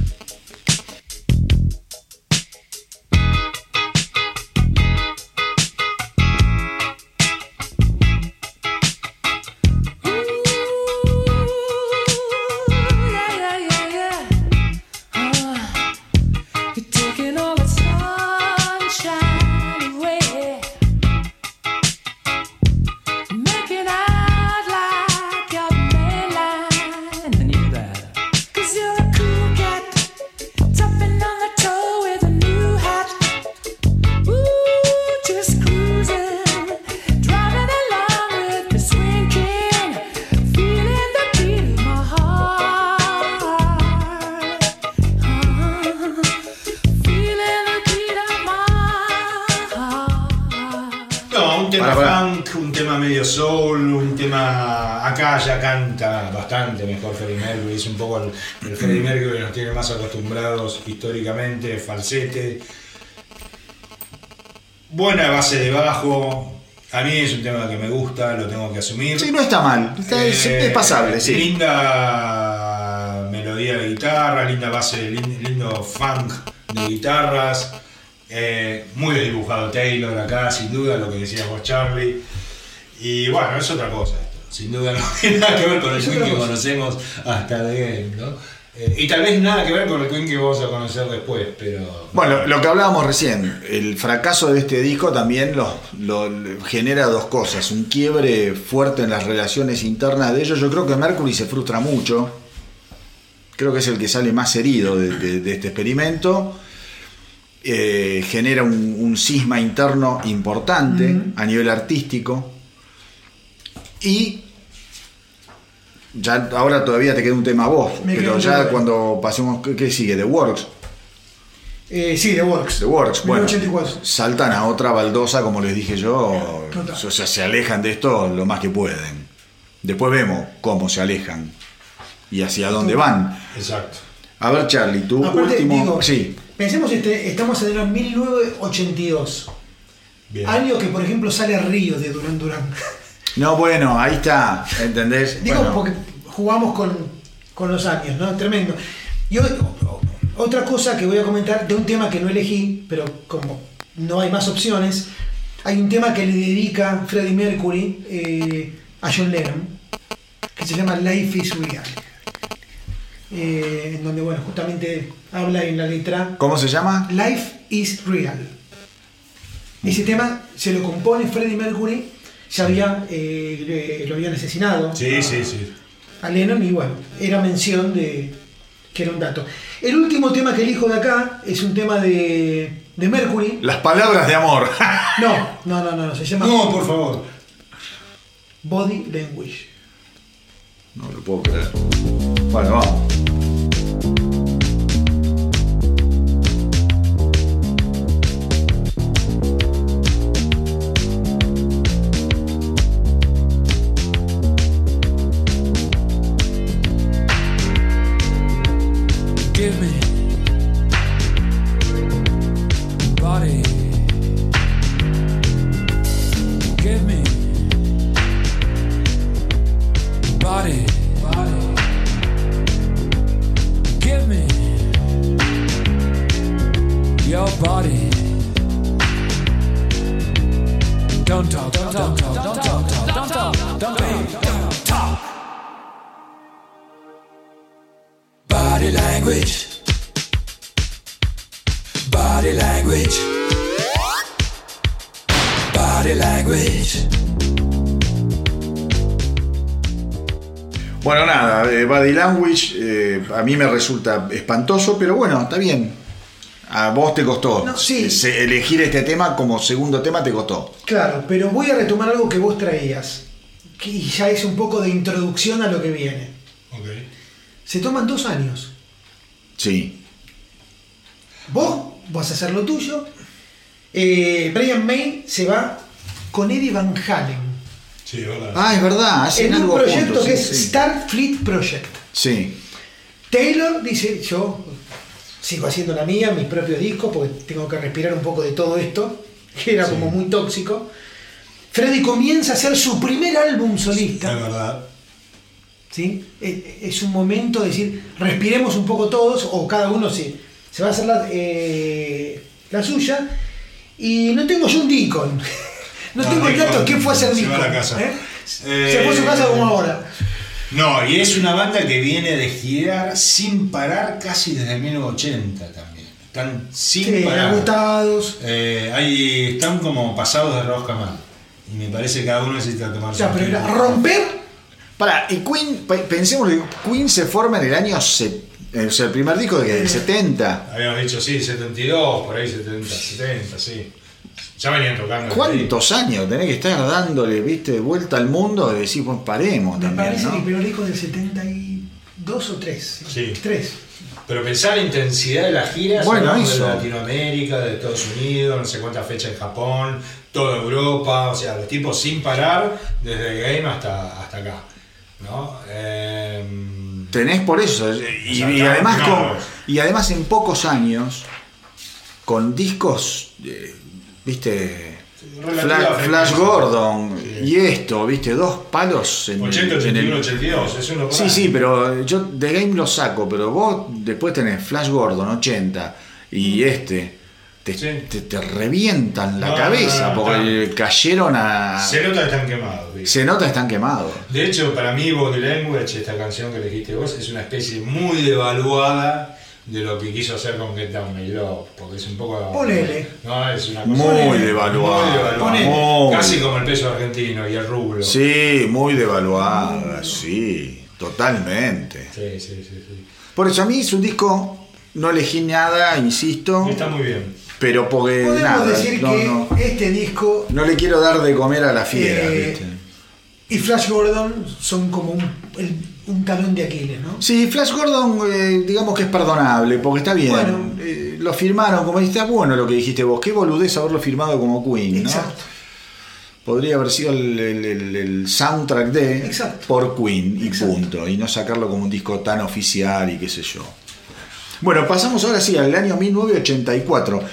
Falsete. Buena base de bajo. A mí es un tema que me gusta, lo tengo que asumir. Sí, no está mal. Está- es, Eh, es pasable, sí. Linda melodía de guitarra, linda base, lin- lindo funk de guitarras. eh, muy dibujado Taylor acá, sin duda, lo que decías vos, Charlie. Y bueno, es otra cosa esto. Sin duda *laughs* no tiene nada que ver con el que conocemos hasta The Game, ¿no? Eh, y tal vez nada que ver con el Queen que vamos a conocer después, pero. Bueno, lo que hablábamos recién, el fracaso de este disco también lo, lo- genera dos cosas, un quiebre fuerte en las relaciones internas de ellos. Yo creo que Mercury se frustra mucho, creo que es el que sale más herido de, de- de este experimento. Eh, genera un, un cisma interno importante a nivel artístico. Y ya ahora todavía te queda un tema a vos, Me pero ya tema. cuando pasemos, ¿qué, qué sigue? The Works. Eh, sí, The Works. The Works, bueno, 1984. saltan a otra baldosa, como les dije yo, Total. o sea, se alejan de esto lo más que pueden. Después vemos cómo se alejan y hacia dónde van. Exacto. A ver, Charlie, tu Aparte, último. digo, sí, pensemos, este, estamos en el año 1982. Bien. Año que, por ejemplo, sale Río de Durán Durán. No, bueno, ahí está, ¿entendés? Digo, Bueno, porque jugamos con, con los años, ¿no? Tremendo. Y otra cosa que voy a comentar de un tema que no elegí, pero como no hay más opciones, hay un tema que le dedica Freddie Mercury eh, a John Lennon, que se llama Life is Real. Eh, en donde, bueno, justamente habla en la letra ¿Cómo se llama? Life is Real. Ese tema se lo compone Freddie Mercury ya había, eh, lo habían asesinado Sí, a, sí, sí. a Lennon y bueno, era mención de que era un dato. El último tema que elijo de acá es un tema de, de Mercury. Las palabras de amor. *laughs* No, no, no, no, se llama No, por favor. Body Language. No lo puedo creer. Bueno, vamos. A mí me resulta espantoso, pero bueno, está bien. A vos te costó. No, sí. Elegir este tema como segundo tema te costó. Claro, pero voy a retomar algo que vos traías, que ya es un poco de introducción a lo que viene. Ok. Se toman dos años. Sí. Vos vas a hacer lo tuyo. Eh, Brian May se va con Eddie Van Halen Sí, verdad. Ah, es verdad, hacen en un algo proyecto juntos, que sí, es sí. Starfleet Project. Sí. Taylor dice, yo sigo haciendo la mía, mis propios discos, porque tengo que respirar un poco de todo esto, *laughs* que era como muy tóxico. Freddy comienza a hacer su primer álbum Es solista. verdad. ¿sí? Es, es un momento de decir, respiremos un poco todos, o cada uno se, se va a hacer la, eh, la suya. Y no tengo John Deacon. *laughs* No, No, tengo el dato quién fue a hacer se Deacon. va a la casa. ¿eh? Eh, Se fue a su casa como ahora. No, y es una banda que viene de girar sin parar casi desde 1980 también. Están sin Sí, parar. agotados. Eh, ahí están como pasados de rosca mal. Y me parece que cada uno necesita tomar O sea, su pero era romper Para, y Queen, pe- pensemos que Queen se forma en el año. se- eh, o sea, el primer disco de del 70. Habíamos dicho, sí, 72, por ahí 70, 70, sí. Ya venían tocando. ¿Cuántos años tenés que estar dándole, viste, vuelta al mundo de decir, pues paremos Me también, parece que el ¿no? primer disco del 72 o 3. Sí. 3. Pero pensar la intensidad de las giras, Bueno, eso. de Latinoamérica, de Estados Unidos, no sé cuántas fechas en Japón, toda Europa, o sea, los tipos sin parar, desde el game hasta, hasta acá. ¿no? Em, Tenés por eso. Y, sea, y además con- y además en pocos años, con discos, eh, viste. Flash Gordon Sí. y esto, viste, dos palos en 80, en 81, 82, es uno Sí, sí, pero yo de Game lo saco, pero vos después tenés Flash Gordon 80 y este. Te, Mm. Sí. te- te revientan la No, cabeza no, no, porque cayeron a. se nota que están quemados. ¿viste? Se nota están quemados. De hecho, para mí, Body Language, esta canción que elegiste vos, es una especie muy devaluada de lo que quiso hacer con Get Down My Love, porque es un poco... Ponele. No, es una cosa... Muy devaluada. Muy. Casi como el peso argentino y el rublo. Sí, muy devaluada, sí, totalmente. Sí, sí, sí. sí. Por eso a mí es un disco, no elegí nada, insisto, Está muy bien. pero porque Podemos nada, decir no, que no, este disco no le quiero dar de comer a la fiera, Eh, ¿viste? y Flash Gordon son como un, el- un talón de Aquiles, ¿no? Sí, Flash Gordon, eh, digamos que es perdonable, porque está bien. Bueno. Eh, lo firmaron, como dijiste, bueno lo que dijiste vos. Qué boludez haberlo firmado como Queen, ¿no? Exacto. Podría haber sido el, el- el- el soundtrack de Exacto. por Queen y Exacto. punto. Y no sacarlo como un disco tan oficial y qué sé yo. Bueno, pasamos ahora sí al año 1984.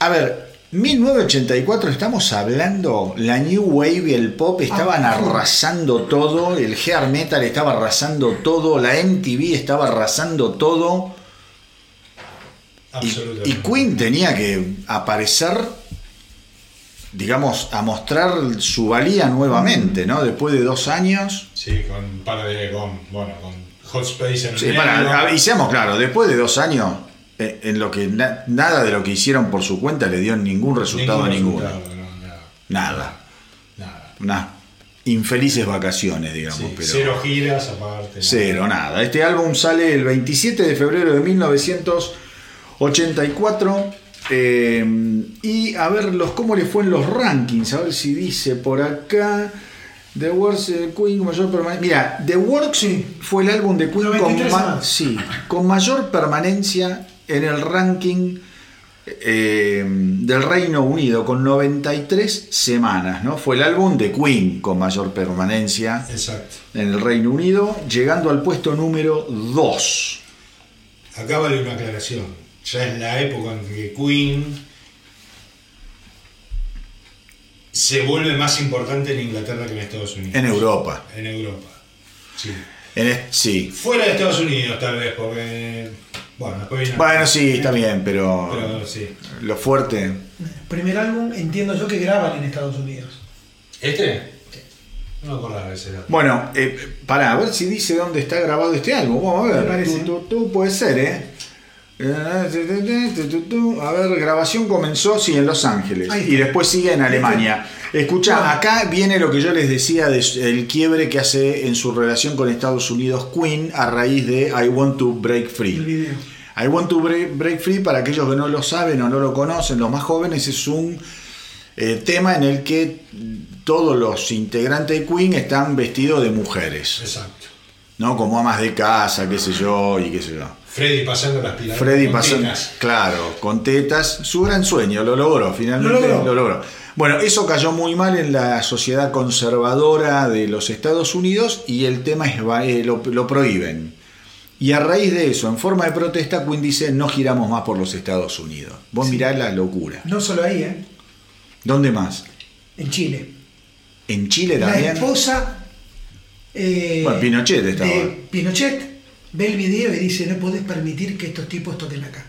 A ver, 1984 estamos hablando, la New Wave y el pop estaban Ah, arrasando todo, el hair metal estaba arrasando todo, la MTV estaba arrasando todo. Y, y Queen tenía que aparecer, digamos, a mostrar su valía nuevamente, ¿no? Después de dos años. Sí, con un par de... Con, bueno, con Hot Space en el Sí, para, y seamos claros, después de dos años, en lo que na- nada de lo que hicieron por su cuenta le dio ningún resultado a ninguno. no, nada. Nada. Nada. unas infelices vacaciones, digamos. Sí, pero Cero giras aparte. Cero, nada. Este álbum sale el 27 de febrero de 1984. eh, y a ver los, cómo le fue en los rankings. A ver si dice por acá. The Works eh, Queen con mayor permanencia. Mira, The Works Sí. fue el álbum de Queen con, 93 ma- semanas. sí, con mayor permanencia en el ranking eh, del Reino Unido, con 93 semanas. ¿no? Fue el álbum de Queen con mayor permanencia Exacto. en el Reino Unido, llegando al puesto número 2. Acá vale una aclaración. Ya en la época en que Queen se vuelve más importante en Inglaterra que en Estados Unidos. En Europa. En Europa. Sí. En es- sí. Fuera de Estados Unidos, tal vez, porque. Bueno, después viene. Bueno, sí, está bien, pero, Pero sí. lo fuerte. Primer álbum, entiendo yo que graban en Estados Unidos. ¿Este? No me acordaba de ese dato. Bueno, eh, para a ver si dice dónde está grabado este álbum. Vamos a Me ver. parece. Tú, tú- tú, puede ser, ¿eh? A ver, grabación comenzó, sí, en Los Ángeles. Ahí está. Y después sigue en Alemania. Escucha, acá viene lo que yo les decía del quiebre que hace en su relación con Estados Unidos Queen a raíz de I Want to Break Free. El video. I Want to Break, Break Free, para aquellos que no lo saben o no lo conocen, los más jóvenes, es un eh, tema en el que todos los integrantes de Queen están vestidos de mujeres, Exacto. ¿no? Como amas de casa, qué sé yo, y qué sé yo. Freddy pasando las pilas. Freddy tetas. claro, con tetas, su gran sueño, lo logró, finalmente Lo logró. lo logró. Bueno, eso cayó muy mal en la sociedad conservadora de los Estados Unidos y el tema es, eh, lo, lo prohíben. Y a raíz de eso, en forma de protesta, Queen dice, no giramos más por los Estados Unidos. Vos mirá la locura. No solo ahí, ¿eh? ¿Dónde más? En Chile. ¿En Chile La también? esposa eh, Bueno, Pinochet estaba. de Pinochet ve el video y dice, no podés permitir que estos tipos toquen acá.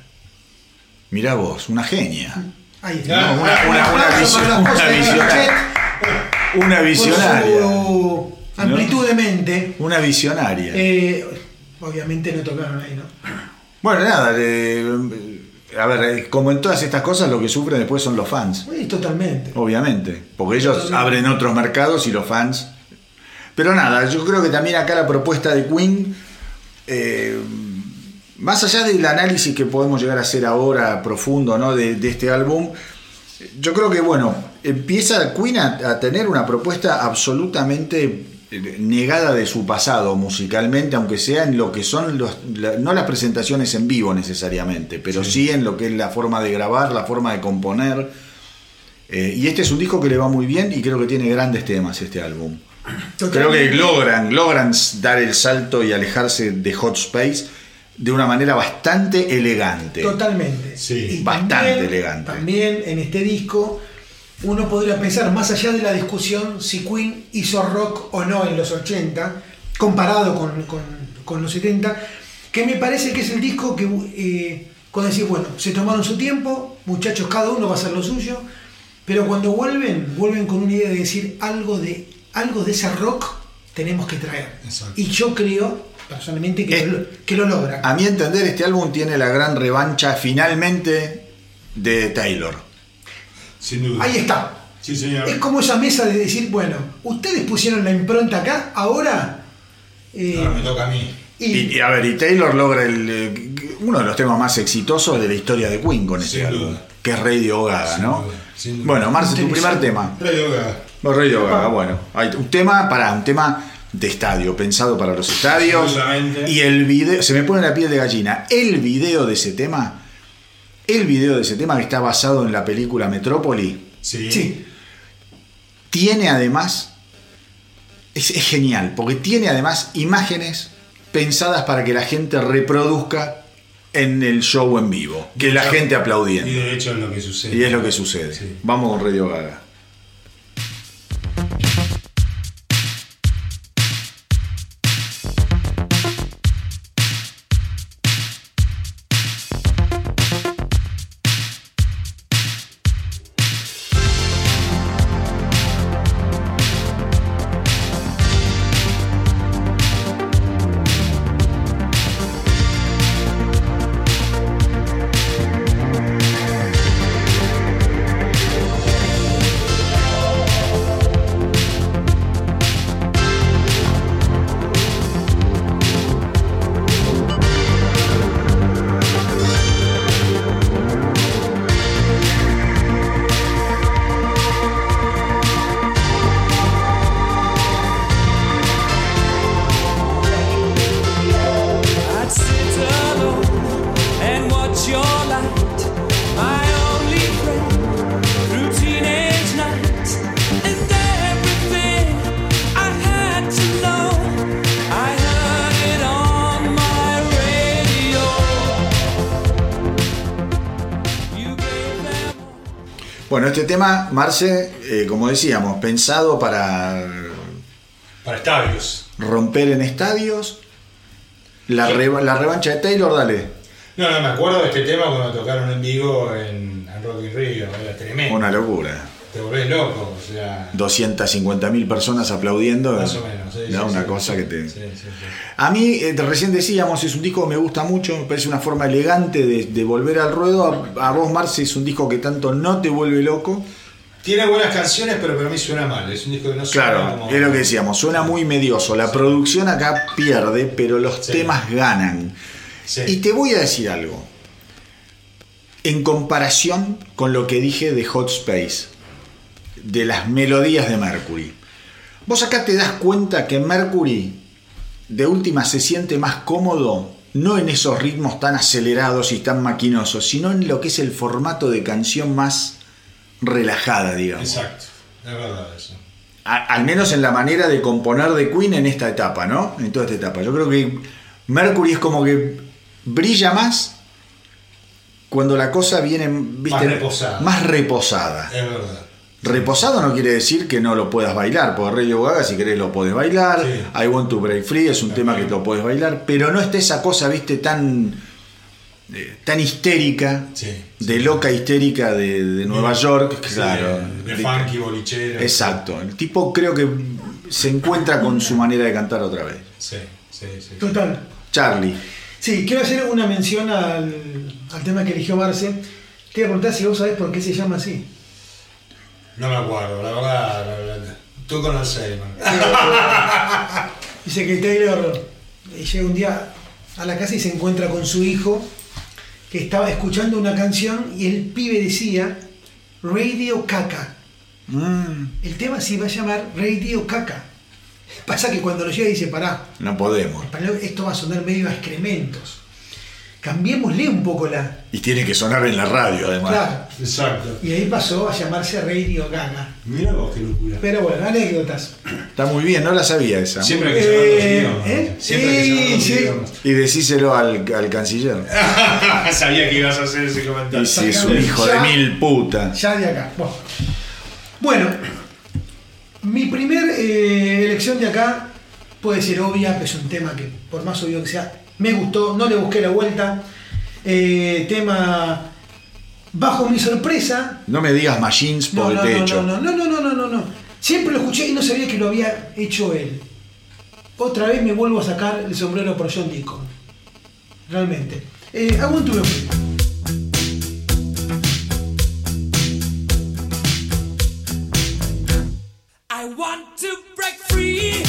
Mirá vos, una genia. Ahí No, está. una, una- una visionaria. Una visionaria. amplitud de mente. Una visionaria. Eh, obviamente no tocaron ahí, ¿no? Bueno, nada, eh, a ver, eh, como en todas estas cosas, lo que sufren después son los fans, Sí, totalmente. obviamente, porque ellos Totalmente. abren otros mercados y los fans. Pero nada, yo creo que también acá la propuesta de Queen, eh, más allá del análisis que podemos llegar a hacer ahora profundo ¿no? de, de este álbum, yo creo que, bueno, empieza Queen a, a tener una propuesta absolutamente eh, negada de su pasado musicalmente, aunque sea en lo que son los, la- no las presentaciones en vivo necesariamente, pero sí. en lo que es la forma de grabar, la forma de componer. Eh, y este es un disco que le va muy bien y creo que tiene grandes temas este álbum. Creo que logran, logran dar el salto y alejarse de Hot Space de una manera bastante elegante. Totalmente. Sí, bastante elegante. También en este disco uno podría pensar, más allá de la discusión si Queen hizo rock o no en los 80, comparado con, con- con los 70, que me parece que es el disco que, eh, cuando decís, bueno, se tomaron su tiempo, muchachos, cada uno va a hacer lo suyo, pero cuando vuelven, vuelven con una idea de decir algo de, algo de ese rock tenemos que traer. Exacto. Y yo creo, personalmente, que, Es- lo, que lo logran. A mi entender, este álbum tiene la gran revancha finalmente de Taylor. Sin duda. Ahí está. Sí, señor. Es como esa mesa de decir, bueno, ustedes pusieron la impronta acá, ahora. eh, Ahora me toca a mí. y, Y, y a ver, y Taylor logra el, eh, uno de los temas más exitosos de la historia de Queen con este álbum, duda. que es Radio Gaga, ¿no? duda, sin duda. Bueno, Marce, tu primer tema. Radio Gaga. Radio Gaga, bueno. Hay un tema para un tema de estadio, pensado para los estadios. Y el video, se me pone la piel de gallina. El video de ese tema, el video de ese tema que está basado en la película Metrópoli, Sí. sí, tiene además, es, es genial, porque tiene además imágenes pensadas para que la gente reproduzca en el show en vivo, que la gente Y aplaudiendo. de hecho es lo que sucede. Y es lo que sucede. Sí. Vamos con Radio Gaga. Tema, Marce, eh, como decíamos, pensado para Para estadios. romper en estadios. La, revancha de Taylor, dale. No, no, me acuerdo de este tema cuando tocaron en vivo en, en Rock in Rio. Era tremendo. Una locura. Te volvés loco, sea. 250.000 personas aplaudiendo. Más o menos. sí, da sí, una sí. cosa que te. A mí, eh, recién decíamos, es un disco que me gusta mucho, me parece una forma elegante de, de volver al ruedo. A, a vos, Marce, es un disco que tanto no te vuelve loco. Tiene buenas canciones, pero para mí suena mal. Es un disco que no suena Claro, como. es lo que decíamos, suena muy medioso. La producción acá pierde, pero los temas ganan. Y te voy a decir algo. En comparación con lo que dije de Hot Space, de las melodías de Mercury. Vos acá te das cuenta que Mercury de última se siente más cómodo, no en esos ritmos tan acelerados y tan maquinosos, sino en lo que es el formato de canción más relajada, digamos. Exacto, es verdad eso. A- al menos en la manera de componer de Queen en esta etapa, ¿no? En toda esta etapa. Yo creo que Mercury es como que brilla más cuando la cosa viene ¿viste? reposada. más reposada. Es verdad. Reposado no quiere decir que no lo puedas bailar, porque Radio Gaga si querés lo podés bailar, Sí. I Want to Break Free es un tema que lo podés bailar, pero no está esa cosa, viste, tan, eh, tan histérica, Sí, de loca histérica de, de Nueva York, claro. De, De- funky, bolichero. Exacto, el tipo creo que se encuentra con su manera de cantar otra vez. Sí, sí, sí. Total. Charlie, Sí, quiero hacer una mención al, al tema que eligió Marce. Te voy a preguntar si vos sabés por qué se llama así. No me acuerdo, la verdad. La verdad. Tú con Alzheimer. Dice que Taylor eh, llega un día a la casa y se encuentra con su hijo que estaba escuchando una canción y el pibe decía Radio Caca. mm, El tema se va a llamar Radio Caca. Pasa que cuando lo llega dice, pará, no podemos. esto va a sonar medio a excrementos. Cambiémosle un poco la... Y tiene que sonar en la radio además. Claro. Exacto. Y ahí pasó a llamarse Radio Gaga. Mira vos qué locura. Pero bueno, anécdotas. Está muy bien, no la sabía esa. Siempre hay que saber los Eh, idiomas. ¿eh? Siempre hay que los Sí, sí. idiomas. Y decíselo al, al canciller. *laughs* Sabía que ibas a hacer ese comentario. Y si es un hijo de mil putas. Ya de acá. Bueno, Bueno, mi primer eh, elección de acá puede ser obvia, pero es un tema que, por más obvio que sea, me gustó, no le busqué la vuelta. Eh, tema bajo mi sorpresa. No me digas machines por No, el no, techo. no, no, no, no, no, no, no. Siempre lo escuché y no sabía que lo había hecho él. Otra vez me vuelvo a sacar el sombrero por John Deacon. Realmente. Eh, I want to be free. I want to break free.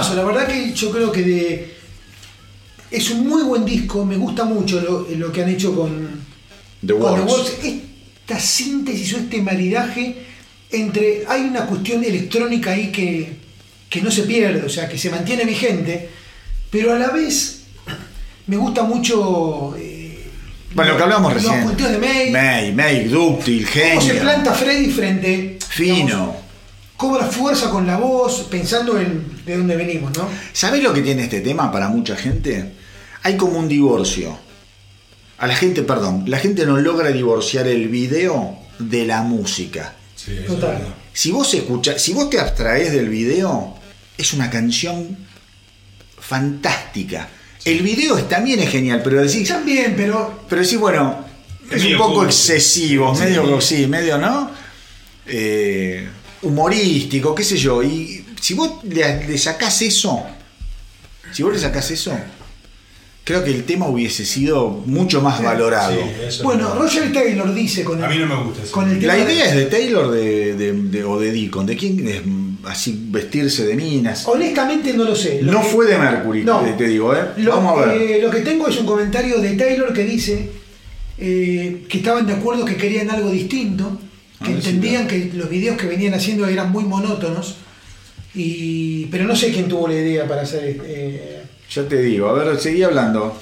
Temazo. La verdad que yo creo que de- es un muy buen disco. Me gusta mucho lo, lo que han hecho con, The con The Works. Works. Esta síntesis o este maridaje entre. Hay una cuestión electrónica ahí que, que no se pierde, o sea, que se mantiene vigente, pero a la vez me gusta mucho. eh, Bueno, lo que hablamos los recién. punteos de May. May, May, dúctil, ¿Cómo se genio. planta Freddy frente? Fino. digamos, cobra fuerza con la voz, pensando en de dónde venimos, ¿no? ¿Sabés lo que tiene este tema para mucha gente? Hay como un divorcio. A la gente, perdón, la gente no logra divorciar el video de la música. Sí, Total. es. Si vos escuchas, si vos te abstraes del video, es una canción fantástica. El video también es genial, pero decís, También, pero pero decís, bueno, Es es un poco excesivo, Sí. medio, sí, medio, ¿no? Eh, humorístico, qué sé yo. Y si vos le, le sacás eso, si vos le sacás eso, creo que el tema hubiese sido mucho más valorado. Sí, bueno. Roger Taylor dice con el, A mí no me gusta eso. con el tema La de- idea es de Taylor de, de- de- o de Deacon. ¿De quién es? así vestirse de minas. Honestamente no lo sé. Lo No que- fue de Mercury, No. te, te digo, ¿eh? Lo, Vamos a ver. eh, lo que tengo es un comentario de Taylor que dice eh, que estaban de acuerdo que querían algo distinto, que ver si entendían que los videos que venían haciendo eran muy monótonos, y, pero no sé quién tuvo la idea para hacer... eh, Ya te digo, a ver, seguí hablando.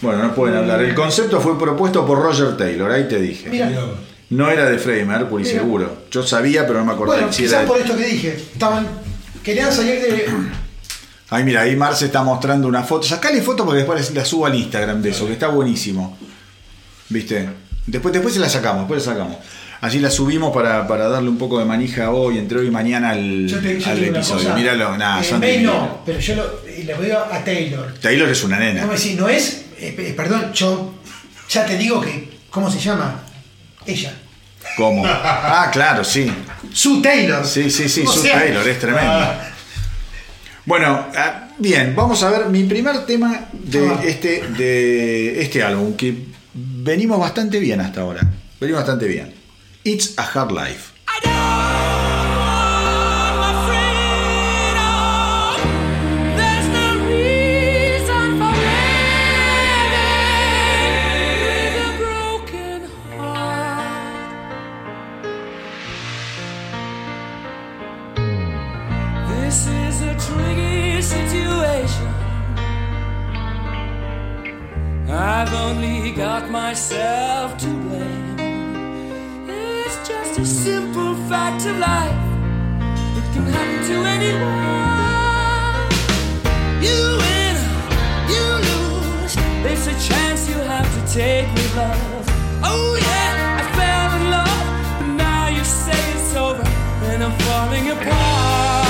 Bueno, no pueden hablar. El concepto fue propuesto por Roger Taylor, ahí te dije. Mira. Mirá. No era de Mercury, Mira. seguro. Yo sabía, pero no me acordaba bueno, si era de- por esto que dije, estaban querían salir de... Ay, mira, ahí Marce está mostrando una foto. Sacale foto porque después la subo al Instagram de eso, que está buenísimo. ¿Viste? Después, después se la sacamos, después la sacamos. Así la subimos para, para darle un poco de manija hoy, entre hoy y mañana al, Yo te, yo al te digo una episodio. Míralo, nada, eh, no, pero yo lo, veo a Taylor. Taylor es una No nena. me decís, no es, eh, pe- perdón, yo ya te digo que, ¿cómo se llama? Ella. ¿Cómo? *laughs* Ah, claro, sí. Su Taylor. Sí, sí, sí, Sue sea, Taylor, es tremendo. Ah, Bueno, ah, bien, vamos a ver mi primer tema de Ah. este, de este álbum, que venimos bastante bien hasta ahora. Venimos bastante bien. It's a Hard Life. I've only got myself to blame. It's just a simple fact of life. It can happen to anyone. You win, you lose. There's a chance you have to take with love. Oh yeah, I fell in love, but now you say it's over, and I'm falling apart.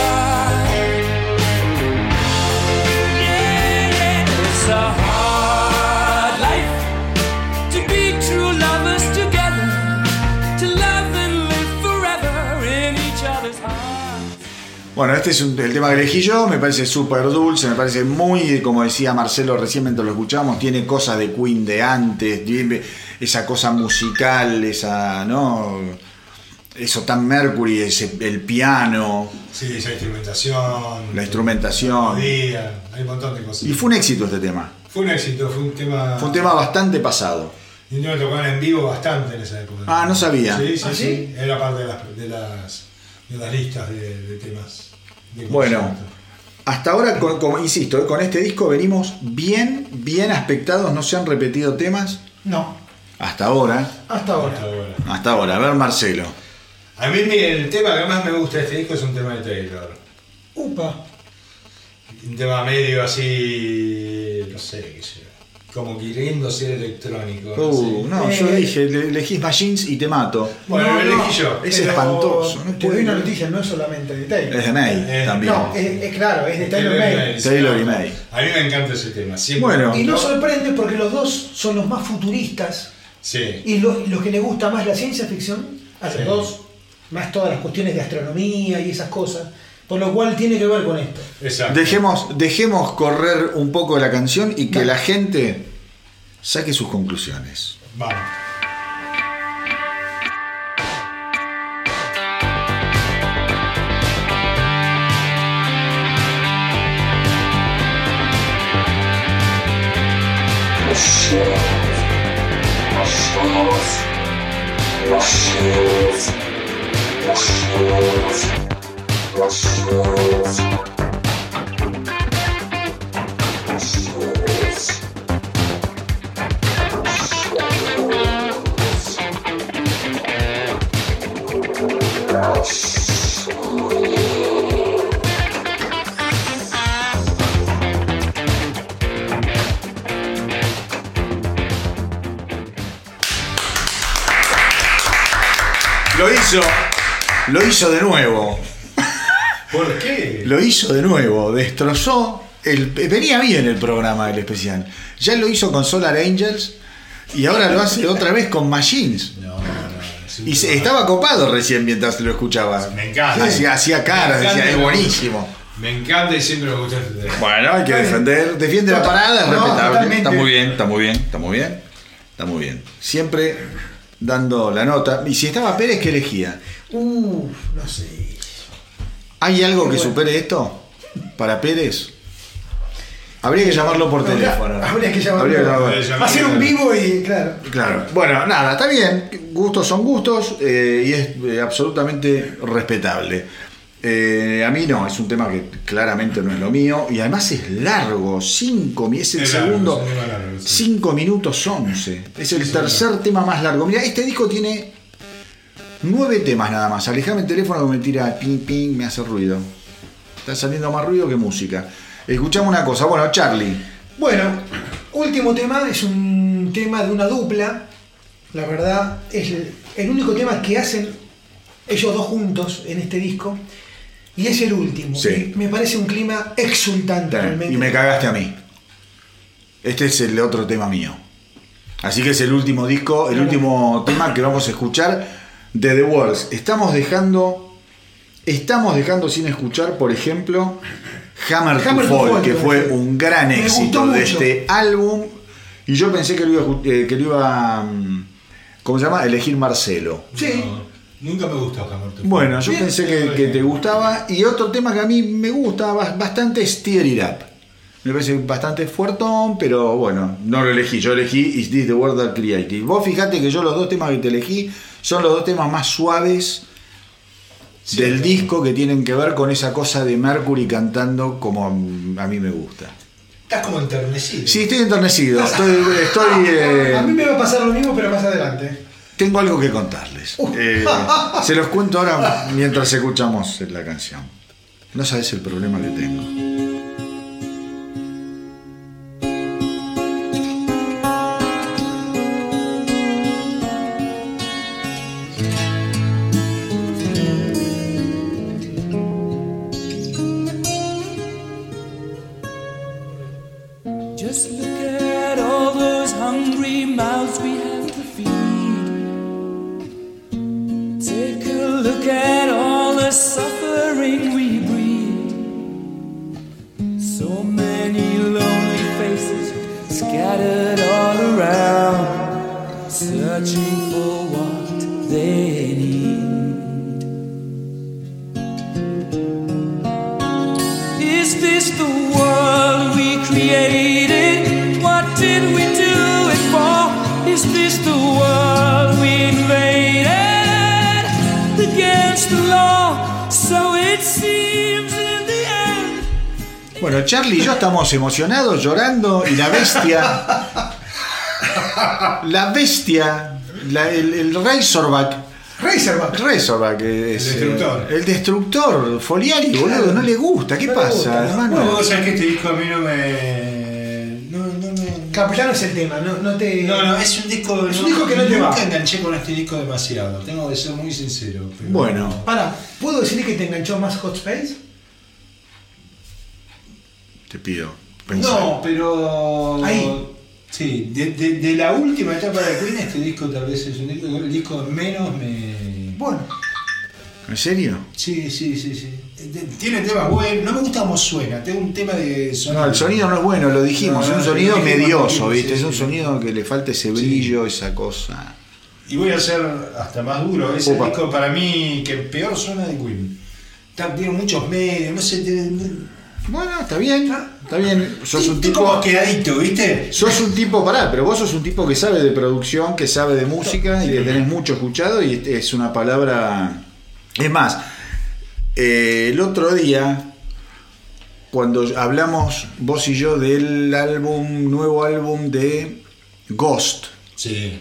Bueno, este es un- el tema que elegí yo, me parece súper dulce, me parece muy, como decía Marcelo recién mientras lo escuchábamos, tiene cosas de Queen de antes, tiene esa cosa musical, esa, ¿no? Eso tan Mercury, ese, el piano, Sí, esa instrumentación. la instrumentación. melodía, hay un montón de cosas. Y fue un éxito este tema. Fue un éxito, fue un tema. Fue un tema bastante pasado. Y me tocaban en vivo bastante en esa época. Ah, no sabía. Sí, sí, ¿Ah, sí. sí? Era parte de las, de las, de las listas de, de temas. de Bueno, hasta ahora, con- como insisto, eh, con este disco venimos bien, bien aspectados, no se han repetido temas No, hasta ahora. hasta Hasta ahora. ahora. Hasta ahora, a ver Marcelo. A mí el tema que más me gusta de este disco es un tema de Taylor. Upa. Un tema medio así, no sé, qué sé, como queriendo ser electrónico. Uh, no, yo Eh, dije, le- elegís Machines y te mato. Bueno, No, lo elegí no, yo. Es pero espantoso, no te doy una noticia, no es solamente de Taylor. Es de May Eh, también. No, es, es claro, es de Taylor May. Taylor y May. A mí me encanta ese tema. Siempre Bueno. me Y no sorprende porque los dos son los más futuristas Sí. y los, los que les gusta más la ciencia ficción, a los Sí. dos, más todas las cuestiones de astronomía y esas cosas, por lo cual tiene que ver con esto. Exacto. Dejemos, dejemos correr un poco la canción y que Dale. la gente saque sus conclusiones. Vamos. Lo hizo de nuevo. ¿Por qué? Lo hizo de nuevo, destrozó. El, venía bien el programa del especial. Ya lo hizo con Solar Angels y ahora lo hace otra vez con Machines. No, no, no. Y se- estaba copado recién mientras lo escuchaba. Me encanta. Hacía, hacía caras, decía, es buenísimo. Me encanta y siempre este tema. Bueno, hay que defender, defiende la parada, es respetable. Está muy bien, está muy bien, está muy bien. Está muy bien. Siempre dando la nota. Y si estaba Pérez, ¿qué elegía? Uf, no sé. ¿Hay algo que Bueno. supere esto? ¿Para Pérez? Habría que llamarlo por teléfono. Habría que llamarlo. Habría que llamarlo. Ser un vivo y claro. Claro. Bueno, nada, está bien. Gustos son gustos eh, y es eh, absolutamente respetable. Eh, a mí no, es un tema que claramente no es lo mío y además es largo, 5 es el Es segundo, es un tema largo, sí. 5 minutos 11. Es el Sí, tercer tema más largo. Mira, este disco tiene 9 temas nada más. Alejame el teléfono que me tira ping ping, me hace ruido. Está saliendo más ruido que música. Escuchamos una cosa, bueno, Charlie. Bueno, último tema es un tema de una dupla. La verdad, es el, único tema que hacen ellos dos juntos en este disco. Y es el último. Sí. Y me parece un clima exultante realmente. Y me cagaste a mí. Este es el otro tema mío. Así que es el último disco, el último tema que vamos a escuchar de The Walls. Estamos dejando. Estamos dejando sin escuchar, por ejemplo, Hammer, to Hammer to Fall, Fall, que fue un gran Me éxito de este álbum. Y yo pensé que lo iba, eh, que lo iba mm, ¿cómo se llama? Elegir Marcelo. Sí. No, nunca me gustó Hammer to Fall. Bueno, yo Bien. pensé que, que te gustaba. Y otro tema que a mí me gusta bas- bastante es Tear It Up. Me parece bastante fuertón, pero bueno, no lo elegí. Yo elegí Is This the World That Created. Vos fijate que yo los dos temas que te elegí son los dos temas más suaves Sí, del claro. disco que tienen que ver con esa cosa de Mercury cantando como a mí me gusta. Estás como enternecido. Sí, estoy enternecido. Estoy, estoy, eh, *laughs* A mí me va a pasar lo mismo, pero más adelante. tengo algo que contarles. Eh, se los cuento ahora mientras escuchamos la canción. No sabes el problema que tengo. Bueno, Charlie y yo estamos emocionados, llorando, y la bestia. La bestia, la- el, el Razorback. Razorback. Razorback es. El destructor. eh, el destructor, Foliari, boludo, no le gusta. ¿Qué No pasa, gusta, ¿no? hermano? Bueno, vos sabés que este disco a mí no me. No, no me. No es el tema, no, no te. No, no, es un disco. Es un disco que no te nunca va. enganché con este disco demasiado. Tengo que ser muy sincero. pero- Bueno. Para, ¿puedo decir que te enganchó más Hot Space? Te pido. No, pero. Ahí. Sí, de, de- de la última etapa de Queen, este disco tal vez es un disco, el disco menos me. Bueno, ¿En serio? Sí, sí, sí, sí. Tiene temas buenos. No me gusta cómo suena. Tengo un tema de sonido. No, el sonido no es bueno, lo dijimos. No, es un sonido medioso, ¿viste? sí, es un sonido que le falta ese brillo, esa cosa. Y voy a ser hasta más duro. Es el disco para mí que peor suena de Queen. Tiene muchos medios, no sé. Bueno, está bien, está bien. Sos un tipo. como quedadito, ¿viste? Sos un tipo, pará, pero vos sos un tipo que sabe de producción, que sabe de música y que tenés mucho escuchado y es una palabra... Es más, eh, el otro día, cuando hablamos vos y yo del álbum, nuevo álbum de Ghost, Sí.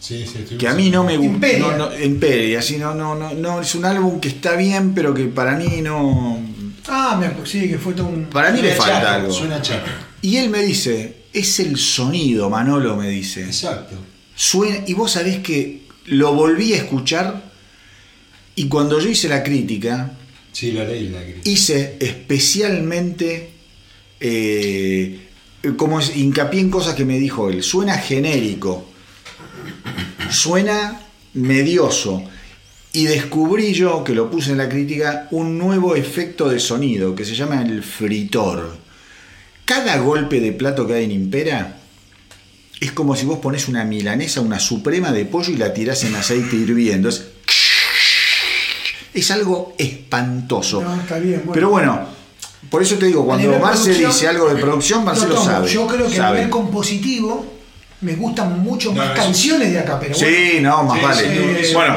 Sí, sí, estoy que a mí no me gusta... Imperia. No, no, Imperia, sí, no, no, no, no, es un álbum que está bien, pero que para mí no... ah, me sí, que fue todo un. Para mí le falta algo. Suena chato. Y él me dice, es el sonido, Manolo me dice. Exacto. Suena, y vos sabés que lo volví a escuchar y cuando yo hice la crítica, Sí, la ley la crítica. hice especialmente eh, como es, hincapié en cosas que me dijo él. Suena genérico, suena medioso. Y descubrí yo, que lo puse en la crítica, un nuevo efecto de sonido que se llama el fritor. Cada golpe de plato que hay en Impera es como si vos pones una milanesa, una suprema de pollo y la tirás en aceite hirviendo. Es- *laughs* Es algo espantoso. No, está bien, bueno. Pero bueno, por eso te digo, cuando Marce dice algo de producción, lo Marcelo tomo. sabe. Yo creo que a nivel compositivo me gustan mucho No, más canciones de acá, pero bueno. Sí, no, más Sí, vale. sí, bueno,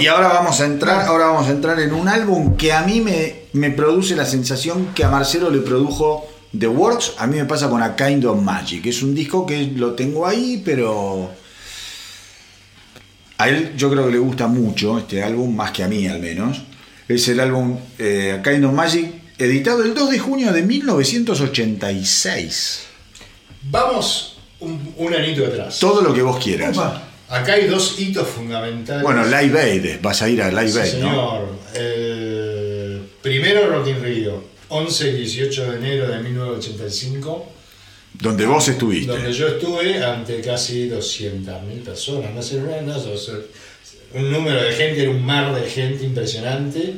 y ahora vamos a entrar, ahora vamos a entrar en un álbum que a mí me, me produce la sensación que a Marcelo le produjo The Works. A mí me pasa con A Kind of Magic. Es un disco que lo tengo ahí, pero a él yo creo que le gusta mucho este álbum, más que a mí al menos. Es el álbum eh, A Kind of Magic, editado el 2 de junio de 1986. Vamos un, un anito atrás. Todo lo que vos quieras. Opa, Acá hay dos hitos fundamentales. Bueno, Live Aid, vas a ir a Live Sí, Aid, ¿no? señor. El primero Rock in Rio, 11 y 18 de enero de 1985, Donde vos estuviste. donde yo estuve ante casi 200.000 personas. No sé, no, no, o sea, un número de gente, era un mar de gente impresionante.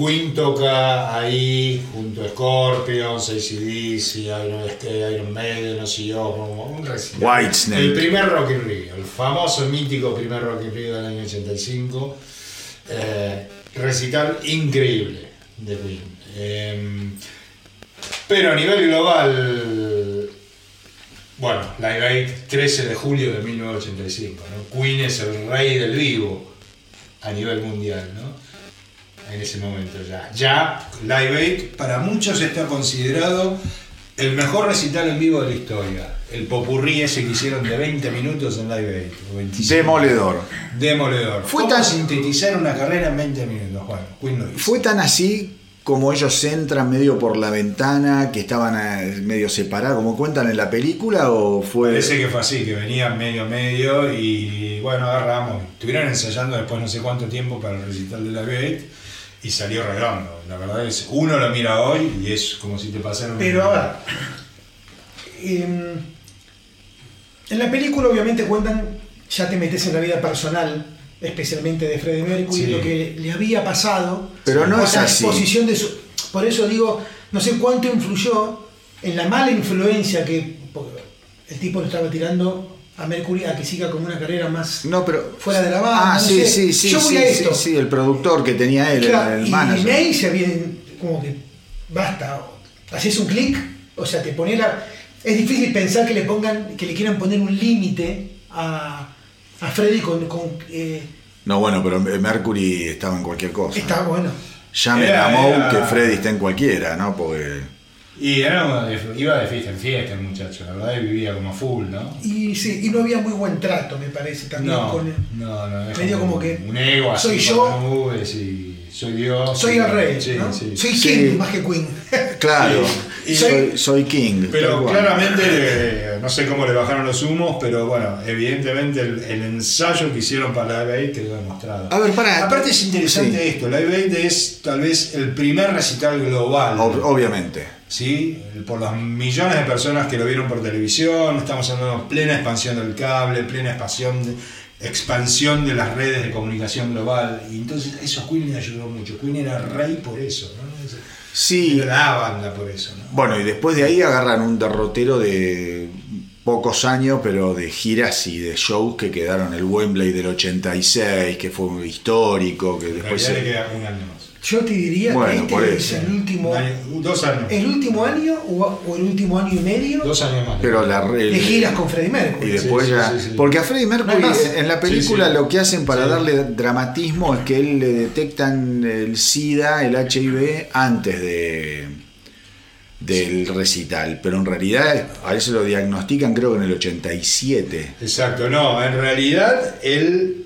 Queen toca ahí junto a Scorpions, ACDC, Iron, Iron Maiden, no sé yo, como un recital. Whitesnake. El primer Rock in Rio, el famoso mítico primer Rock in Rio del año 85. Eh, recital increíble de Queen. Eh, pero a nivel global, bueno, Live Aid 13 de julio de 1985. ¿no? Queen es el rey del vivo a nivel mundial, ¿no? En ese momento ya. Ya Live Aid para muchos está considerado el mejor recital en vivo de la historia. El popurrí ese que hicieron de 20 minutos en Live Aid. o 25. Demoledor. Demoledor. Fue ¿Cómo tan- sintetizar una carrera en 20 minutos? Bueno, lo hizo. Fue tan así como ellos entran medio por la ventana, que estaban eh, medio separados, como cuentan en la película, o fue. Parece que fue así, que venían medio medio y bueno, agarramos. Estuvieron ensayando después no sé cuánto tiempo para el recital de la Aid y salió redondo. La verdad es, uno lo mira hoy y es como si te pasaran un- Pero a ver, em, en la película obviamente cuentan, ya te metes en la vida personal, especialmente de Freddie Mercury, Sí. lo que le había pasado. Pero no es así. exposición de su- por eso digo, no sé cuánto influyó en la mala influencia que el tipo le estaba tirando a Mercury a que siga como una carrera más No, pero. fuera de la banda. Ah, no sí, sé. sí, sí. Yo voy sí, a sí, esto. sí, el productor que tenía él, Claro, el, y manager. May se había como que basta, haces un clic, o sea, te pone la. Es difícil pensar que le pongan, que le quieran poner un límite a, a Freddy con, con eh, No, bueno, pero Mercury estaba en cualquier cosa. está bueno. Llamen Era- a Moe era- que Freddy está en cualquiera, ¿no? Porque. Y era iba de fiesta en fiesta el muchacho, la verdad, y vivía como full, ¿no? Y sí, y no había muy buen trato, me parece, también No, con no, no, es medio como que un ego así soy yo. nubes y soy Dios. soy el rey, sí, ¿no? sí. Soy Sí. King más que Queen. *laughs* Claro, Sí. *laughs* Y- soy, soy King. Pero claramente, eh, no sé cómo le bajaron los humos, pero bueno, evidentemente el, el ensayo que hicieron para Live Aid quedó demostrado. A ver, pará. Aparte es interesante Sí. esto, Live Aid es tal vez el primer recital global, Ob- obviamente. ¿sí? Por las millones de personas que lo vieron por televisión, estamos hablando de plena expansión del cable, plena expansión de, expansión de las redes de comunicación global, y entonces eso Queen le ayudó mucho, Queen era rey por eso, ¿no? Sí. Era la banda por eso, ¿no? Bueno, y después de ahí agarran un derrotero de pocos años, pero de giras y de shows que quedaron el Wembley del 86, que fue histórico, que En después se- le queda un año. Yo te diría Bueno, que este es el último, dos años. el último año o, o el último año y medio Dos años más. Pero la re- de giras con Freddie y Mercury. después Sí, sí, ya sí, sí. porque a Freddie Mercury No en la película Sí, sí. lo que hacen para Sí. darle dramatismo es que él le detectan el SIDA, el HIV antes de del recital, pero en realidad a él se lo diagnostican creo que en el 87. Exacto, no, en realidad el,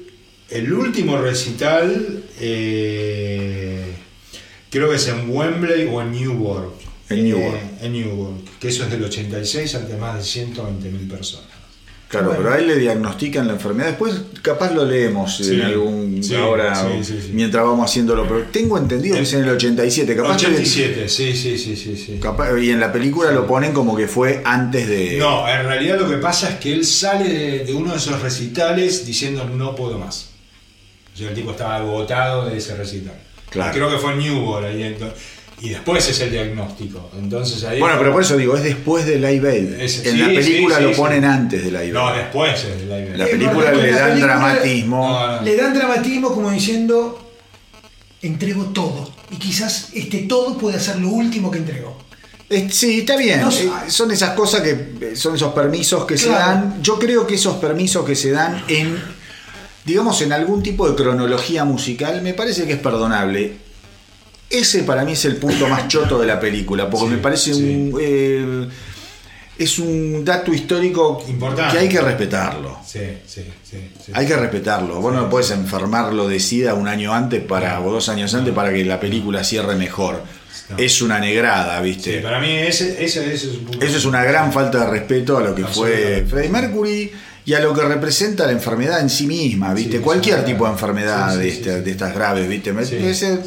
el último recital eh, creo que es en Wembley o en Newark. En Newark. Eh, en Newark, que eso es del 86 ante más de 120 mil personas. Claro, Bueno. pero a él le diagnostican la enfermedad. Después capaz lo leemos Sí, en algún sí, ahora sí, mientras vamos haciéndolo, pero tengo entendido que es en el 87, capaz que- 87, sí, sí, sí, sí. sí. capaz- y en la película lo ponen como que fue antes de No, en realidad lo que pasa es que él sale de, de uno de esos recitales diciendo no puedo más. O sea, el tipo estaba agotado de ese recital. Claro. Creo que fue Newborn ahí. y después es el diagnóstico. Entonces ahí. Bueno, pero por eso digo, es después de Live Aid. Es- en sí, la película sí, sí, lo sí. ponen antes de Live Aid. No, después es el live. la Eh, película no, le la dan película- dramatismo. No, no. Le dan dramatismo como diciendo entrego todo. Y quizás este todo puede ser lo último que entregó. Eh, Sí, está bien. No. Eh, son esas cosas que eh, son esos permisos que se dan. Yo creo que esos permisos que se dan en, digamos, en algún tipo de cronología musical, me parece que es perdonable. Ese para mí es el punto más choto de la película, porque Sí, me parece sí. un. eh, es un dato histórico Importante. que hay que respetarlo. Sí, sí, sí. sí. Hay que respetarlo. Vos no puedes enfermarlo de SIDA un año antes para, o dos años antes para que la película cierre mejor. No. Es una negrada, Sí, ¿viste? para mí ese, ese, ese es un punto. Eso es una gran falta de respeto a lo que fue. Freddie Mercury y a lo que representa la enfermedad en sí misma, ¿viste? Sí, Cualquier sí, tipo de enfermedad sí, de, este- estas graves, ¿viste? Me parece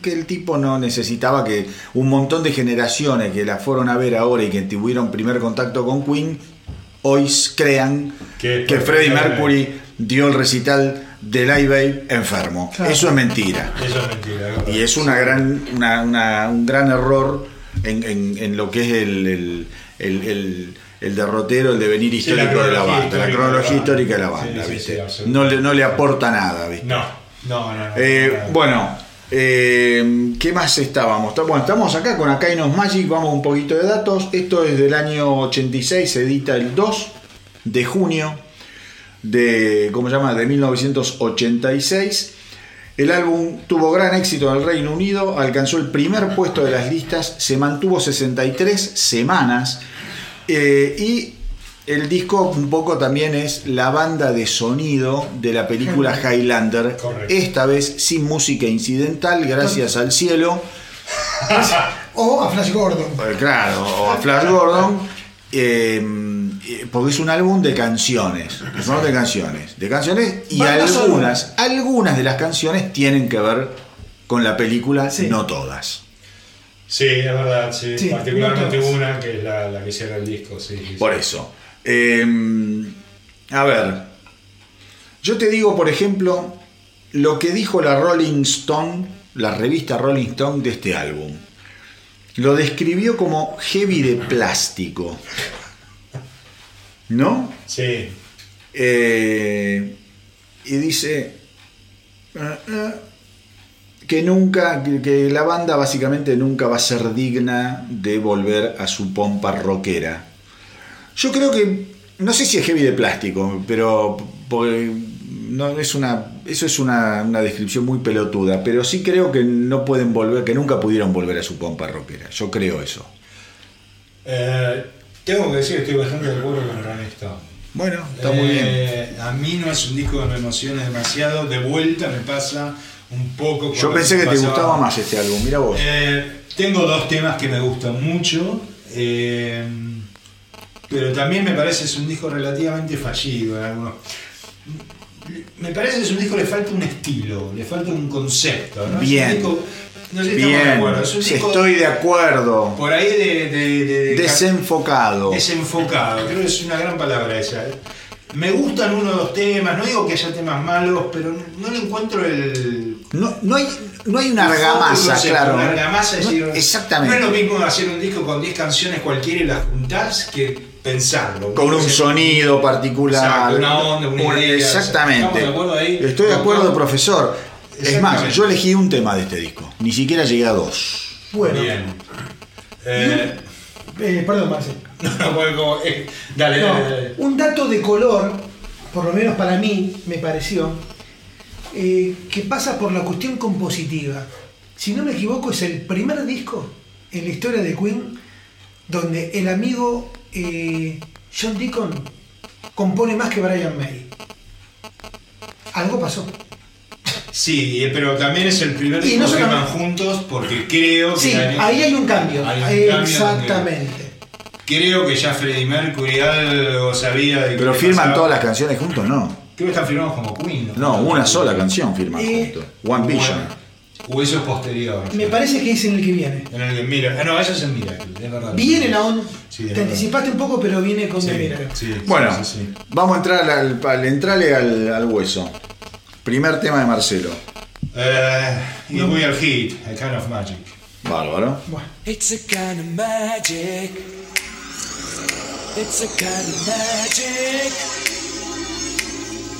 que el tipo no necesitaba que un montón de generaciones que la fueron a ver ahora y que tuvieron primer contacto con Queen, hoy crean Que- que Freddie Mercury dio el recital de Live Aid enfermo. Claro. Eso es mentira. *laughs* Eso es mentira. Y es una gran, una- una- un gran error en, en- en lo que es el, el- el- el- el derrotero, el devenir Sí, histórico de la banda, la cronología histórica de la banda. Sí, ¿viste? sí, no, le, no le aporta nada, ¿viste? No, no, no. no, Eh, no. bueno, eh, ¿qué más estábamos? Está- Bueno, estamos acá con Akainos Magic, vamos un poquito de datos. Esto es del año 86, se edita el 2 de junio de, ¿cómo se llama? De 1986. El álbum tuvo gran éxito en el Reino Unido, alcanzó el primer puesto de las listas, se mantuvo 63 semanas eh, y el disco un poco también es la banda de sonido de la película *laughs* Highlander, Correcto. esta vez sin música incidental, gracias al cielo. *laughs* O a Flash Gordon. Eh, Claro, o a Flash Gordon, eh, porque es un álbum de canciones, son de canciones, de canciones y algunas, algunas de las canciones tienen que ver con la película, Sí. no todas. Sí, es verdad, sí. Sí, Particularmente no una que es la, la que cierra el disco, sí. sí, sí. Por eso. Eh, a ver, yo te digo, por ejemplo, lo que dijo la Rolling Stone, la revista Rolling Stone de este álbum. Lo describió como heavy de plástico. ¿No? Sí, Eh, y dice eh, eh, que nunca, que, que la banda básicamente nunca va a ser digna de volver a su pompa rockera. Yo creo que, no sé si es heavy de plástico, pero porque no, es una, eso es una, una descripción muy pelotuda, pero sí creo que no pueden volver, que nunca pudieron volver a su pompa rockera. Yo creo eso. Eh, tengo que decir que estoy bastante de acuerdo con Stone. Bueno, está muy bien. Eh, A mí no es un disco que me emocione demasiado. De vuelta me pasa un poco. Yo pensé que te gustaba más este álbum, mira vos. Eh, tengo dos temas que me gustan mucho. eh, pero también me parece es un disco relativamente fallido en algunos. Me parece que es un disco le falta un estilo, le falta un concepto. ¿no? Es un Bien. disco- no sé si de Bien, acuerdo, es un disco estoy de acuerdo. por ahí de, de- de- de- Desenfocado. Desenfocado, creo que es una gran palabra esa. Me gustan uno o dos temas, no digo que haya temas malos, pero no le encuentro el. No, no hay, no hay una argamasa, claro. Una argamasa, es No, decir, exactamente. No es lo mismo hacer un disco con 10 canciones cualquiera y las juntás que pensarlo. Con un sonido particular. Exacto, una onda, una idea, Exactamente. ¿estamos de acuerdo ahí? Estoy de acuerdo, profesor. Es más, yo elegí un tema de este disco. Ni siquiera llegué a dos. Bueno, Bien. Eh, eh, perdón, Marcel. *laughs* no, como- eh, dale, No, dale, dale. un dato de color, por lo menos para mí, me pareció, eh, que pasa por la cuestión compositiva. Si no me equivoco, es el primer disco en la historia de Queen donde el amigo eh, John Deacon compone más que Brian May. Algo pasó. Sí, eh, pero también es el primer Y disco no que van juntos porque creo que Sí, ahí hay un cambio. Hay un cambio donde- Exactamente. Creo que ya Freddie Mercury algo sabía de Pero firman pasaba. todas las canciones juntos, no. Creo que están firmados como Queen. No, una sola canción firman Eh, juntos. One Vision. O eso es posterior. Me parece que es en el que viene. En el que mira. Ah, no, eso es en Miracle, es verdad. Viene la on. Sí, te verdad. anticipaste un poco, pero viene con Sí, The Miracle. sí, Bueno, sí, sí, sí. vamos a entrar al, al entrale al, al hueso. Primer tema de Marcelo. Y voy al hit, A Kind of Magic. Bárbaro. Bueno, It's a kind of magic. It's a kind of magic.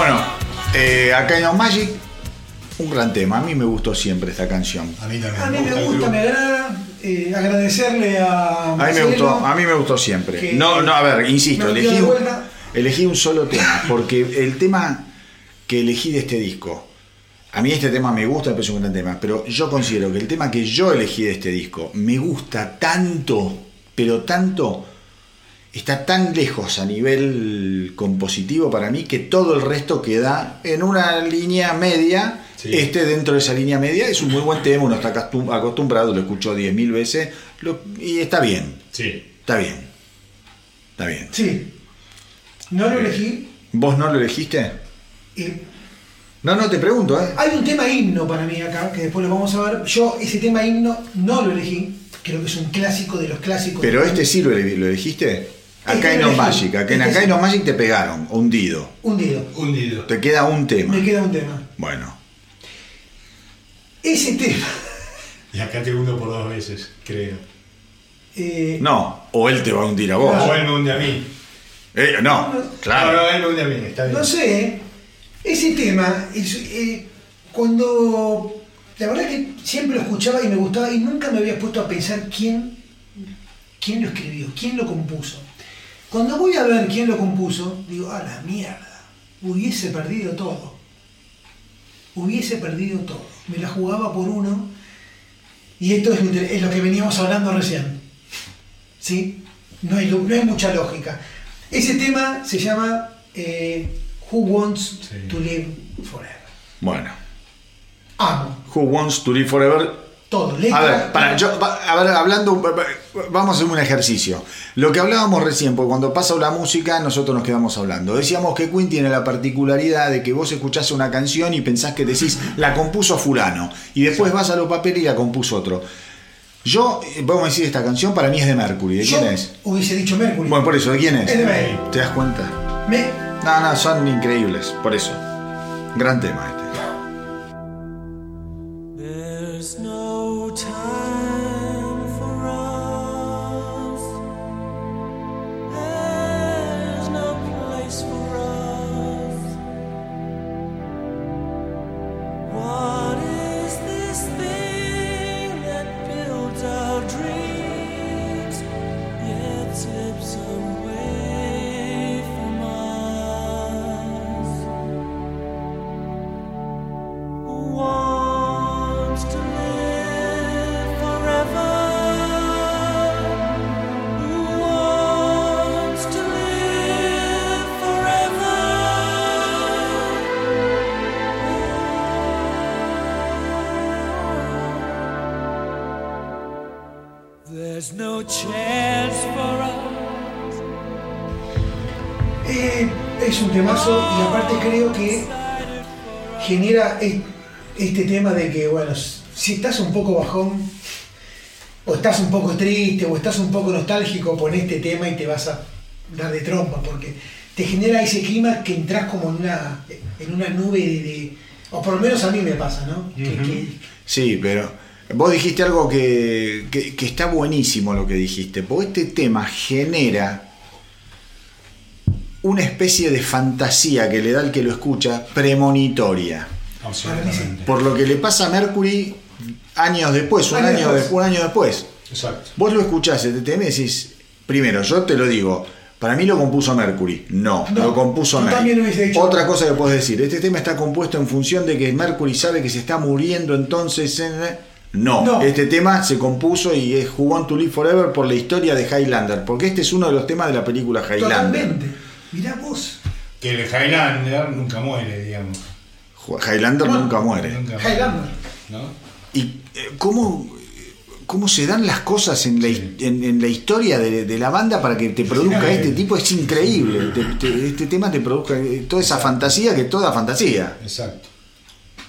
Bueno, eh, acá en Magic, un gran tema. A mí me gustó siempre esta canción. A mí también. A mí me gusta, me agrada. eh, agradecerle a. A mí me gustó, a mí me gustó siempre. No, no, a ver, insisto, elegí, un- elegí un solo tema, porque el tema que elegí de este disco, a mí este tema me gusta, me parece un gran tema, pero yo considero que el tema que yo elegí de este disco me gusta tanto, pero tanto, está tan lejos a nivel compositivo para mí que todo el resto queda en una línea media. Sí. Este dentro de esa línea media es un muy buen tema, uno está acostum- acostumbrado, lo escuchó 10.000 veces lo- y está bien. Sí. Está bien. Está bien. Sí. No lo elegí. ¿Vos no lo elegiste? eh, No, no, te pregunto, ¿eh? hay un tema himno para mí acá, que después lo vamos a ver. Yo ese tema himno no lo elegí. Creo que es un clásico de los clásicos. Pero este sí lo elegiste. Acá Este en lo No elegí. Magic. Acá en Este Acá en No Magic te pegaron, hundido. Hundido. Hundido. Te queda un tema. Me queda un tema. Bueno. Ese tema. Y acá te hundo por dos veces, creo. eh, No, o él te va a hundir a vos. O él me hunde a mí. Eh, no, No, claro. no, él me hunde a mí, está bien. No sé, ese tema, es, eh, cuando. La verdad que siempre lo escuchaba y me gustaba y nunca me había puesto a pensar quién, quién lo escribió, quién lo compuso. Cuando voy a ver quién lo compuso, digo, a la mierda, hubiese perdido todo. Hubiese perdido todo. Me la jugaba por uno y esto es lo, inter- es lo que veníamos hablando recién. ¿Sí? No hay, no hay mucha lógica. Ese tema se llama eh, Who Wants Sí. to Live Forever. Bueno. Amo. Who Wants to Live Forever Todo. A Letra, ver, para, yo, va- a ver, hablando, va- va- vamos a hacer un ejercicio. Lo que hablábamos recién, porque cuando pasa la música, nosotros nos quedamos hablando. Decíamos que Queen tiene la particularidad de que vos escuchás una canción y pensás que decís, la compuso fulano, y después vas a los papeles y la compuso otro. Yo, eh, vamos a decir, esta canción para mí es de Mercury. ¿De Yo quién es? hubiese dicho Mercury. Bueno, por eso, ¿de quién es? Es de Mercury. ¿Te das cuenta? Me- No, no, son increíbles, por eso. Gran tema este. Un poco bajón, o estás un poco triste, o estás un poco nostálgico, pon este tema y te vas a dar de trompa, porque te genera ese clima que entras como en una, en una nube de, de- O por lo menos a mí me pasa, ¿no? Que- que- Sí, pero vos dijiste algo que, que- que está buenísimo lo que dijiste, porque este tema genera una especie de fantasía que le da al que lo escucha premonitoria. Absolutamente. Por lo que le pasa a Mercury años después, un año, después. de- un año después. Exacto. Vos lo escuchás este tema y decís, primero, yo te lo digo, para mí lo compuso Mercury. No, No, lo compuso dicho- Otra cosa que podés decir, este tema está compuesto en función de que Mercury sabe que se está muriendo, entonces... eh, no, No. este tema se compuso y es Who Want to Live Forever por la historia de Highlander, porque este es uno de los temas de la película Highlander. Totalmente. Mirá vos. Que el Highlander nunca muere, digamos. Highlander nunca muere. Nunca muere. Highlander. ¿No? ¿Y cómo, cómo se dan las cosas en la, en, en la historia de, de la banda para que te produzca Sí. este tipo. Es increíble. Te- te- este tema te produzca eh, toda esa fantasía que toda fantasía. Exacto.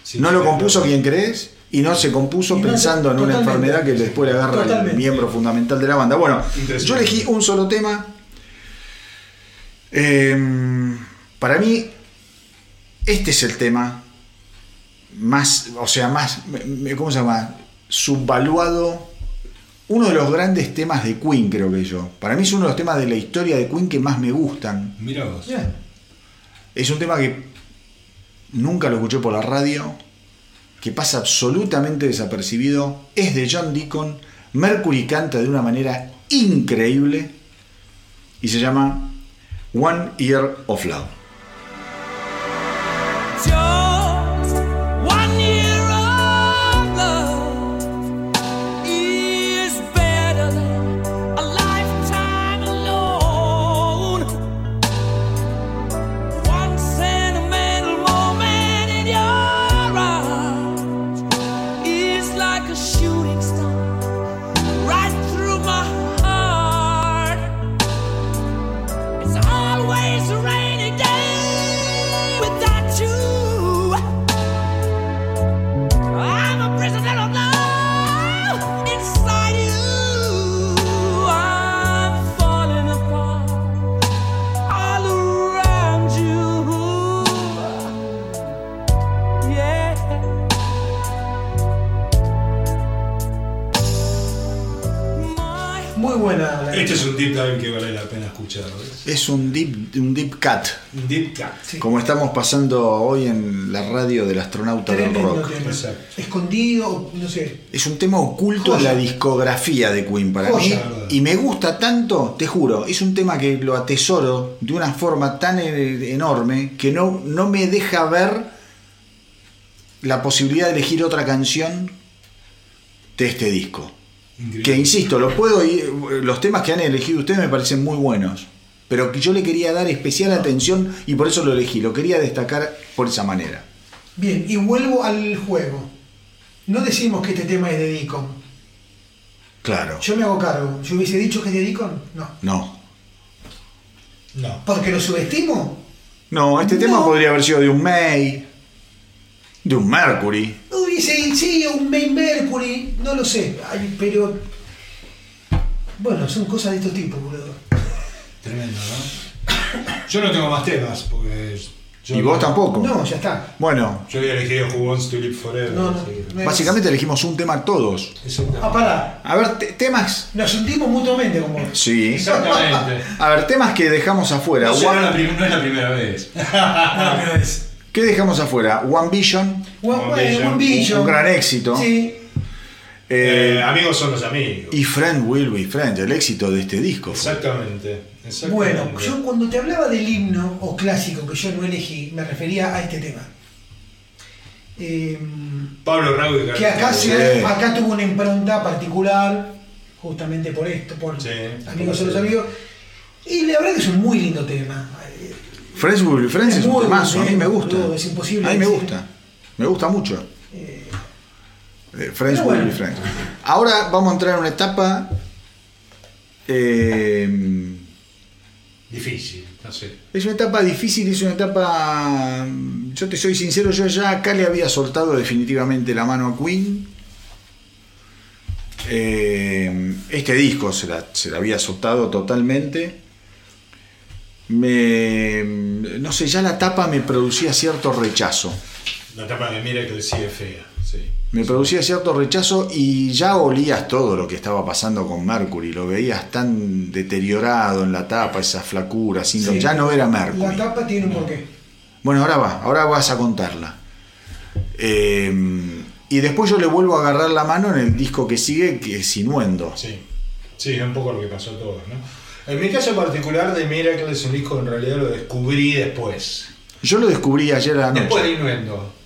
Sí, no lo compuso quien crees y no se compuso no pensando en una enfermedad que después le agarra el Totalmente. miembro fundamental de la banda. Bueno, yo elegí un solo tema. Eh, para mí, este es el tema más, o sea, más, ¿cómo se llama? Subvaluado. Uno de los grandes temas de Queen, creo que yo. Para mí es uno de los temas de la historia de Queen que más me gustan. Mira vos. Es un tema que nunca lo escuché por la radio, que pasa absolutamente desapercibido. Es de John Deacon. Mercury canta de una manera increíble y se llama One Year of Love. Es un deep, un deep cut, Un deep cut. Sí. como estamos pasando hoy en la radio del astronauta del rock. tema. Escondido, no sé. Es un tema oculto en la discografía de Queen para mí. Y me gusta tanto, te juro, es un tema que lo atesoro de una forma tan eh, enorme que no, no me deja ver la posibilidad de elegir otra canción de este disco. Increíble. Que insisto, lo puedo ir- los temas que han elegido ustedes me parecen muy buenos. Pero que yo le quería dar especial atención y por eso lo elegí. Lo quería destacar por esa manera. Bien, y vuelvo al juego. No decimos que este tema es de Deacon. Claro. Yo me hago cargo. ¿Yo hubiese dicho que es de Deacon? No. No. No. ¿Porque lo subestimo? No, este tema No. podría haber sido de un May, de un Mercury. Hubiese, sí, un Main Mercury, no lo sé. Ay, pero. Bueno, son cosas de estos tipos, boludo. Tremendo, ¿no? Yo no tengo más temas, porque. Yo Y vos tampoco. No, ya está. Bueno, Yo había elegido Who Wants to Live Forever. No, no. que- básicamente elegimos un tema todos. Es un tema. Ah, pará. A ver, te- temas. Nos sentimos mutuamente como. Sí. Exactamente. A ver, temas que dejamos afuera. No, One- la es la primera vez. *laughs* No, pero es. ¿Qué dejamos afuera? One Vision, One, One bueno, Vision, One Vision. un gran éxito. Sí. Eh, Eh, amigos son los amigos. y Friend Will Be Friend, el éxito de este disco. Exactamente. exactamente. Bueno, yo cuando te hablaba del himno o clásico que yo no elegí, me refería a este tema. Eh, Pablo Raúl y que acá, Sí. se- acá tuvo una impronta particular, justamente por esto, por Sí. Amigos son los amigos. Y la verdad que es un muy lindo tema. Friends Will Be Friends Es es un muy temazo, a mí me gusta. es imposible A mí me decir. gusta. Me gusta mucho. Eh, Friends Pero Will bueno. Be Friends. Ahora vamos a entrar en una etapa. eh, Difícil, no sé. Es una etapa difícil, es una etapa. Yo te soy sincero, yo ya acá le había soltado definitivamente la mano a Queen. Eh, este disco se la, se la había soltado totalmente. Me, no sé, ya la tapa me producía cierto rechazo. La tapa de Miracle sí es fea. Sí. Me producía cierto rechazo y ya olías todo lo que estaba pasando con Mercury. Lo veías tan deteriorado en la tapa, esa flacura, síndrome. sí. Ya no era Mercury. La tapa tiene un porqué. Bueno, ahora va, ahora vas a contarla. Eh, y después yo le vuelvo a agarrar la mano en el disco que sigue, que es Inuendo. Sí. Sí, es un poco lo que pasó a todos, ¿no? En mi caso particular de Miracle es un disco que en realidad lo descubrí después. Yo lo descubrí ayer a la Después de noche.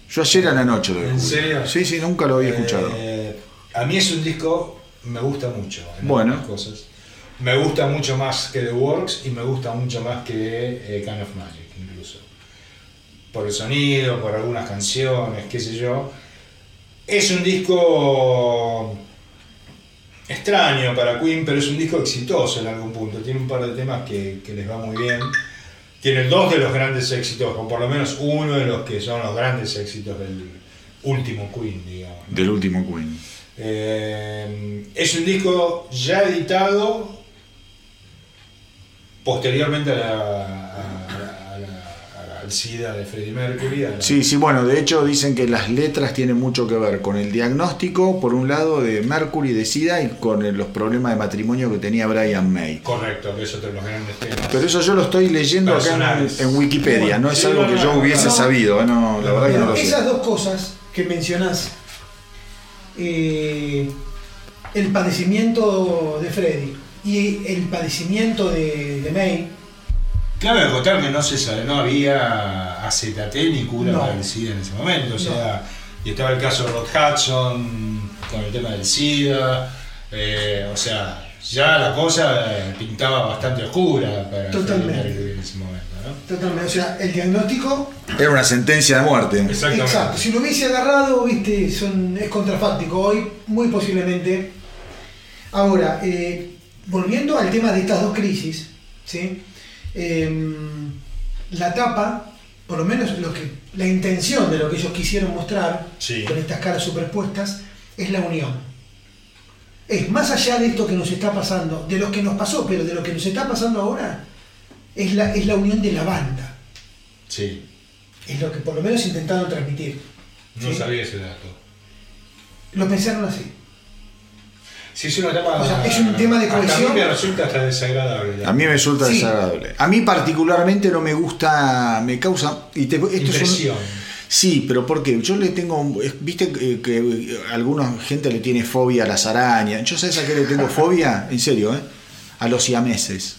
Yo ayer a la noche lo ¿En descubrí. serio? Sí, sí, nunca lo había escuchado. Eh, a mí es un disco, me gusta mucho. en Bueno. cosas. Me gusta mucho más que The Works y me gusta mucho más que eh, Kind of Magic, incluso. Por el sonido, por algunas canciones, qué sé yo. Es un disco extraño para Queen, pero es un disco exitoso en algún punto. Tiene un par de temas que, que les va muy bien. Tiene dos de los grandes éxitos, o por lo menos uno de los que son los grandes éxitos del último Queen, digamos. ¿no? Del último Queen. Eh, es un disco ya editado posteriormente a la, a- a la- al SIDA de Freddie Mercury. la- Sí, sí, bueno, de hecho dicen que las letras tienen mucho que ver con el diagnóstico, por un lado, de Mercury, de SIDA, y con los problemas de matrimonio que tenía Brian May. Correcto, que es otro de los grandes temas. Pero eso yo lo estoy leyendo acá en, Wikipedia, no es Sí, algo no, que yo no, hubiese no. sabido, ¿eh? no, la verdad que no lo sé. esas dos cosas que mencionás, eh, el padecimiento de Freddy y el padecimiento de, de May, Claro, de contar que no se sabe, no había acetate ni cura No. para el SIDA en ese momento. O sea, y estaba el caso de Rod Hudson con el tema del SIDA. eh, o sea, ya la cosa eh, pintaba bastante oscura para Totalmente. En ese momento, ¿no? totalmente, o sea, el diagnóstico, Era una sentencia de muerte. Exactamente. exacto, si lo hubiese agarrado, viste, son, es contrafáctico hoy, muy posiblemente. Ahora, eh, volviendo al tema de estas dos crisis, ¿sí? Em, la tapa, por lo menos lo que, la intención de lo que ellos quisieron mostrar Sí. con estas caras superpuestas es la unión. Es más allá de esto que nos está pasando, de lo que nos pasó, pero de lo que nos está pasando ahora, es la, es la unión de la banda. Sí, Es lo que por lo menos intentaron transmitir. no ¿sí? sabía ese dato. Lo pensaron así. Sí, es una etapa. O sea, es un tema de cohesión. A mí me resulta hasta desagradable. A mí me resulta Sí. desagradable. A mí particularmente no me gusta, me causa... Y te- esto es un- Impresión. Sí, pero ¿por qué? Yo le tengo, viste que, que alguna gente le tiene fobia a las arañas. Yo sabes a qué le tengo fobia, *laughs* en serio, ¿eh? A los siameses.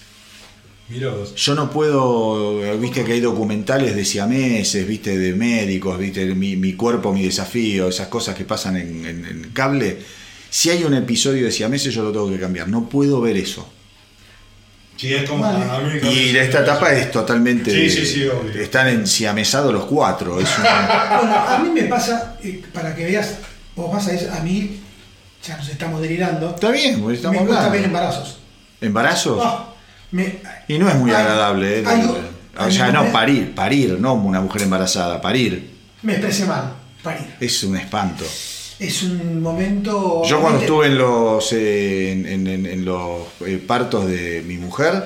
Mira vos. Yo no puedo, viste que hay documentales de siameses, viste, de médicos, viste, mi, mi cuerpo, mi desafío, esas cosas que pasan en, en- en cable. Si hay un episodio de siameses, yo lo tengo que cambiar. No puedo ver eso. Sí, es como. Vale. a Y esta etapa es totalmente. Sí, sí, sí, obvio. Están los cuatro. Es una- Bueno, a mí me pasa, eh, para que veas, vos vas a ir, a mí, ya nos estamos delirando, Está bien, porque estamos me gusta hablando. ver embarazos. ¿Embarazos? Ah, me- Y no es muy hay- agradable, ¿eh? hay- o sea, no parir, parir, no una mujer embarazada, parir. Me expresé mal, parir. Es un espanto. Es un momento. Yo cuando estuve en los, eh, en, en- en- en los eh, partos de mi mujer,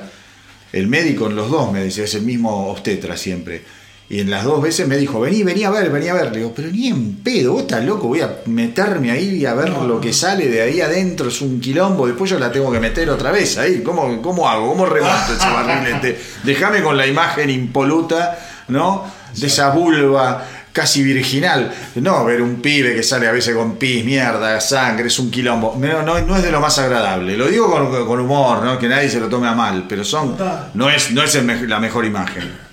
el médico en los dos me decía, es el mismo obstetra siempre. Y en las dos veces me dijo, vení, vení a ver, vení a ver. Le digo, pero ni en pedo, vos estás loco, voy a meterme ahí y a ver No, lo que sale de ahí adentro, es un quilombo, después yo la tengo que meter otra vez ahí. ¿Cómo, cómo hago? ¿Cómo remato ese barrilete? *laughs* Déjame con la imagen impoluta, ¿no? De esa vulva casi virginal. No, ver un pibe que sale a veces con pis, mierda, sangre, es un quilombo. No, no, no es de lo más agradable. Lo digo con, con humor, ¿no? Que nadie se lo tome a mal, pero son. No es, no es el la mejor imagen.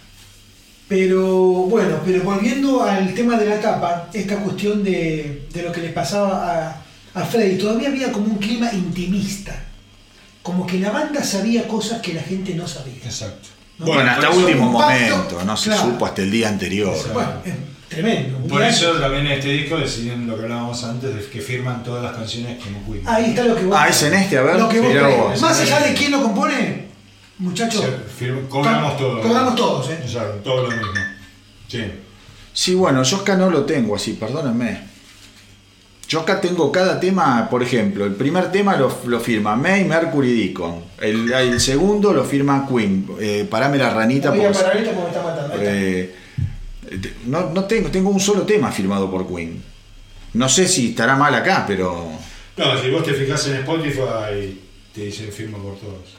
Pero bueno, pero volviendo al tema de la tapa, esta cuestión de, de lo que le pasaba a, a Freddy, todavía había como un clima intimista. Como que la banda sabía cosas que la gente no sabía. Exacto. ¿no? Bueno, hasta último momento, no se claro. supo hasta el día anterior. Bueno, tremendo. Por eso también en este disco deciden lo que hablábamos antes, de que firman todas las canciones como Queen. Ahí está lo que vos. Ah, es en este, a ver, Lo que vos. Más allá de quién lo compone, muchachos. Cobramos co- todo. Cobramos todos, ¿eh? Exacto, todo lo mismo. Sí. Sí, bueno, yo acá no lo tengo así, perdónenme. Yo acá tengo cada tema, por ejemplo, el primer tema lo, lo firma May, Mercury, Deacon. El, el segundo lo firma Queen. Eh, parame la ranita Voy a porque- porque me está matando. Eh, no, no tengo, tengo un solo tema firmado por Queen. No sé si estará mal acá, pero No, si vos te fijas en Spotify, te dicen firma por todos.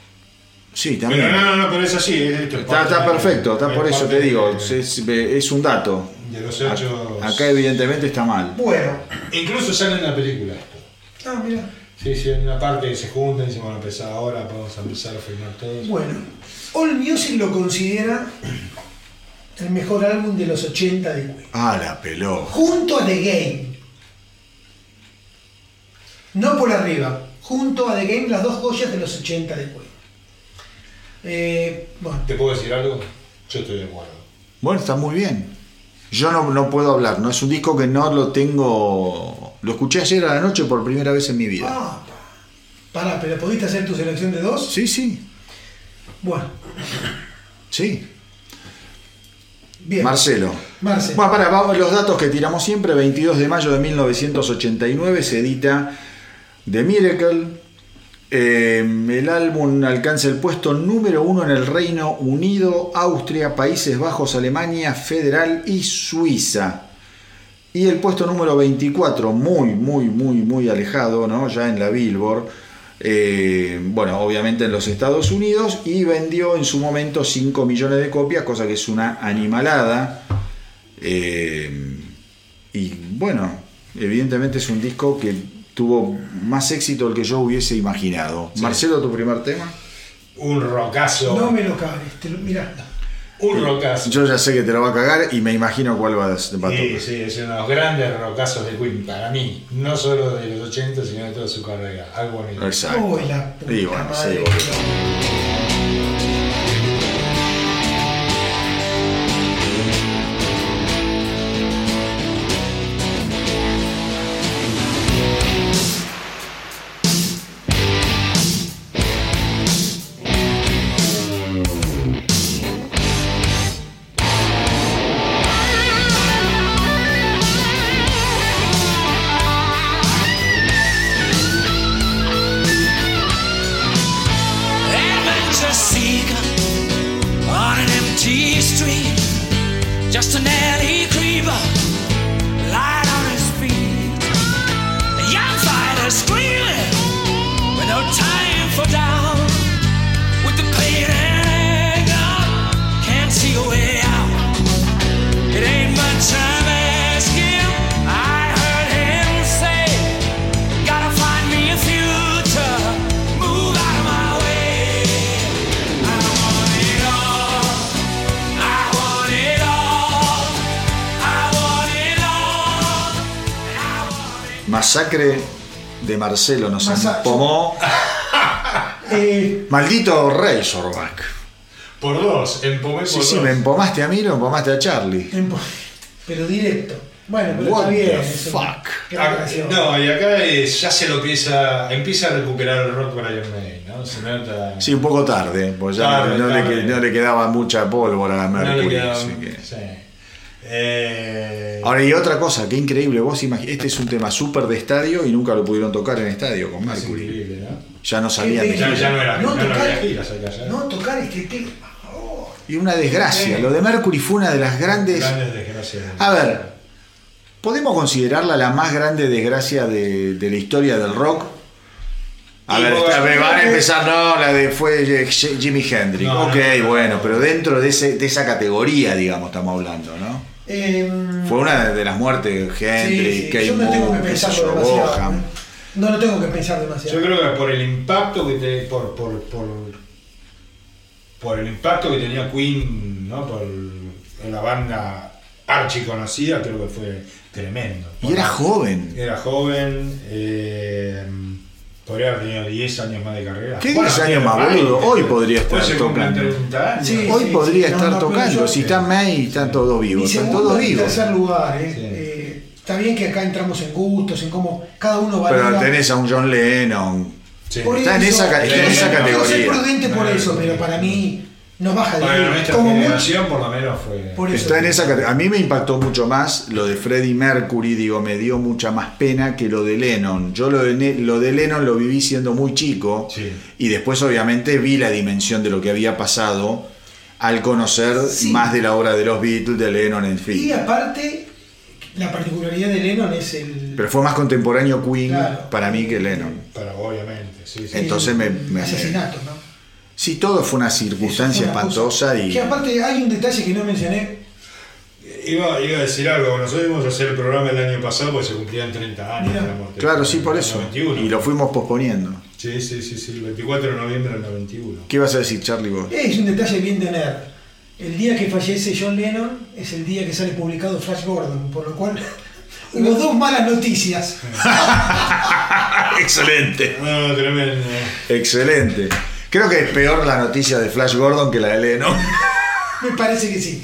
sí, también. Pero no, no, no, pero es así. es- esto es Está, parte está de- perfecto, está es por eso te digo, de- es, es un dato. De los hechos. Acá evidentemente está mal. Bueno. Incluso sale en la película esto. Ah, mira. Sí, sí, en una parte que se juntan y dicen, bueno, empezar ahora, vamos a empezar a firmar todos. Bueno. All Music lo considera el mejor álbum de los 80 de Queen. Ah, la pelota. Junto a The Game. No por arriba. Junto a The Game, las dos joyas de los 80 de Queen. Eh, bueno, ¿Te puedo decir algo? Yo estoy de acuerdo. Bueno, está muy bien. Yo no, no puedo hablar, no es un disco que no lo tengo. Lo escuché ayer a la noche por primera vez en mi vida. ah, Pará, pero ¿pudiste hacer tu selección de dos? Sí, sí, Bueno, sí. Bien. Marcelo. Marcelo. Bueno, para, vamos los datos que tiramos siempre. 22 de mayo de 1989 se edita The Miracle. Eh, el álbum alcanza el puesto número uno en el Reino Unido, Austria, Países Bajos, Alemania, Federal y Suiza. Y el puesto número 24, muy, muy, muy, muy alejado, ¿no? Ya en la Billboard. Eh, bueno, obviamente en los Estados Unidos. Y vendió en su momento 5 millones de copias, cosa que es una animalada. Eh, y bueno, evidentemente es un disco que tuvo más éxito del que yo hubiese imaginado. Marcelo, tu primer tema. Un rocazo. No me lo cagues, te lo- mirá. Un rocazo. Yo ya sé que te lo va a cagar y me imagino cuál va a, a Sí, tocar. sí, es uno de los grandes rocazos de Queen para mí. No solo de los 80, sino de toda su carrera. Algo bonito. Exacto. Uy, la puta Y bueno, sí, madre. Marcelo nos empomó. *laughs* Eh, Maldito Razorback. Por dos, empomé por Sí, dos. sí, me empomaste a mí, lo empomaste a Charlie. pero directo. Bueno, pero What está bien. the es una fuck? gran Ah, canción. no, y acá es- ya se lo empieza, empieza a recuperar el rock Brian May, ¿no? Se nota. Sí, un poco tarde, porque ya Tarde, no, le, tarde. no le quedaba mucha pólvora a no le Mercury. queda- así que- sí. Eh, Ahora, y otra cosa, qué increíble, vos imagi- este es un tema súper de estadio y nunca lo pudieron tocar en estadio con es Mercury. increíble, ¿no? Ya no salían de Ya- no era, No no, no tocar- ya. No tocar este tema. Oh, Y una desgracia, lo de Mercury fue una de las grandes... Grandes desgracias. A ver, ¿podemos considerarla la más grande desgracia de, de la historia del rock? A Y ver, vos- está- me van a empezar, no, la de fue J- Jimi Hendrix. No, ok, no, no, bueno, no. pero dentro de, ese, de esa categoría, digamos, estamos hablando, ¿no? Em, Fue una de las muertes de sí, Hendrix, sí, Kate yo no tengo que pensarlo demasiado. ¿eh? No lo tengo que pensar demasiado. Yo creo que por el impacto que te, por, por, por, por el impacto que tenía Queen, ¿no? Por la banda archi conocida, creo que fue tremendo. Y era joven. Era joven, eh, podría haber tenido 10 años más de carrera. ¿Qué 10 años más, boludo? Hoy podría estar tocando. 30 años. Sí. Hoy podría no, estar no, pero tocando. si está May, están todos vivos. Están segundo todos y vivos. tercer lugar, ¿eh? Sí. Eh, está bien que acá entramos en gustos, en cómo cada uno va Pero tenés a un John Lennon. Sí. Está en eso, esa ca- está en esa soy- Yo soy categoría. prudente por No, eso, no, pero no. para mí no baja de Bueno, nuestra Como generación por lo menos fue... por eso. Está en esa cate- A mí me impactó mucho más lo de Freddie Mercury, digo, me dio mucha más pena que lo de Lennon. Yo lo de, lo de Lennon lo viví siendo muy chico Sí. y después obviamente vi la dimensión de lo que había pasado al conocer Sí. más de la obra de los Beatles, de Lennon, en Y fin. aparte, la particularidad de Lennon es el. Pero fue más contemporáneo Queen Claro. para mí que Lennon. Pero obviamente, sí, sí. el entonces me- me- asesinato, ¿no? Sí, todo fue una circunstancia fue una cosa- espantosa y... Que aparte hay un detalle que no mencioné. Iba, iba a decir algo, nosotros íbamos a hacer el programa el año pasado porque se cumplían 30 años de la muerte. Claro, sí, por eso. 91. Y lo fuimos posponiendo. Sí, sí, sí, sí, el 24 de noviembre del 91. ¿Qué vas a decir, Charlie? Vos? Es un detalle bien de nerd. El día que fallece John Lennon es el día que sale publicado Flash Gordon, por lo cual *laughs* hubo dos malas noticias. *laughs* Excelente. No, tremendo. Excelente. Creo que es peor la noticia de Flash Gordon que la de Lennon. Me parece que sí.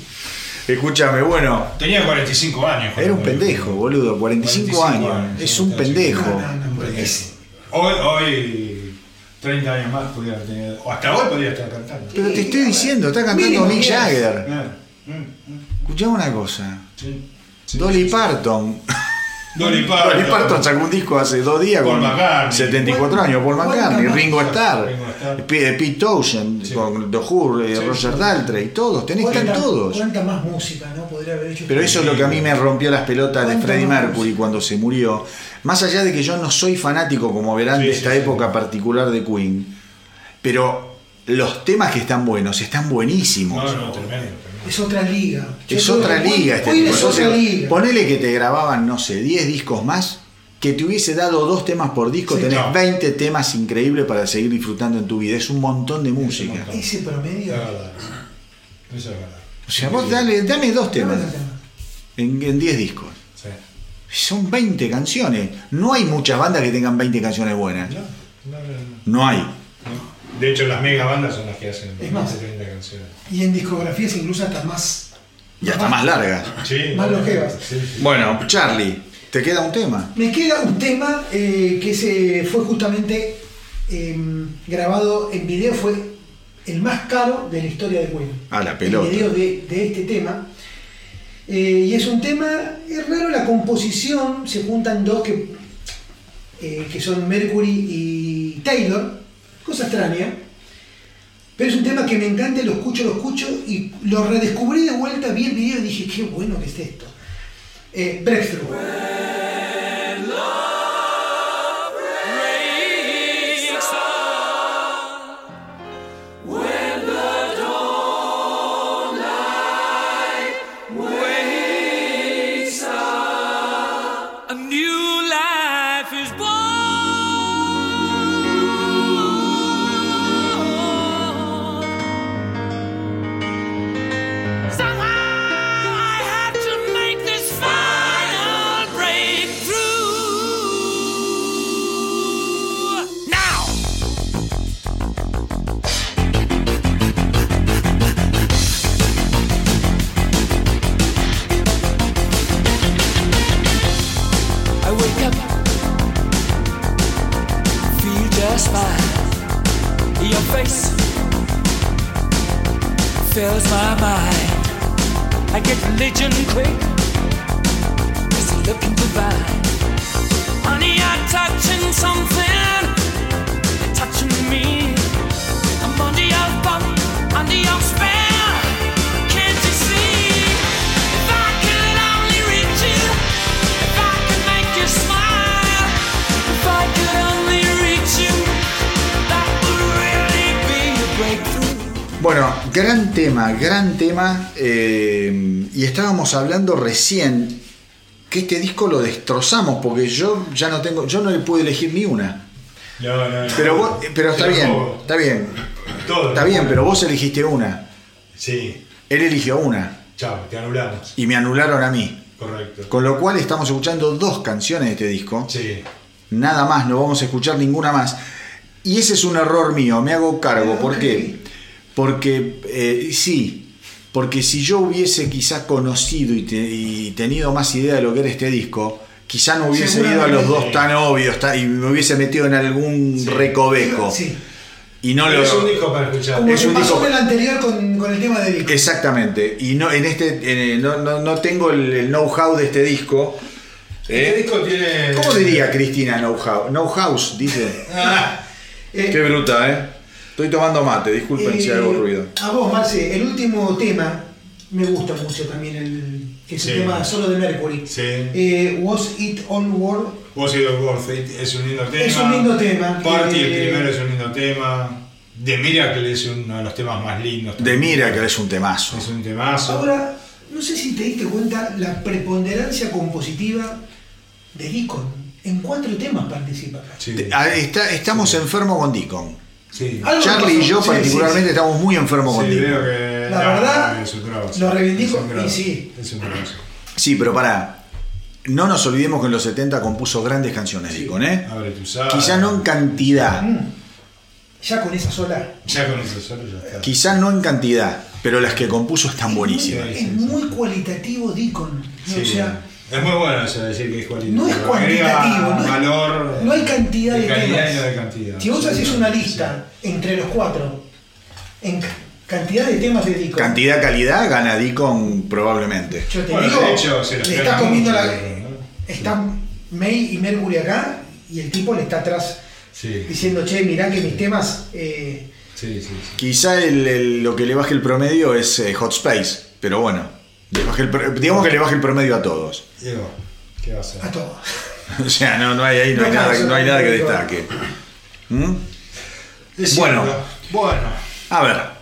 Escúchame, bueno, Tenía 45 años. era un pendejo, boludo, 45, 45 años. años, Es sí, un pendejo. No, no, no, es- Hoy, hoy, 30 años más podría tener. O hasta hoy podría estar cantando. Pero te estoy diciendo, está cantando Mick. Jagger. Ah, mm, mm, Escuchame una cosa. sí, sí, Dolly sí. Parton. Dolly Parton. Dolly Parton sacó un disco hace dos días Paul con McCartney. 74 años. Paul ¿Cuánta McCartney? Ringo Starr, Ringo Starr. P- Pete Townshend, Sí. con The Who, eh, Sí, Roger. Daltrey, todos, tenés que ¿Cuánta- todos. ¿Cuánta más música no podría haber hecho? Pero eso es lo que a mí me rompió las pelotas de ¿Cuánto Freddie? Mercury cuando se murió. Más allá de que yo no soy fanático, como verán, Sí, de esta sí. época particular de Queen, pero los temas que están buenos están buenísimos. No, no, tremendo. tremendo. Es otra liga. Yo Es creo otra liga este tipo. es otra liga. ponele que te grababan, no sé, 10 discos más, que te hubiese dado dos temas por disco, Sí, tenés no. 20 temas increíbles para seguir disfrutando en tu vida. Es un montón de música. montón. Ese promedio. Es verdad. Eso es verdad. O sea, vos dale, dame dos temas Dame otro tema. en en 10 discos. Sí. Son 20 canciones. No hay muchas bandas que tengan 20 canciones buenas. No, no, no, no. No hay. De hecho, las mega bandas son las que hacen Es más. 30 canciones. Y en discografías incluso hasta más. Y hasta más largas. Sí, Más longevas. Sí, sí. Bueno, Charlie, ¿te queda un tema? Me queda un tema eh, que se fue justamente eh, grabado en video, fue el más caro de la historia de Queen. Ah, la pelota. El video de, de este tema. Eh, y es un tema, es raro la composición, se juntan dos que, eh, que son Mercury y Taylor, cosa extraña. Pero es un tema que me encanta, lo escucho, lo escucho y lo redescubrí de vuelta, vi el video y dije, qué bueno que es esto. Eh, Breakthrough. Estábamos hablando recién que este disco lo destrozamos porque yo ya no tengo, yo no le pude elegir ni una. No, no, no. Pero vos, pero está bien, todo. está bien, Todo. está bien, pero vos elegiste una. Sí. Él eligió una Chao, te anulamos. y me anularon a mí. Correcto. Con lo cual estamos escuchando dos canciones de este disco. Sí. Nada más, no vamos a escuchar ninguna más. Y ese es un error mío, me hago cargo. ¿Por qué? Porque eh, sí, porque si yo hubiese quizás conocido y, te- y tenido más idea de lo que era este disco, quizá no hubiese ido a los dos tan obvios y me hubiese metido en algún Sí. recoveco. Sí. Y no lo... es un disco para escuchar. Como Es un pasó disco- el anterior con, con el tema de Vic. Exactamente. Y no, en este, en- no, no- no tengo el, el know-how de este disco. Este ¿eh? disco tiene. ¿Cómo diría Cristina know-how? Know-house, dice. Ah, Eh, Qué bruta, ¿eh? Estoy tomando mate, disculpen si eh, hago ruido. A vos, Marce, el último tema me gusta mucho también, el, que es Sí. el tema solo de Mercury. Sí. Eh, Was It All World? Vos y Don't Worth It es un lindo tema. Es un lindo tema. Party, el Eh, primero es un lindo tema. The Miracle es uno de los temas más lindos. De también. Miracle es un temazo. Es un temazo. Ahora, no sé si te diste cuenta la preponderancia compositiva de Deacon. En cuatro temas participa acá. Sí. Ah, está- estamos enfermos con Deacon. Sí. Charlie y yo Sí, particularmente sí, sí. estamos muy enfermos con Sí, Deacon. veo que. La verdad, es un grosso. lo reivindico, Es un grosso. y sí. Es un grosso. Sí, pero para. No nos olvidemos que en los 70 compuso grandes canciones Deacon, ¿eh? Abre tu sala. Quizá no en cantidad, Mm. Ya con esa sola. Ya con eso solo ya está. quizá no en cantidad, pero las que compuso están buenísimas. Es muy cualitativo Deacon. Sí. O sea, Es muy bueno eso de decir que es cualitativo. No es cuantitativo, no, valor. no hay cantidad de, calidad temas. y no de cantidad. Si vos haces una Sí. lista entre los cuatro, en ca- cantidad de temas de disco, Cantidad, calidad, gana Deacon probablemente. yo te Bueno, digo, de hecho, se los le está comiendo la. ¿no? Está May y Mercury acá y el tipo le está atrás Sí, diciendo, che, mirá que mis temas. eh, sí, sí. sí. Quizá el- el- lo que le baje el promedio es eh, Hot Space, pero bueno, el digamos que le baje el promedio a todos. Diego, ¿qué va a hacer? a todos. *laughs* O sea, no, no hay ahí, no, No hay, nada, canso, no hay nada que destaque. ¿Mm? Es Bueno. Bueno. A ver.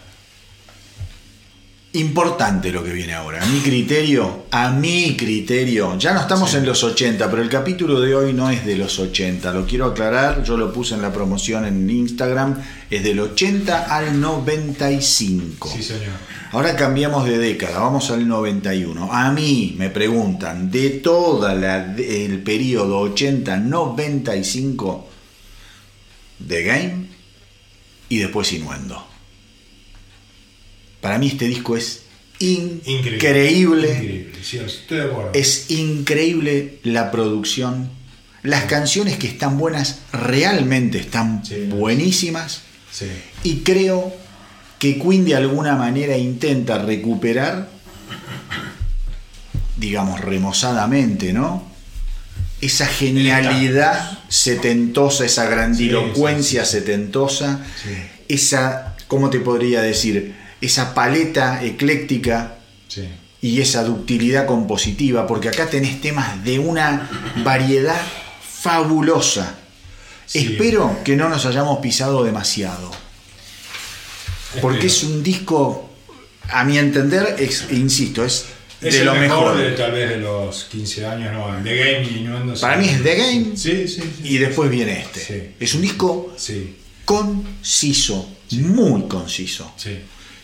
Importante lo que viene ahora. A mi criterio, a mi criterio, ya no estamos en los 80, pero el capítulo de hoy no es de los 80, lo quiero aclarar, yo lo puse en la promoción en Instagram, es del 80 al 95. Sí, señor. Ahora cambiamos de década, vamos al 91. A mí me preguntan, de todo el periodo 80-95, The Game y después Innuendo. Para mí este disco es increíble. Increíble, sí, estoy de acuerdo. Es increíble la producción. Las canciones que están buenas realmente están Sí. buenísimas. Y creo que Queen de alguna manera intenta recuperar, digamos, remozadamente, ¿no? Esa genialidad setentosa, esa grandilocuencia Sí, sí, setentosa, esa, ¿cómo te podría decir? Esa paleta ecléctica Sí. y esa ductilidad compositiva, porque acá tenés temas de una variedad fabulosa. Sí. Espero que no nos hayamos pisado demasiado. Porque es un disco, a mi entender, es- insisto, es, Es de el lo mejor, mejor. de tal vez de los 15 años, no, The Game y Innuendo. Para mí es The Game Sí, sí, sí. y después viene este. Es un disco conciso, muy conciso.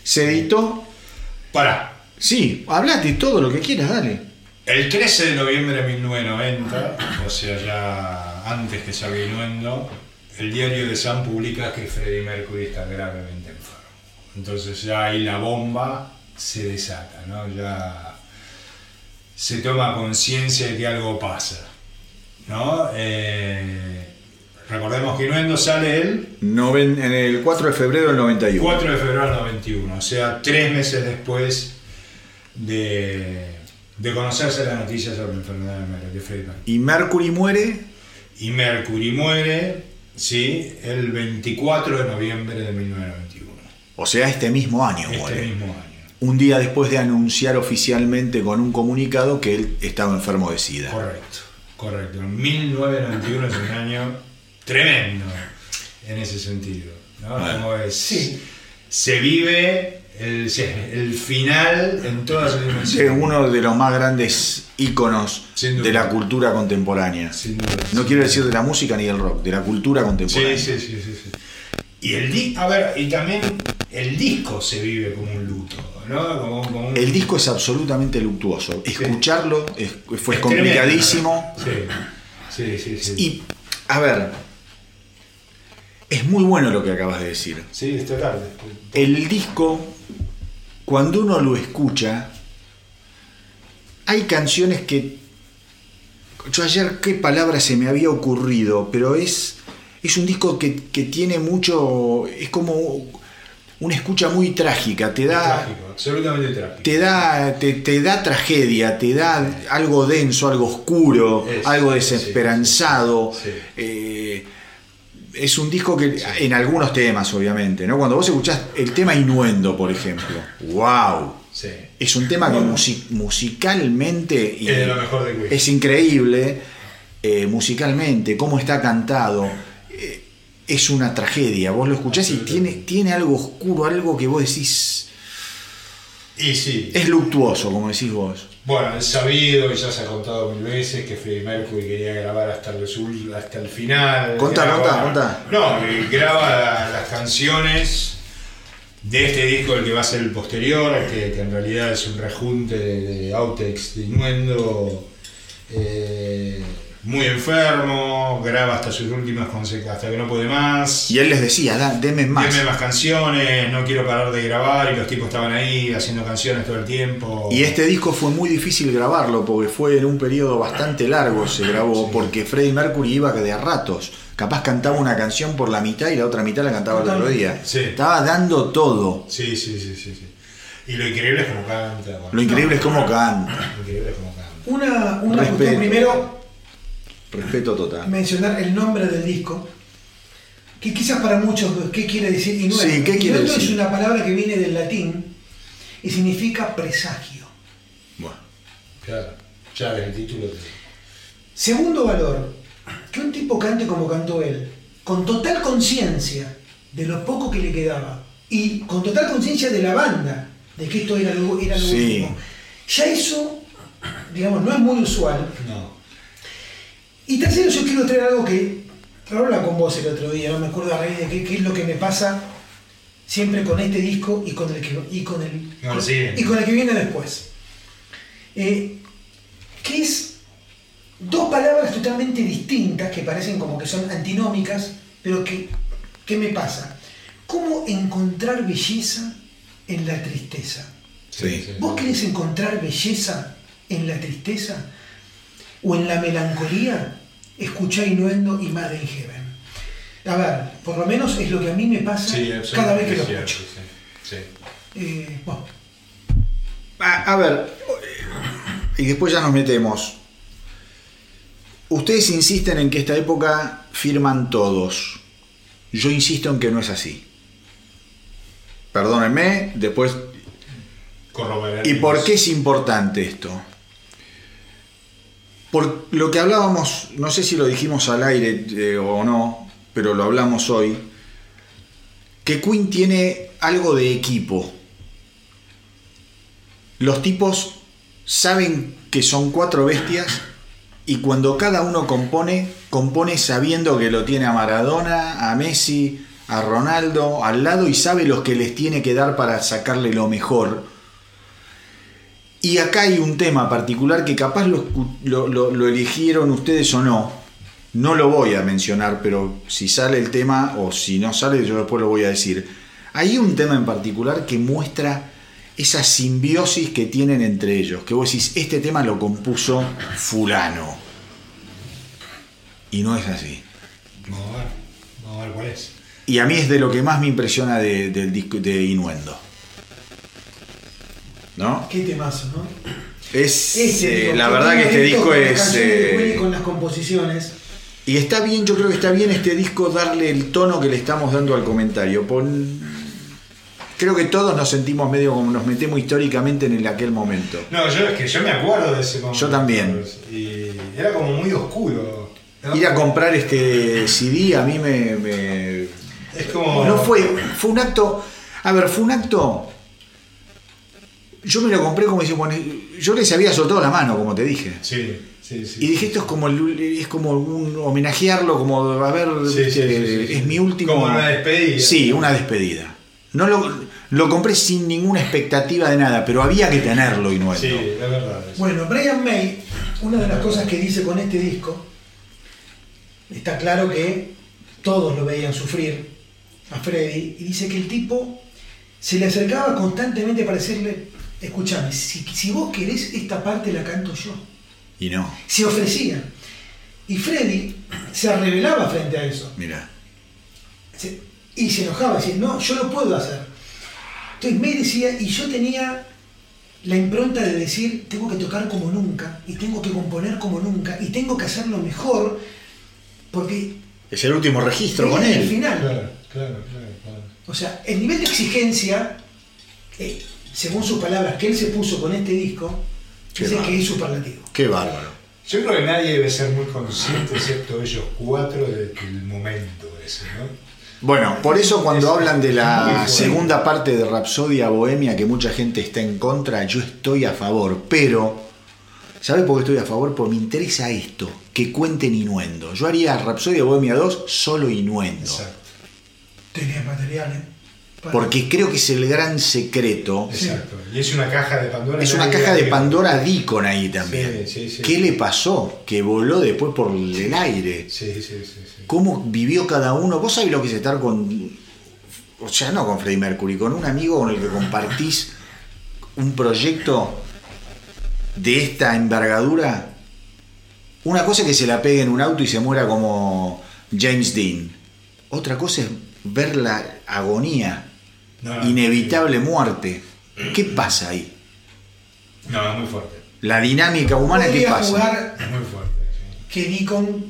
Se editó, Para. sí, hablate todo lo que quieras, dale. El 13 de noviembre de 1990, o sea, ya antes que salga Innuendo, el diario de Sun publica que Freddie Mercury está gravemente enfermo. Entonces ya ahí la bomba se desata, ¿no? Ya se toma conciencia de que algo pasa, ¿no? Eh, recordemos que Innuendo sale el Noven- en el 4 de febrero del 91. 4 de febrero del 91, o sea, tres meses después de, de conocerse la noticia sobre la enfermedad de Freddie. Y Mercury muere Y Mercury muere, sí, el 24 de noviembre de 1991, O sea, este mismo año este muere. mismo año. Un día después de anunciar oficialmente con un comunicado que él estaba enfermo de SIDA. Correcto, correcto. 1991 es un año tremendo en ese sentido. ¿no? Como es, Sí. Se vive el, el final en todas sus Es dimensiones. uno de los más grandes íconos de la cultura contemporánea. Sin duda, No sin quiero duda. decir de la música ni del rock, de la cultura contemporánea. sí, sí, sí, sí. Y el di a ver, y también el disco se vive como un luto, ¿no? Como, como un- El disco es absolutamente luctuoso. Escucharlo es- fue es complicadísimo. tremendo. Sí, sí, sí. sí. Y, a ver, es muy bueno lo que acabas de decir. Sí, es total. El disco, cuando uno lo escucha, hay canciones que. Yo ayer qué palabra se me había ocurrido, pero es, es un disco que, que tiene mucho. Es como una escucha muy trágica, te da. Trágico, absolutamente trágico. Te da, te, te da tragedia, te da algo denso, algo oscuro, algo desesperanzado. sí, sí. Eh, es un disco que, en algunos temas, obviamente, ¿no? Cuando vos escuchás el tema Inuendo, por ejemplo, ¡wow! Sí. Es un tema que musi- musicalmente Es de lo mejor de Queen. es increíble, eh, musicalmente, cómo está cantado. eh, es una tragedia. Vos lo escuchás y tiene, tiene algo oscuro, algo que vos decís. Y sí. Es luctuoso, como decís vos. Bueno, es sabido y ya se ha contado mil veces que Freddie Mercury quería grabar hasta el, sul- hasta el final. Contá, Graba- contá, contá. No, graba las canciones de este disco, el que va a ser el posterior, que, que en realidad es un rejunte de, de outtakes de Innuendo. eh, muy enfermo, graba hasta sus últimas consecuencias, hasta que no puede más. Y él les decía, da, deme más. Deme más canciones, no quiero parar de grabar y los tipos estaban ahí haciendo canciones todo el tiempo. Y este disco fue muy difícil grabarlo porque fue en un periodo bastante largo se grabó porque Freddie Mercury iba de a ratos. Capaz cantaba una canción por la mitad y la otra mitad la cantaba el otro día. Sí. Estaba dando todo. Sí, sí, sí, sí, sí. Y lo increíble es cómo canta. bueno. Lo increíble es cómo canta. Lo increíble es cómo canta. Una, una primero, Respeto total. mencionar el nombre del disco. Que quizás para muchos, ¿qué quiere decir inuendo? Sí, ¿qué quiere decir? es una palabra que viene del latín y significa presagio. Bueno, Claro. Ya el título. de- Segundo valor, que un tipo cante como cantó él, con total conciencia de lo poco que le quedaba y con total conciencia de la banda, de que esto era lo, era lo Sí. último. Ya eso, digamos, no es muy usual. No. Y tercero, yo quiero traer algo que hablaba con vos el otro día, no me acuerdo a raíz de qué, qué es lo que me pasa siempre con este disco y con el que, y con el, No, y con el que viene después. Eh, que es dos palabras totalmente distintas que parecen como que son antinómicas, pero que, ¿qué me pasa? ¿Cómo encontrar belleza en la tristeza? sí. ¿Vos querés encontrar belleza en la tristeza o en la melancolía? Escuchá Innuendo y Mad in Heaven. A ver, por lo menos es lo que a mí me pasa Sí, cada vez que lo escucho. sí. Sí. Eh, bueno, A, a ver, y después ya nos metemos. Ustedes insisten en que esta época firman todos. Yo insisto en que no es así. Perdónenme, después Corroborar. ¿Y por qué es importante esto? Por lo que hablábamos, no sé si lo dijimos al aire eh, o no, pero lo hablamos hoy, que Queen tiene algo de equipo. Los tipos saben que son cuatro bestias y cuando cada uno compone, compone sabiendo que lo tiene a Maradona, a Messi, a Ronaldo al lado y sabe los que les tiene que dar para sacarle lo mejor. Y acá hay un tema particular que capaz lo, lo- lo eligieron ustedes o no. No lo voy a mencionar, pero si sale el tema o si no sale, yo después lo voy a decir. Hay un tema en particular que muestra esa simbiosis que tienen entre ellos. Que vos decís, este tema lo compuso fulano. Y no es así. Vamos a ver. Vamos a ver cuál es. Y a mí es de lo que más me impresiona de- del disco de Inuendo. ¿No? qué temazo, ¿no? Es, Este eh, disco, la verdad que este disco es... eh, con las composiciones. y está bien, yo creo que está bien este disco darle el tono que le estamos dando al comentario. Pon- Creo que todos nos sentimos medio como nos metemos históricamente en el aquel momento. No, yo es que yo me acuerdo de ese momento. Yo también. Y era como muy oscuro. ¿no? Ir a comprar este CD a mí me... me- Es como. No fue, fue un acto... A ver, fue un acto... Yo me lo compré como diciendo, bueno, yo les había soltado la mano, como te dije. Sí, sí, sí. Y dije, esto es como, el- es como un homenajearlo, como, a ver, Sí, viste, sí, sí, sí, sí. es mi último... Como una despedida. Sí, una despedida. No lo, lo compré sin ninguna expectativa de nada, pero había que tenerlo y no Sí, es verdad. Bueno, Brian May, una de las cosas que dice con este disco, está claro que todos lo veían sufrir a Freddy, y dice que el tipo se le acercaba constantemente para decirle, escúchame, si, si vos querés esta parte la canto yo. Y no, Se ofrecía. Y Freddy se rebelaba frente a eso. mira. Se- y se enojaba, decía, no, yo lo puedo hacer. Entonces May decía, y yo tenía la impronta de decir, tengo que tocar como nunca, y tengo que componer como nunca, y tengo que hacerlo mejor, porque Es el último registro es con el él. final. Claro, claro, claro. claro. O sea, el nivel de exigencia, eh, según sus palabras, que él se puso con este disco, Qué dice bárbaro. que es superlativo. Qué bárbaro. Yo creo que nadie debe ser muy consciente, excepto ellos cuatro, de que el momento ese, ¿no? Bueno, por eso cuando hablan de la segunda parte de Rapsodia Bohemia, que mucha gente está en contra, yo estoy a favor, pero ¿sabes por qué estoy a favor? Porque me interesa esto, que cuenten Inuendo. Yo haría Rapsodia Bohemia 2 solo Inuendo. Exacto. Tenés material, ¿eh? Porque creo que es el gran secreto. Exacto. Y es una caja de Pandora. Es una caja de. Pandora Deacon ahí también. Sí, sí, sí. ¿Qué le pasó? Que voló después por el aire. Sí, sí, sí. sí. ¿Cómo vivió cada uno? ¿Vos sabés lo que es estar con. O sea, no con Freddie Mercury, con un amigo con el que compartís un proyecto de esta envergadura? Una cosa es que se la pegue en un auto y se muera como James Dean. Otra cosa es ver la agonía, No, inevitable muerte. ¿Qué pasa ahí? No, es muy fuerte. La dinámica humana, ¿qué pasa? jugar Es muy fuerte. sí. que Deacon,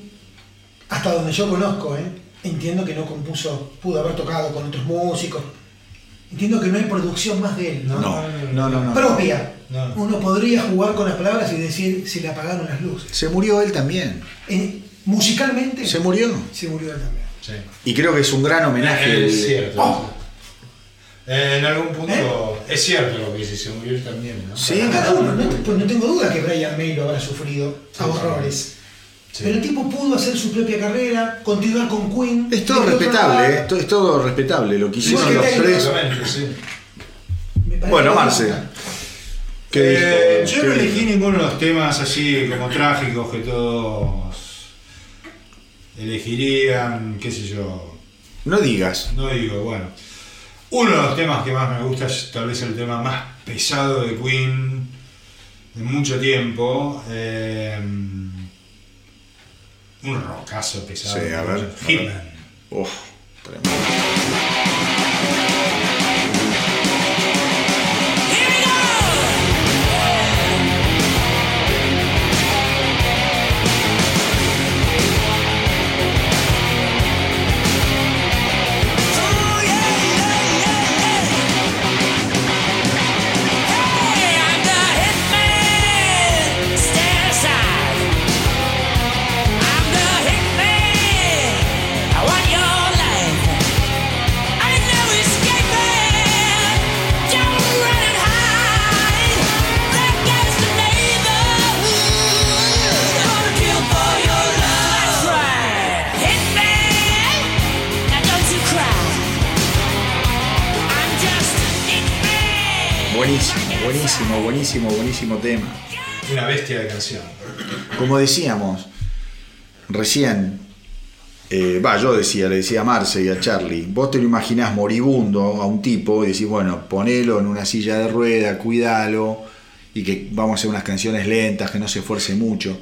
hasta donde yo conozco, ¿eh? entiendo que no compuso, pudo haber tocado con otros músicos. Entiendo que no hay producción más de él, ¿no? No, no, no, no. Propia. No. Uno podría jugar con las palabras y decir se le apagaron las luces. Se murió él también. En- musicalmente Se murió. se murió él también. Sí. Y creo que es un gran homenaje. Es cierto. Oh. Eh, En algún punto es cierto lo que dice, se murió él también, ¿no? Sí. Cada uno, no, pues no tengo duda que Brian May lo habrá sufrido a horrores. Sí. Pero el tipo pudo hacer su propia carrera, continuar con Queen. Es todo respetable. ¿eh? es todo respetable lo que hicieron que los Taylor. tres. Exactamente, sí. Bueno, que- Marce. ¿Qué Eh, yo no ¿Qué elegí ninguno de los temas así como trágicos que todos elegirían, qué sé yo. No digas. No digo, bueno. Uno de los temas que más me gusta es tal vez el tema más pesado de Queen de mucho tiempo. eh, un rockazo pesado. Sí, a ver. Hitman. Uf, tremendo. Buenísimo, buenísimo, buenísimo tema. Una bestia de canción. Como decíamos recién, eh, va, yo decía, le decía a Marce y a Charlie, vos te lo imaginás moribundo a un tipo y decís, bueno, ponelo en una silla de rueda, cuídalo y que vamos a hacer unas canciones lentas, que no se esfuerce mucho.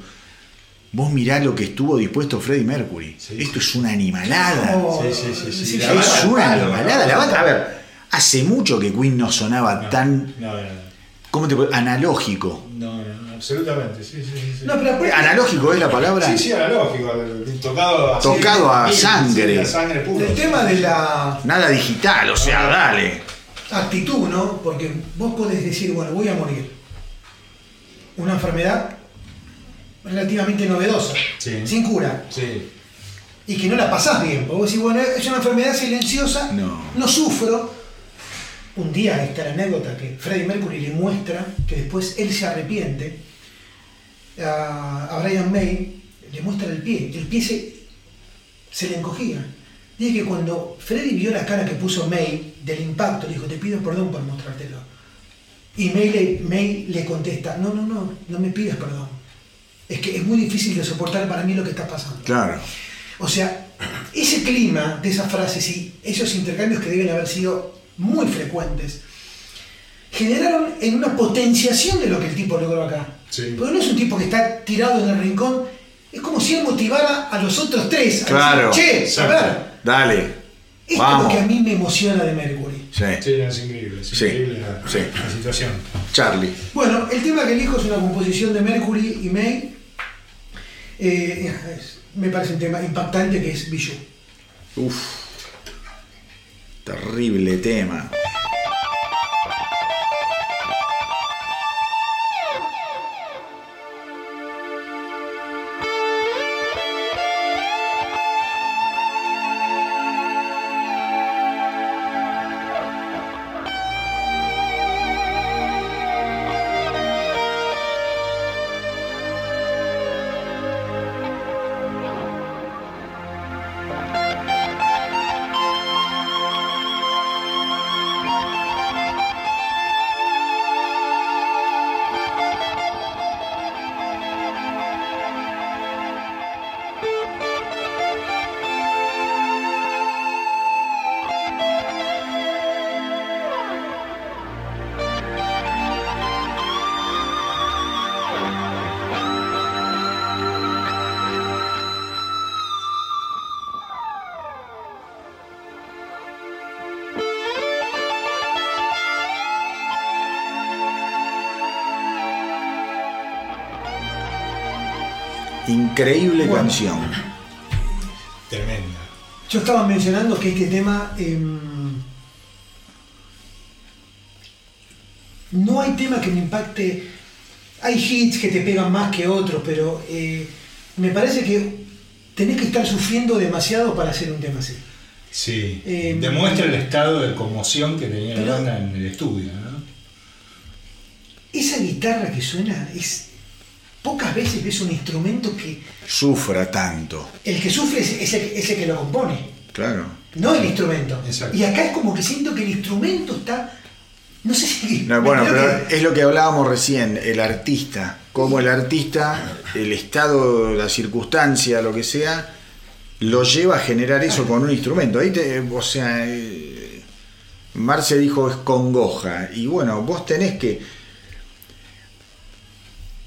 Vos mirá lo que estuvo dispuesto Freddie Mercury. Sí, Esto es una animalada. Oh, Sí, sí, sí, sí. sí, La es una animalada. La banda, a ver, hace mucho que Queen no sonaba No, tan, No, no, ¿cómo te puedo- analógico. no, no, no, absolutamente, sí, sí, sí. No, pero ¿Analógico es la palabra? Sí, sí, analógico, tocado así, Tocado a sangre. sí, a sangre pura. el tema de la Nada digital, o sea, dale. actitud, ¿no? Porque vos podés decir, bueno, voy a morir. Una enfermedad relativamente novedosa, Sí. sin cura, Sí, y que no la pasás bien. Porque vos decís, bueno, es una enfermedad silenciosa, No. sufro. Un día está la anécdota que Freddie Mercury le muestra que después él se arrepiente a, a Brian May, le muestra el pie, el pie se, se le encogía. Dice que cuando Freddie vio la cara que puso May del impacto, le dijo, te pido perdón por mostrártelo. Y May le, May le contesta, no, no, no, no me pidas perdón. Es que es muy difícil de soportar para mí lo que está pasando. Claro. O sea, ese clima de esas frases y esos intercambios que deben haber sido muy frecuentes, generaron en una potenciación de lo que el tipo logró acá. Sí. Porque no es un tipo que está tirado en el rincón, es como si él motivara a los otros tres. a Claro. decir, che, a ver, Dale. esto es lo que a mí me emociona de Mercury. Sí. sí, es increíble, es Sí, increíble la, sí. la situación. Charlie. Bueno, el tema que elijo es una composición de Mercury y May. Eh, es- me parece un tema impactante que es Bijou. Uf. Terrible tema. Increíble Bueno. canción. Tremenda. Yo estaba mencionando que este tema. em, no hay tema que me impacte. Hay hits que te pegan más que otros, pero eh, me parece que tenés que estar sufriendo demasiado para hacer un tema así. Sí. Eh, Demuestra el estado de conmoción que tenía la banda en el estudio, ¿no? Esa guitarra que suena es. Pocas veces ves un instrumento que. Sufra tanto. El que sufre es ese, ese que lo compone, Claro. no el instrumento. Exacto. Y acá es como que siento que el instrumento está. No sé si. No, bueno, pero que- es lo que hablábamos recién, el artista. Como el artista, el estado, la circunstancia, lo que sea, lo lleva a generar eso con un instrumento. Ahí te, o sea, eh, Marce dijo es congoja. Y bueno, vos tenés que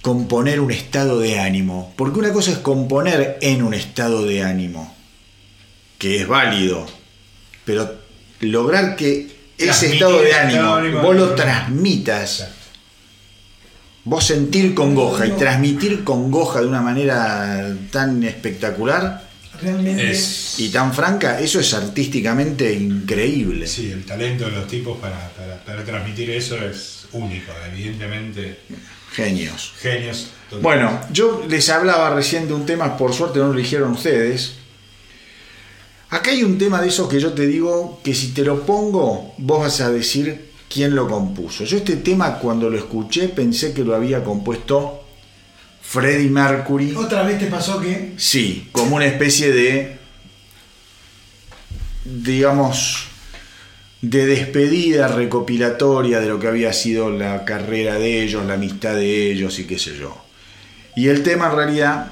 componer un estado de ánimo. Porque una cosa es componer en un estado de ánimo, que es válido. Pero lograr que ese Transmitir estado de ánimo ánimo. vos lo transmitas. Vos sentir congoja y transmitir congoja de una manera tan espectacular Realmente. Es. y tan franca, eso es artísticamente increíble. Sí, el talento de los tipos para, para, para transmitir eso es único, evidentemente. Genios. Genios. Bueno, yo les hablaba recién de un tema, por suerte no lo eligieron ustedes. Acá hay un tema de esos que yo te digo que si te lo pongo, vos vas a decir quién lo compuso. Yo este tema cuando lo escuché pensé que lo había compuesto Freddie Mercury. Otra vez te pasó que. Sí, como una especie de, digamos, de despedida recopilatoria de lo que había sido la carrera de ellos, la amistad de ellos y qué sé yo. Y el tema en realidad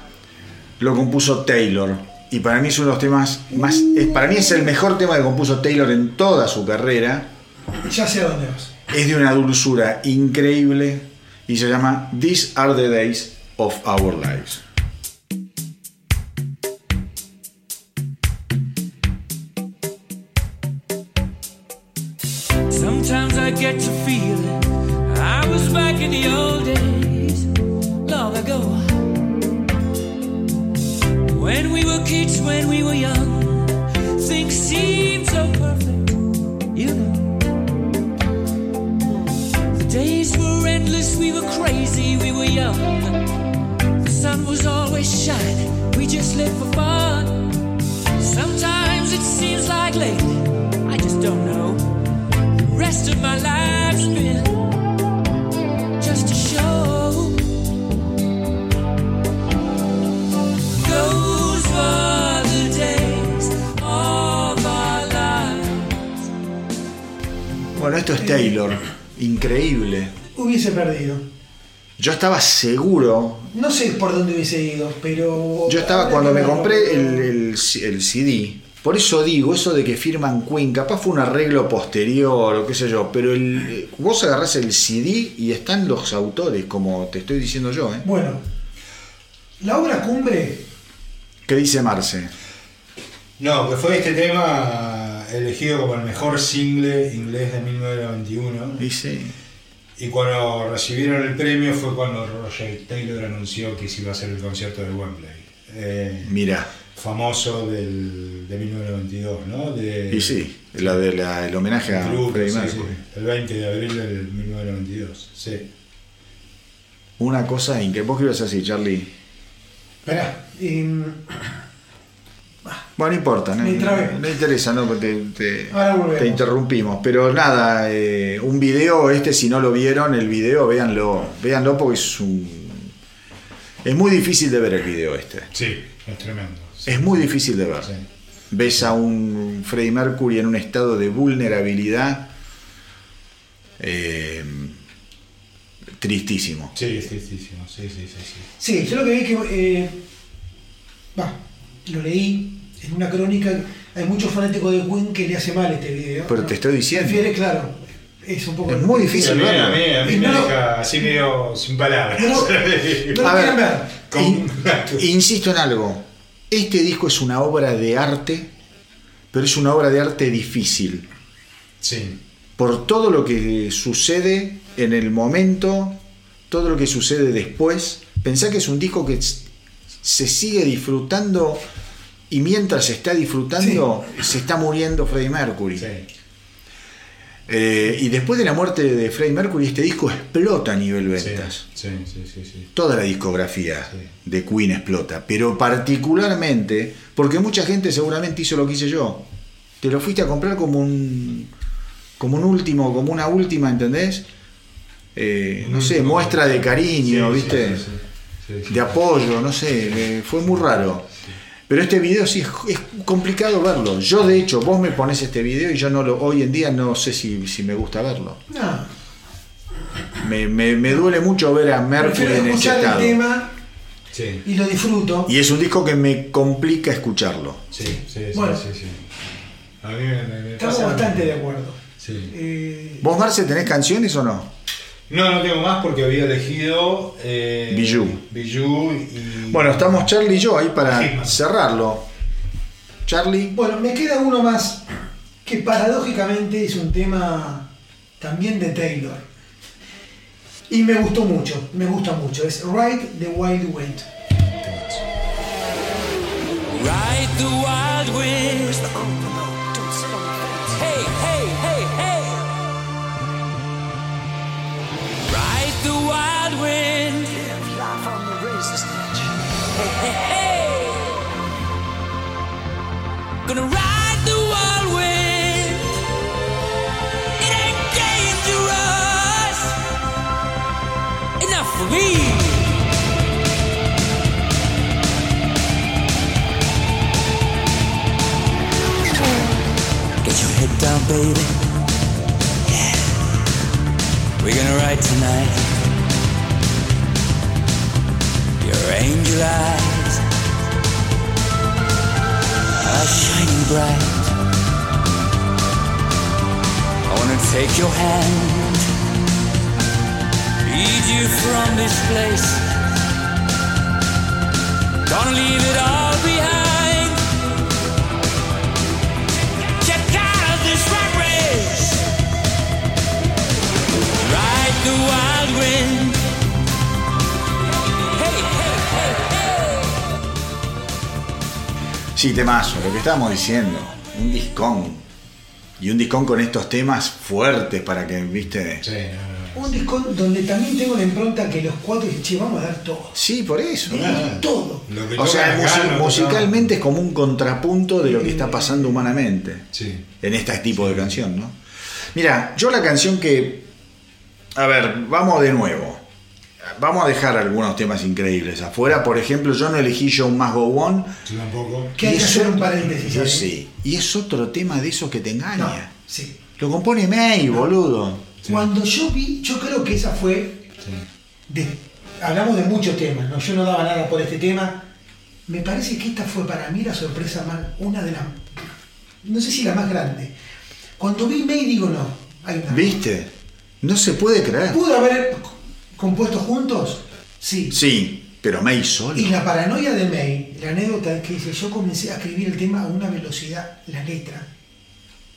lo compuso Taylor. Y para mí es uno de los temas más... es- para mí es el mejor tema que compuso Taylor en toda su carrera. Ya sé dónde vas. Es de una dulzura increíble y se llama These Are the Days of Our Lives. Just live for fun. Sometimes it seems like lately, I just don't know The rest of my life's been just a show. Those were the days of our lives. Bueno, esto es Taylor. Increíble. Hubiese perdido. Yo estaba seguro. No sé por dónde hubiese ido, pero. Yo estaba cuando me compré el, el- el CD. Por eso digo, eso de que firman Queen, capaz fue un arreglo posterior o qué sé yo, pero el, eh, vos agarrás el CD y están los autores, como te estoy diciendo yo. ¿eh? Bueno, la obra cumbre. ¿Qué dice Marce? No, que fue este tema elegido como el mejor single inglés de 1991. Dice. Y cuando recibieron el premio fue cuando Roger Taylor anunció que se iba a hacer el concierto de Wembley. Eh, Mira, famoso del, de 1992, ¿no? De, y sí, la de la- el homenaje a tributo, Freddie sí, Mercury. sí, el 20 de abril del 1992. Sí. Una cosa increíble. ¿Vos qué ibas a decir, Charlie? Esperá. em, Bueno, no importa, no, no interesa, no, te, te- Ahora volvemos. te interrumpimos. Pero nada, eh, un video este, si no lo vieron, el video, véanlo, véanlo porque es un... Es muy difícil de ver el video este. Sí, es tremendo. Sí. Es muy difícil de ver. Sí. Ves a un Freddie Mercury en un estado de vulnerabilidad eh, tristísimo. Sí, es tristísimo. Sí, sí, sí, sí. Sí, yo lo que vi que. eh, Va, lo leí en una crónica. Hay muchos fanáticos de Queen que le hace mal este video. Pero te estoy diciendo. Prefiere, claro. Es un poco. Es muy Sí, difícil a mí, verlo. a mí, a mí me no deja así medio sin palabras. No, *laughs* A ver, In- insisto en algo. Este disco es una obra de arte, pero es una obra de arte difícil. Sí, Por todo lo que sucede en el momento, todo lo que sucede después. Pensá que es un disco que se sigue disfrutando y mientras se está disfrutando se está muriendo Freddie Mercury. Sí. Eh, y después de la muerte de Freddie Mercury este disco explota a nivel ventas. sí, sí, sí, sí. Toda la discografía de Queen explota, pero particularmente porque mucha gente seguramente hizo lo que hice yo. Te lo fuiste a comprar como un como un último, como una última, ¿entendés? Eh, no sé, muestra de cariño, ¿viste? De apoyo, no sé, eh, fue muy raro. Pero este video sí es, es complicado verlo. Yo de hecho, vos me pones este video y yo no lo, hoy en día no sé si, si me gusta verlo. No, Me, me- me duele mucho ver a Mercury prefiero en ese escuchar el estado. tema Sí, y lo disfruto. Y es un disco que me complica escucharlo. sí, sí, sí, Bueno. sí, sí. A mí me, me- me Estamos bastante de acuerdo. Sí. Eh, ¿Vos, Marce, tenés canciones o no? No, no tengo más porque había elegido eh, Bijou. Bijou y. Bueno, estamos Charlie y yo ahí para Hitman. cerrarlo. Charlie, bueno, me queda uno más que paradójicamente es un tema también de Taylor. Y me gustó mucho, me gusta mucho. Es Ride the Wild Wind. Ride the wild wind. Hey, hey, hey, wind. Hey, hey, hey. Gonna ride the wild wind. It ain't dangerous. Enough for me. Get your head down, baby. Yeah. We're gonna ride tonight. Your angel eyes are shining bright. I wanna take your hand, lead you from this place. Sí, temazo, lo que estábamos diciendo. Un discón. Y un discón con estos temas fuertes para que, viste. Sí, no, no. Un disco donde también tengo la impronta que los cuatro dicen, che, vamos a dar todo. Sí, por eso. Ah. Todo. Lo que O sea, no musicalmente es como un contrapunto de lo que está pasando humanamente. Sí. en este tipo de canción, ¿no? Mira, yo la canción que. A ver, vamos de nuevo. Vamos a dejar algunos temas increíbles afuera. Por ejemplo, yo no elegí Show Must Go On. Yo tampoco. Que hay que hacer un paréntesis. Yo sí. Y es otro tema de esos que te No, engaña. sí. Lo compone May, boludo. Cuando yo vi, yo creo que esa fue. de- hablamos de muchos temas, ¿no? Yo no daba nada por este tema. Me parece que esta fue para mí la sorpresa más. Una de las. No sé si la más grande. Cuando vi May, digo no. ¿Viste? No se puede creer. ¿Pudo haber compuesto juntos? Sí. Sí, pero May solo. Y la paranoia de May, la anécdota es que dice, yo comencé a escribir el tema a una velocidad, la letra,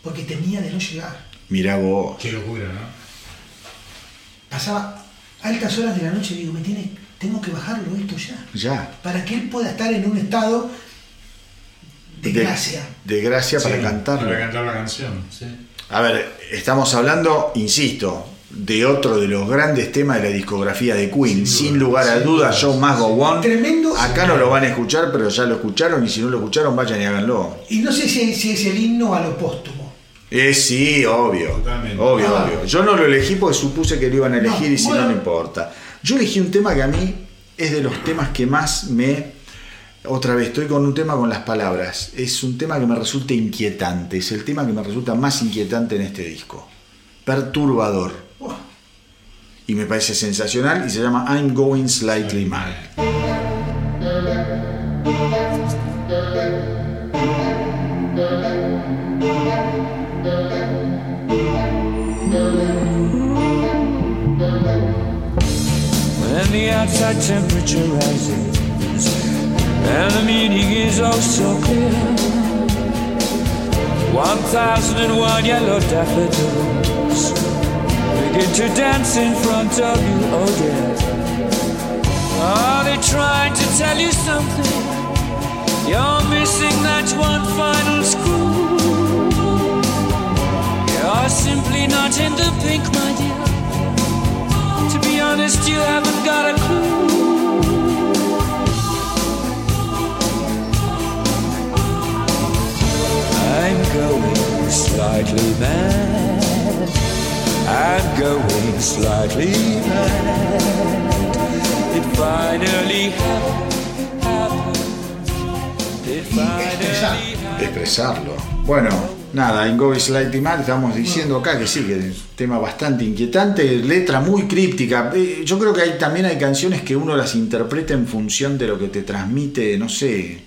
porque temía de no llegar. Mirá vos. Qué locura, ¿no? Pasaba altas horas de la noche y digo, me tiene, tengo que bajarlo esto ya. Ya. Para que él pueda estar en un estado de, gracia. De gracia para Sí, cantarlo. Para cantar la canción, sí. A ver, estamos hablando, insisto, de otro de los grandes temas de la discografía de Queen. Sin, lugar a dudas, duda. Show Must Go On. Tremendo. Acá no lo van a escuchar, pero ya lo escucharon. Y si no lo escucharon, vayan y háganlo. Y no sé si, si es el himno a lo póstumo. Eh, sí, obvio. Totalmente. Obvio, Ah. obvio. Yo no lo elegí porque supuse que lo iban a elegir No, y si bueno. no, no importa. Yo elegí un tema que a mí es de los temas que más me. Otra vez, estoy con un tema con las palabras. Es un tema que me resulta inquietante. Es el tema que me resulta más inquietante en este disco. Perturbador. Buah. Y me parece sensacional y se llama I'm Going Slightly Mad. When the outside temperature rises and the meaning is oh so clear. One thousand and one yellow daffodils begin to dance in front of you, oh dear. Are they trying to tell you something? You're missing that one final screw. You're simply not in the pink, my dear. To be honest, you haven't got a clue. I'm going slightly mad. I'm going slightly mad. It finally happened. It finally happened. expresarlo. Bueno, nada, en Go Slightly Mad estamos diciendo acá que sí, que es un tema bastante inquietante, letra muy críptica. Eh, Yo creo que hay, también hay canciones que uno las interpreta en función de lo que te transmite, no sé.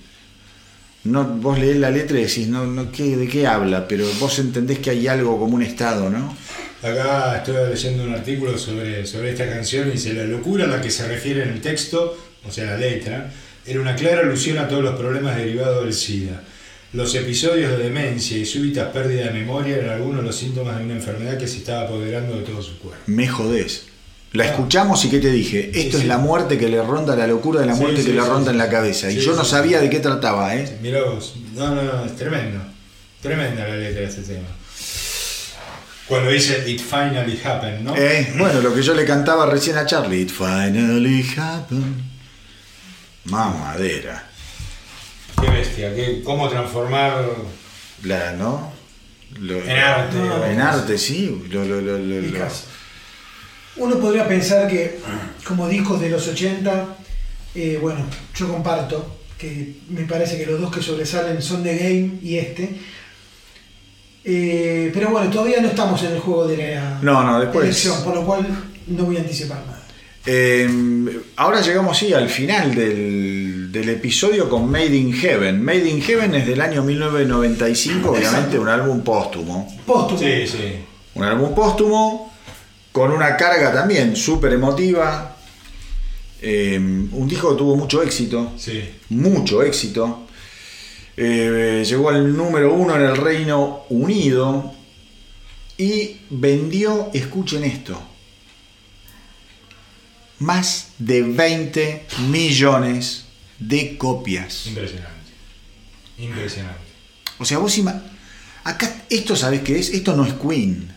No, vos lees la letra y decís, no, no, ¿qué, ¿de qué habla? Pero vos entendés que hay algo como un estado, ¿no? Acá estoy leyendo un artículo sobre, sobre esta canción y dice la locura a la que se refiere en el texto, o sea la letra, era una clara alusión a todos los problemas derivados del SIDA. Los episodios de demencia y súbitas pérdidas de memoria eran algunos de los síntomas de una enfermedad que se estaba apoderando de todo su cuerpo. Me jodés. La escuchamos y ¿qué te dije? Esto es sí. la muerte que le ronda, la locura de la muerte sí, que le ronda en la cabeza. Y yo no sabía de qué trataba, ¿eh? Mirá vos, no, no, no, es tremendo. Tremenda la letra de este tema. Cuando dice It finally happened, ¿no? Eh, bueno, lo que yo le cantaba recién a Charlie. It finally happened. Mamadera. Qué bestia, qué, cómo transformar La, ¿no? Lo- en arte. No, En arte, sí. Lo, lo- lo- lo- Y lo- casi. Uno podría pensar que como discos de los 80, eh, bueno, yo comparto que me parece que los dos que sobresalen son The Game y este. Eh, pero bueno, todavía no estamos en el juego de la No, no, después. elección, por lo cual no voy a anticipar nada. Eh, ahora llegamos sí al final del, del episodio con Made in Heaven. Made in Heaven es del año 1995, obviamente Exacto. un álbum póstumo. Póstumo. Sí, sí. Un álbum póstumo con una carga también súper emotiva. Eh, un disco que tuvo mucho éxito, Sí. mucho éxito. Eh, llegó al número uno en el Reino Unido y vendió, escuchen esto, más de 20 millones de copias. Impresionante. Impresionante. O sea, vos Acá, esto sabes qué es? Esto no es Queen.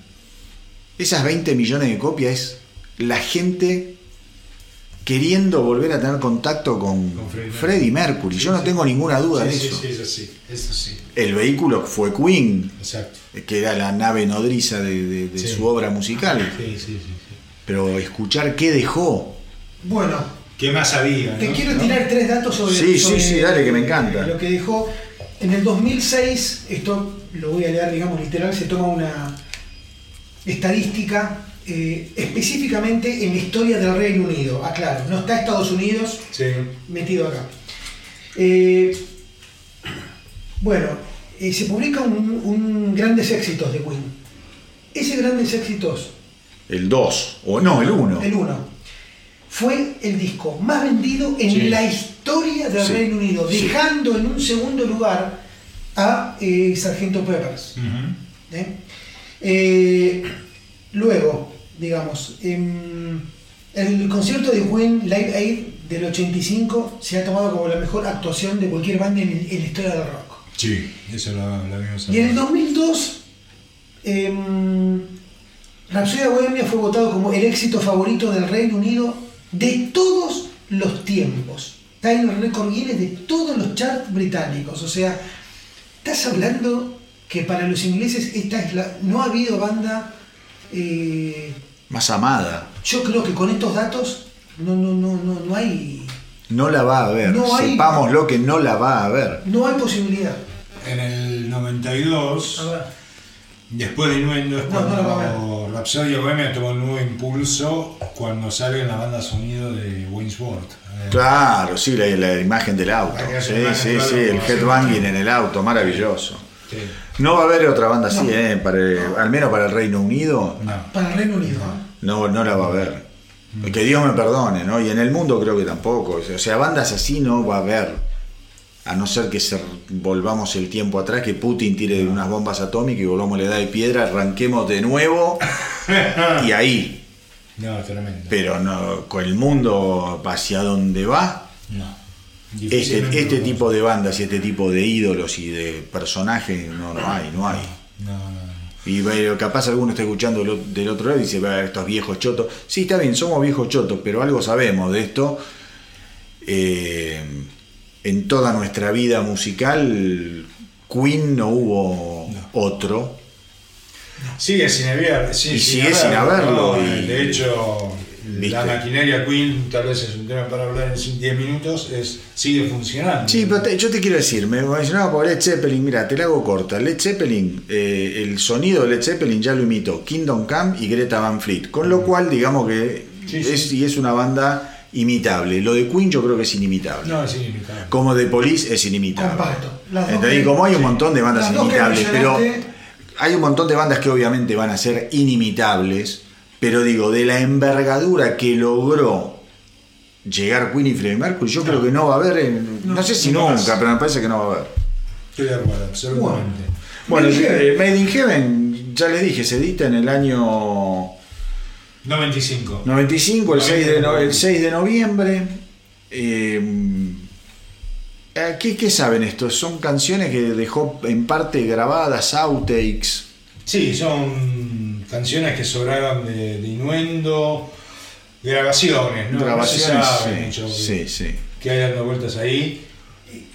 Esas 20 millones de copias es la gente queriendo volver a tener contacto con, Con Freddie Freddie Mercury. Yo no tengo ninguna duda de Sí, sí, eso. sí, eso sí, eso sí. El vehículo fue Queen, Exacto. que era la nave nodriza de, de- de Sí. su obra musical. Sí, sí, sí, sí. Pero escuchar qué dejó. Bueno, ¿Qué más había? te no? quiero ¿No? tirar tres datos sobre, Sí, sí, sobre sí, dale, que me encanta. Lo que dejó. En el 2006, esto lo voy a leer, digamos, literal, se toma una estadística eh, específicamente en la historia del Reino Unido. Aclaro, no está Estados Unidos Sí. metido acá. Eh, bueno, eh, se publica un, un grandes éxitos de Queen. Ese grandes éxitos El 2, o no, el 1. el 1. Fue el disco más vendido en Sí. la historia del Sí. Reino Unido, dejando en un segundo lugar a Sargento Peppers. Luego, digamos, em, el concierto de Queen Live Aid del 85 se ha tomado como la mejor actuación de cualquier banda en, en la historia del rock. Sí, eso lo, lo habíamos Y en el hablado. 2002, eh, Rhapsody Bohemia fue votado como el éxito favorito del Reino Unido de todos los tiempos. Está en el récord Guinness de todos los charts británicos. O sea, estás hablando que para los ingleses esta es la, no ha habido banda. eh, Más amada. yo creo que con estos datos no, no, no, no, no hay No la va a ver. No hay- Sepámoslo que no la va a ver. no hay posibilidad. En el 92, A ver. después de Innuendo, es No, no lo cuando Rhapsody Bohemia tomó un nuevo impulso cuando sale en la banda sonido de Wainsworth. Eh, Claro, sí, la, la imagen del auto. Sí, sí, sí, el headbanging en el auto, maravilloso. Sí. No va a haber otra banda así, No. ¿eh? Para- al menos para el Reino Unido, No. Para el Reino Unido. no, no la va a haber. Que Dios me perdone, ¿no? Y en el mundo creo que tampoco. O sea, bandas así no va a haber. A no ser que se volvamos el tiempo atrás, que Putin tire unas bombas atómicas y volvamos a la edad de piedra, arranquemos de nuevo *laughs* y ahí. No, tremendo. pero no con el mundo hacia donde va, no. Este, este tipo de bandas y este tipo de ídolos y de personajes no, no hay, no hay. No, no. Y capaz alguno está escuchando del otro lado y dice, "Va, estos viejos chotos. Sí, está bien, somos viejos chotos, pero algo sabemos de esto. Eh, en toda nuestra vida musical, Queen no hubo otro. Sigue sin haber, sí, Y sigue sin haberlo, de hecho, ¿Viste? la maquinaria Queen, tal vez es un tema para hablar en 10 minutos, es, sigue funcionando. Sí, pero te- yo te quiero decir, me mencionaba por Led Zeppelin, mira, te la hago corta. Led Zeppelin, eh, el sonido de Led Zeppelin ya lo imitó Kingdom Come y Greta Van Fleet, con lo cual digamos que Sí, sí. es, y es una banda imitable. Lo de Queen yo creo que es inimitable. No, es inimitable. Como de Police es inimitable. Y como hay un sí. montón de bandas inimitables, pero hay un montón de bandas que obviamente van a ser inimitables, pero digo, de la envergadura que logró llegar Queen y Freddie Mercury, yo creo que no va a haber, en- no, sé si nunca más. pero me parece que no va a haber. Estoy de acuerdo, absolutamente. Bueno, Made in Heaven. Made in Heaven, ya les dije, se edita en el año 95. 95, el 6 de, no- el 6 de noviembre. Eh, eh, ¿qué, qué saben esto? Son canciones que dejó en parte grabadas, outtakes. Sí, son canciones que sobraron de, de Inuendo, grabaciones, ¿no? grabaciones. No se sabe sí, mucho sí, sí. que hay dando vueltas ahí.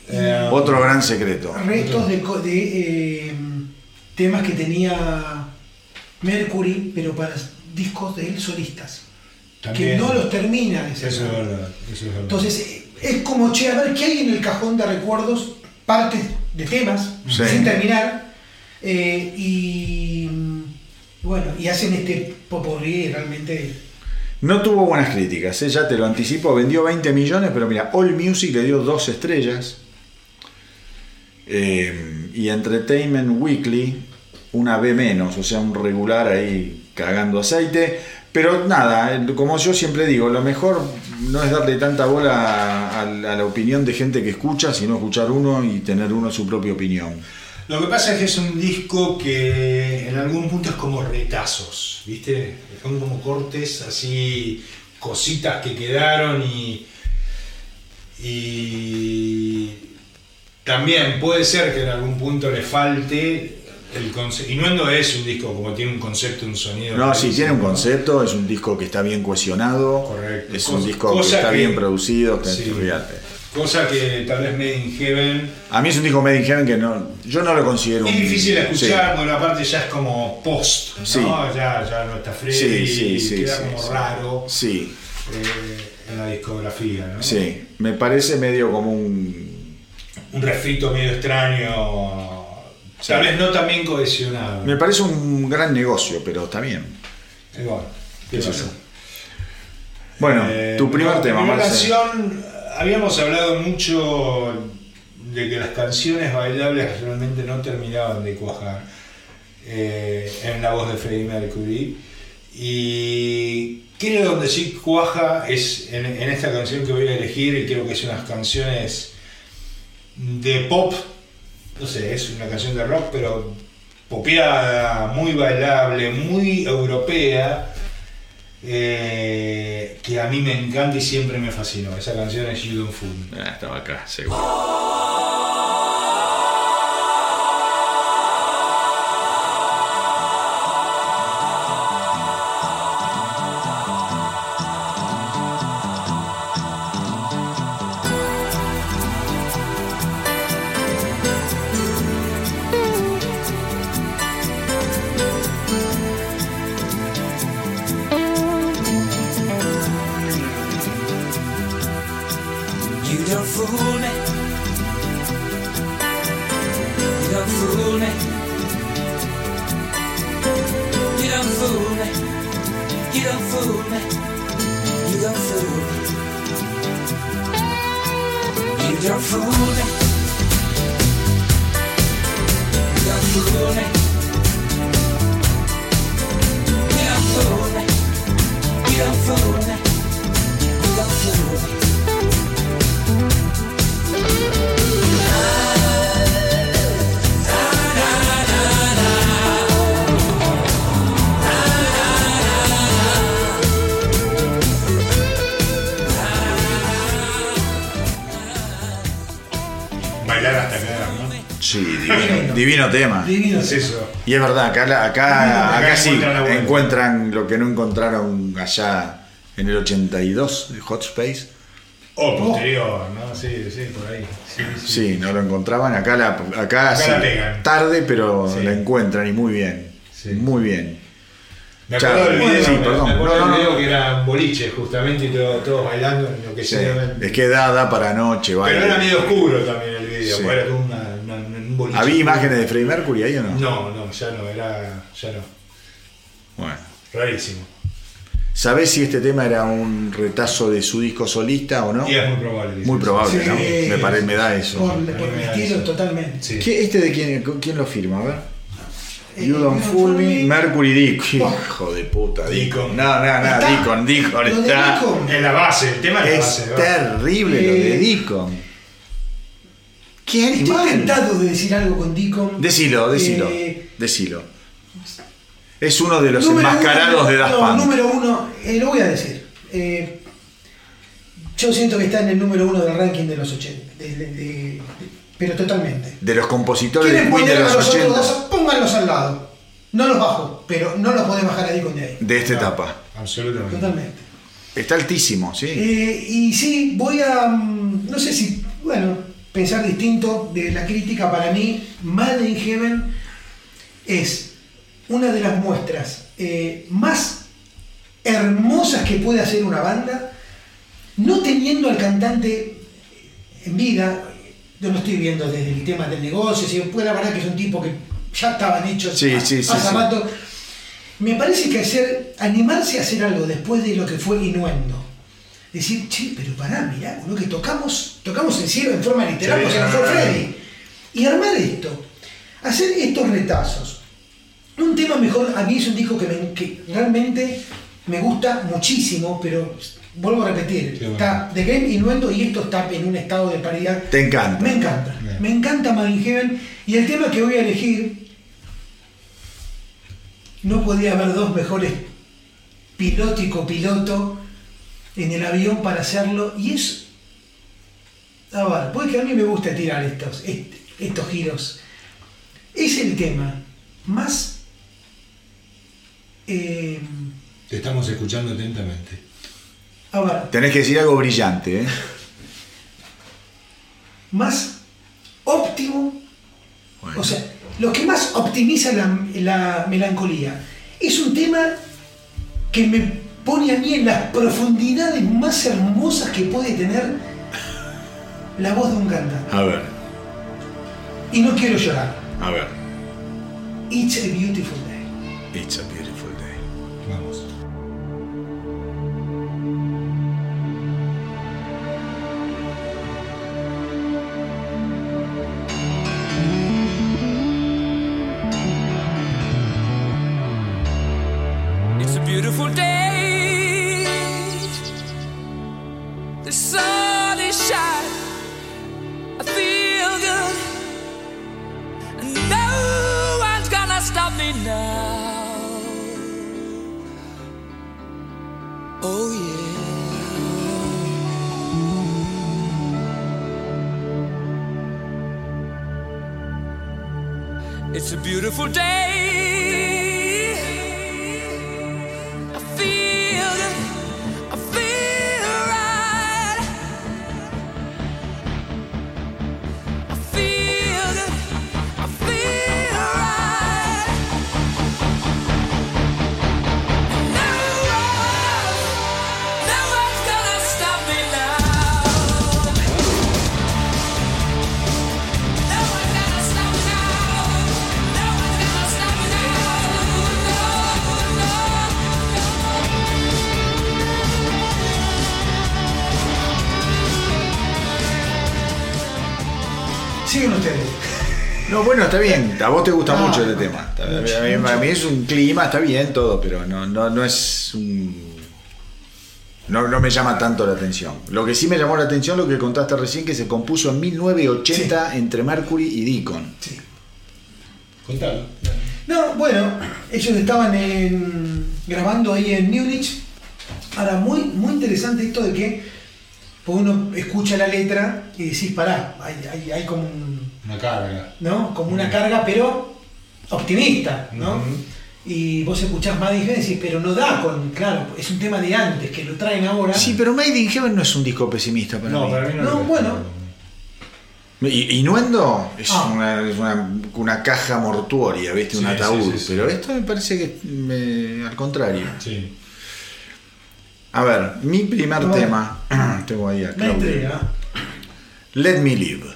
Eh, Otro gran secreto. restos de, eh, temas que tenía Mercury, pero para discos de él solistas. También. Que no los termina de Eso es verdad, eso es verdad. Entonces, es como, che, a ver, ¿qué hay en el cajón de recuerdos? Partes de temas, Sí. sin terminar. eh, y bueno, y hacen este popurrí realmente. No tuvo buenas críticas, ¿eh? ya te lo anticipo. Vendió 20 millones, pero mira, All Music le dio dos estrellas. Eh, y Entertainment Weekly, una B menos, o sea, un regular ahí cagando aceite. Pero nada, eh, como yo siempre digo, lo mejor no es darle tanta bola a, a la opinión de gente que escucha, sino escuchar uno y tener uno su propia opinión. Lo que pasa es que es un disco que en algún punto es como retazos, ¿viste? Son como cortes así, cositas que quedaron y. Y. También puede ser que en algún punto le falte el concepto. Inuendo es un disco como tiene un concepto, un sonido. No, sí, tiene un ¿no? concepto, es un disco que está bien cohesionado, Correcto. es un Cosa- disco que está que- bien producido, que- Sí. Cosa que tal vez Made in Heaven A mí es un disco Made in Heaven que no, yo no lo considero Es un- difícil de escuchar, Sí. porque aparte ya es como post, ¿no? Sí. Ya, ya no está Freddy, Sí, queda como raro Sí, eh, en la discografía, ¿no? sí. Me parece medio como un. Un refrito medio extraño, tal vez no tan bien cohesionado. Me parece un gran negocio, pero está bien. Bueno, qué Qué yo. yo. Bueno, Eh, tu primer la tema, primera Marce. canción, habíamos hablado mucho de que las canciones bailables realmente no terminaban de cuajar eh, en la voz de Freddie Mercury. Y creo donde sí cuaja es en, en esta canción que voy a elegir, y creo que es unas canciones de pop, no sé, es una canción de rock, pero popeada, muy bailable, muy europea, eh, que a mí me encanta y siempre me fascinó. Esa canción es You Don't Fool. Ah, estaba acá, seguro. Y es verdad, acá, acá, Acá acá sí encuentran lo que no encontraron allá en el 82 de Hot Space. O posterior, ¿no? Sí, sí, por ahí. Sí, sí. Sí, no lo encontraban. Acá la, acá, sí, la tarde, pero la encuentran y muy bien. Muy bien. Me acuerdo del video, Sí, me- perdón. me acuerdo No, no, video no. que era boliche justamente y todo- todos bailando Sí. enloquecidamente. Es que da, da para noche. vale. Pero era medio oscuro también el video, era una- un boliche. ¿Había imágenes de Freddie Mercury ahí o no? No, no, ya no, era. ya no. Bueno. Rarísimo. ¿Sabés si este tema era un retazo de su disco solista o no? Y es muy probable. Muy probable, Sí. ¿no? Me, pare- me da eso. Por, por da estilo, totalmente. Sí. ¿Qué- ¿Este de quién, quién lo firma? A ver. Eh, You Don't Fool Me, Mercury Dick. Hijo de puta. Deacon. No, no, no, Deacon, Deacon está. En la base, el tema es la Es base. ¿no? terrible lo de Deacon. ¿Qué Estoy animal? tentado de decir algo con Deacon. Decilo, decilo. Eh, Decilo. Es uno de los enmascarados uno- de Daft no, número uno, eh, lo voy a decir. Eh, yo siento que está en el número uno del ranking de los 80. de- de- de- pero totalmente. De los compositores de ¿Quieren Queen de los los otros 80. dos? Pónganlos al lado. No los bajo, pero no los podés bajar a Deacon de ahí. De esta No, etapa. Absolutamente. Totalmente. Está altísimo, sí. Eh, y sí, voy a. mm, No sé si. Bueno, pensar distinto de la crítica. Para mí, Mad in Heaven es una de las muestras eh, más hermosas que puede hacer una banda, no teniendo al cantante en vida. Yo lo estoy viendo desde el tema del negocio, si pues la verdad que es un tipo que ya estaban hechos Sí, a- sí, sí, rato. Me parece que hacer, animarse a hacer algo después de lo que fue Inuendo. Decir, che, pero pará, mirá, boludo, que tocamos, tocamos el cielo en forma literal porque no no, fue no, no. Freddy. Y armar esto, hacer estos retazos. Un tema mejor, a mí es un disco que, me- que realmente me gusta muchísimo, pero vuelvo a repetir, bueno. está The Game Inuendo y esto está en un estado de paridad. Te encanta. Me encanta, Bien. me encanta in Heaven y el tema que voy a elegir no podía haber dos mejores piloto y copiloto en el avión para hacerlo y es a ver, puede que a mí me gusta tirar estos, est- estos giros es el tema más eh, Te estamos escuchando atentamente. a ver, Tenés que decir algo brillante, ¿eh? *laughs* más óptimo Bueno. O sea, lo que más optimiza la, la melancolía es un tema que me pone a mí en las profundidades más hermosas que puede tener la voz de un cantante. A ver, Y no quiero llorar. a ver. It's a beautiful day. It's a beautiful day. Vamos. Está bien. A vos te gusta mucho este tema. Está- mucho, a, mí, a mucho. mí es un clima, está bien todo, pero no, no, no es un. No, no me llama tanto la atención. Lo que sí me llamó la atención, lo que contaste recién, que se compuso en 1980 entre Mercury y Deacon. Sí. Contalo. No, bueno, ellos estaban en- grabando ahí en Múnich. Ahora, muy, muy interesante esto de que pues uno escucha la letra y decís, pará, hay, hay- hay como un, Una carga. ¿no? Como una carga, pero optimista, ¿no? Y vos escuchás Mad in Heaven y decís, pero no da con, claro, es un tema de antes, que lo traen ahora. Sí, pero Made in Heaven no es un disco pesimista para No, mí. para mí no. No, bueno. Y Inuendo es, Ah. una, es una, una caja mortuoria, ¿viste? Sí, un ataúd. sí, sí, sí. Pero esto me parece que me- al contrario. Sí. A ver, mi primer tema. *clears throat* Tengo ahí a Claudio. entrega. Let Me Live.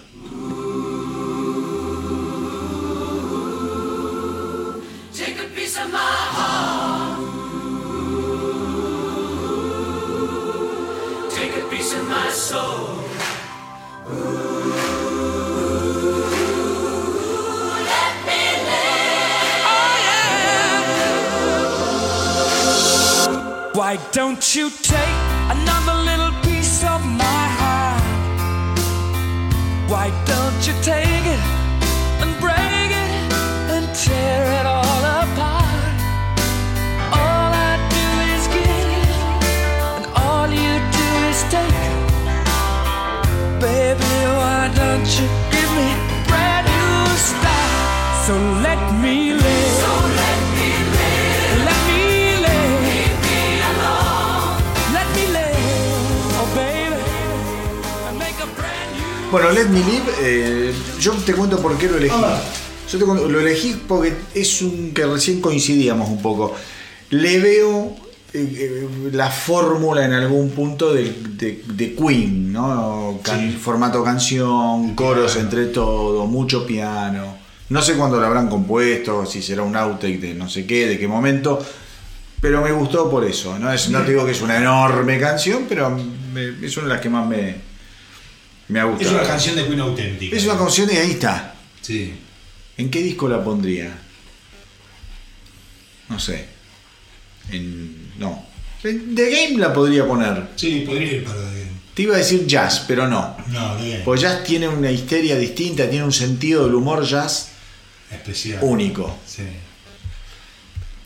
Why don't you take another little piece of my heart? Why don't you take it and break it and tear it all apart? All I do is give, and all you do is take. Baby, why don't you give me a brand new start? So let me Bueno, Let Me Live, eh, yo te cuento por qué lo elegí. Ah. Yo te cuento- lo elegí porque es un que recién coincidíamos un poco. Le veo eh, eh, la fórmula en algún punto de, de Queen, ¿no? Can- Sí. Formato canción, coros Piano. entre todo, mucho piano. No sé cuándo lo habrán compuesto, si será un outtake de no sé qué, de qué momento. Pero me gustó por eso. No, es, no te digo que es una enorme canción, pero me- es una de las que más me, me ha Es una canción de Queen auténtica. Es una canción y ahí está. Sí. ¿En qué disco la pondría? No sé. En, no. En The Game la podría poner. Sí, podría ir para The Game. Te iba a decir jazz, pero no. No, The Game. Pues jazz tiene una histeria distinta, tiene un sentido del humor jazz Especial. único. Sí.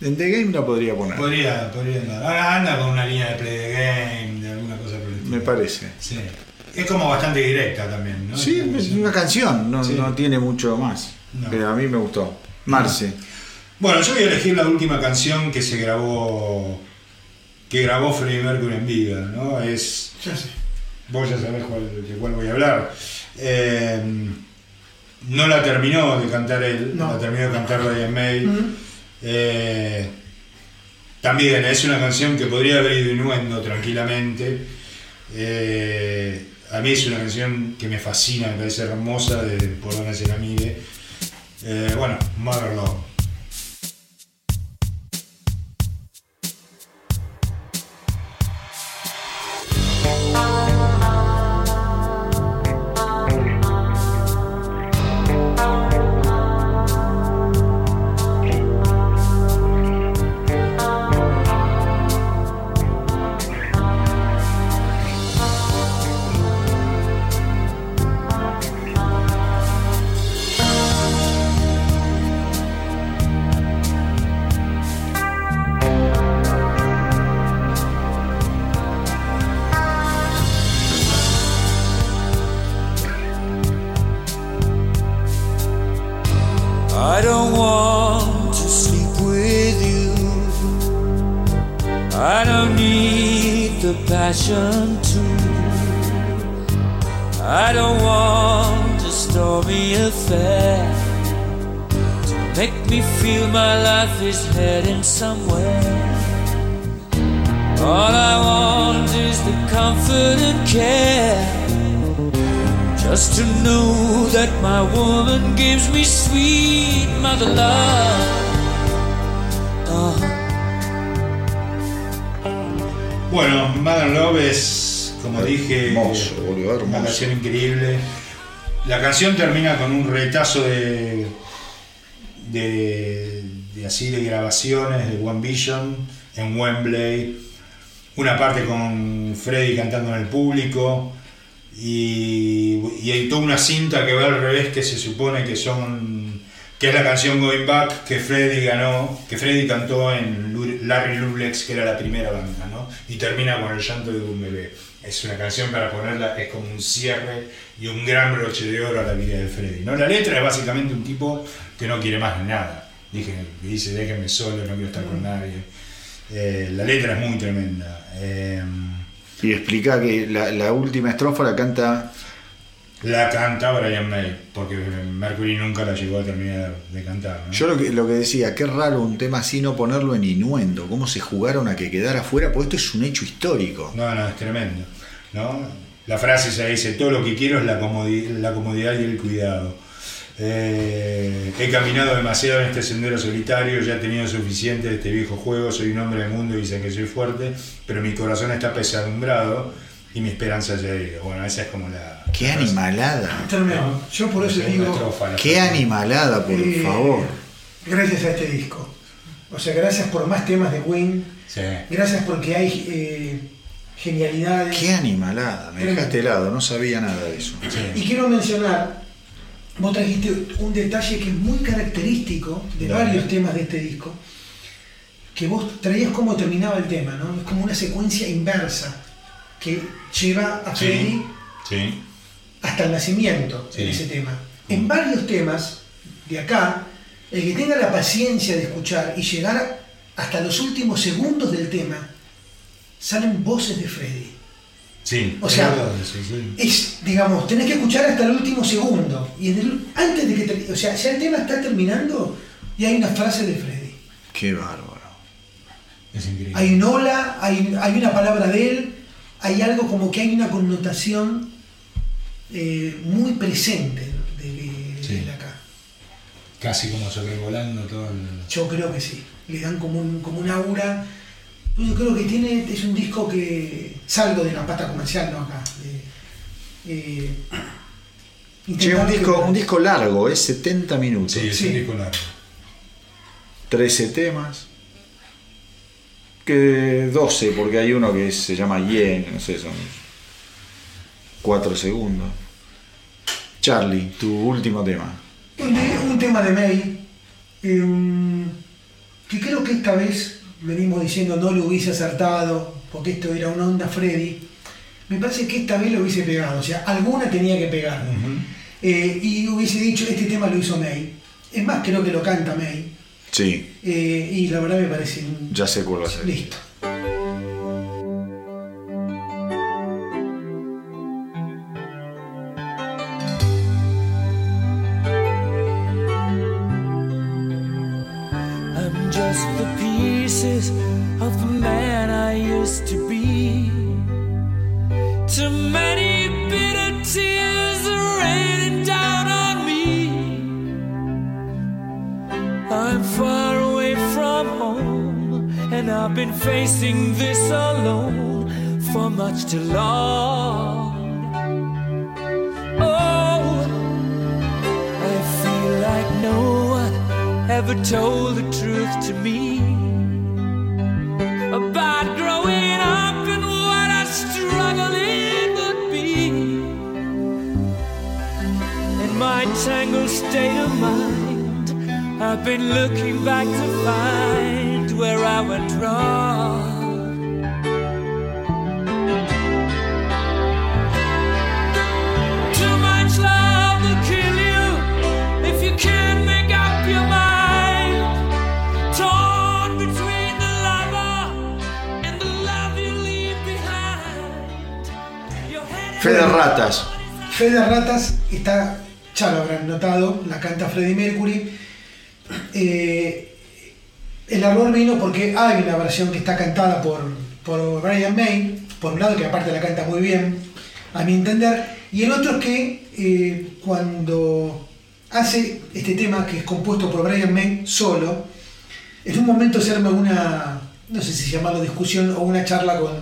En The Game la podría poner. Podría, podría andar. Ahora anda con una línea de play the game, de alguna cosa por el estilo. Me parece. Sí. Es como bastante directa también, ¿no? Sí, es una canción, no, Sí. no tiene mucho más. No. Pero a mí me gustó. Marce. Bueno, yo voy a elegir la última canción que se grabó, que grabó Freddie Mercury en vida, ¿no? Es, Ya sé. vos ya sabés cuál, de cuál voy a hablar. Eh, no la terminó de cantar él, No. la terminó de cantar Ryan May. Eh, también es una canción que podría haber ido innuendo tranquilamente. Eh, a mí es una canción que me fascina, me parece hermosa de por donde se la mire. Eh, bueno, Mother. Una canción increíble. La canción termina con un retazo de, de, así de grabaciones de One Vision en Wembley. Una parte con Freddy cantando en el público. Y, y hay toda una cinta que va al revés que se supone que son que es la canción Going Back que Freddy ganó, que Freddy cantó en Larry Lublex, que era la primera banda, ¿no? Y termina con el llanto de un bebé. Es una canción para ponerla, es como un cierre y un gran broche de oro a la vida de Freddy, ¿no? La letra es básicamente un tipo que no quiere más nada. Dije, dice, déjenme solo, no quiero estar con nadie. Eh, la letra es muy tremenda. Eh, Y explica que la, la última estrofa la canta. La canta Brian May, porque Mercury nunca la llegó a terminar de cantar. ¿no? Yo lo que, lo que decía, qué raro un tema así no ponerlo en inuendo. ¿Cómo se jugaron a que quedara afuera? Porque esto es un hecho histórico. No, no, es tremendo. ¿no? La frase se dice, todo lo que quiero es la comodidad y el cuidado. Eh, he caminado demasiado en este sendero solitario, ya he tenido suficiente de este viejo juego, soy un hombre del mundo y dicen que soy fuerte, pero mi corazón está pesadumbrado y mi esperanza ya ha ido. Bueno, esa es como la... Qué animalada. Tremendo. Yo por eso digo, estrofa, Qué animalada, por eh, favor. gracias a este disco. O sea, gracias por más temas de Queen, Sí. gracias porque hay eh, genialidades. Qué animalada. Me dejaste helado, no sabía nada de eso. Y quiero mencionar, vos trajiste un detalle que es muy característico de Dale. varios temas de este disco, que vos traías cómo terminaba el tema, ¿no? Es como una secuencia inversa que lleva a Freddy Sí. Sí. hasta el nacimiento Sí. en ese tema. En varios temas de acá, el que tenga la paciencia de escuchar y llegar hasta los últimos segundos del tema, salen voces de Freddy. Sí. O sea, es verdad eso, sí. Es, digamos, tenés que escuchar hasta el último segundo. Y en el- antes de que ter- o sea, ya el tema está terminando y hay una frase de Freddy. Qué bárbaro. Es increíble. Hay un hola, hay, hay una palabra de él, hay algo como que hay una connotación eh, muy presente de, de- Sí. de acá. Casi como sobrevolando todo el... Yo creo que sí. Le dan como un, como un aura. Pues Yo creo que tiene, es un disco que salgo de la pata comercial, ¿no? Acá. de- eh, Che, un disco, que- un disco largo, es 70 minutos. Sí, es Sí. un disco largo. 13 temas. Que 12, porque hay uno que se llama Yen, no sé, son 4 segundos. Charlie, tu último tema. Un, un tema de May, em, que creo que esta vez venimos diciendo no lo hubiese acertado, porque esto era una onda Freddy. Me parece que esta vez lo hubiese pegado, o sea, alguna tenía que pegar. Eh, y hubiese dicho, este tema lo hizo May. Es más, creo que lo canta May. Sí, Eh, y la verdad me parece... un- ya sé cuál va a ser. Listo. Facing this alone for much too long. Oh, I feel like no one ever told the truth to me about growing up and what a struggle it would be. In my tangled state of mind, I've been looking back to find where I went wrong. Too much love will kill you if you can't make up your mind. Torn between the lover and the love you leave behind. Your head Fe de ratas. Fe de Ratas está, ya lo habrán notado, la canta Freddie Mercury. Eh, el error vino porque hay una versión que está cantada por, por Brian May, por un lado que aparte la canta muy bien, a mi entender, y el otro es que eh, cuando hace este tema que es compuesto por Brian May solo, en un momento se arma una, no sé si llamarlo discusión o una charla con,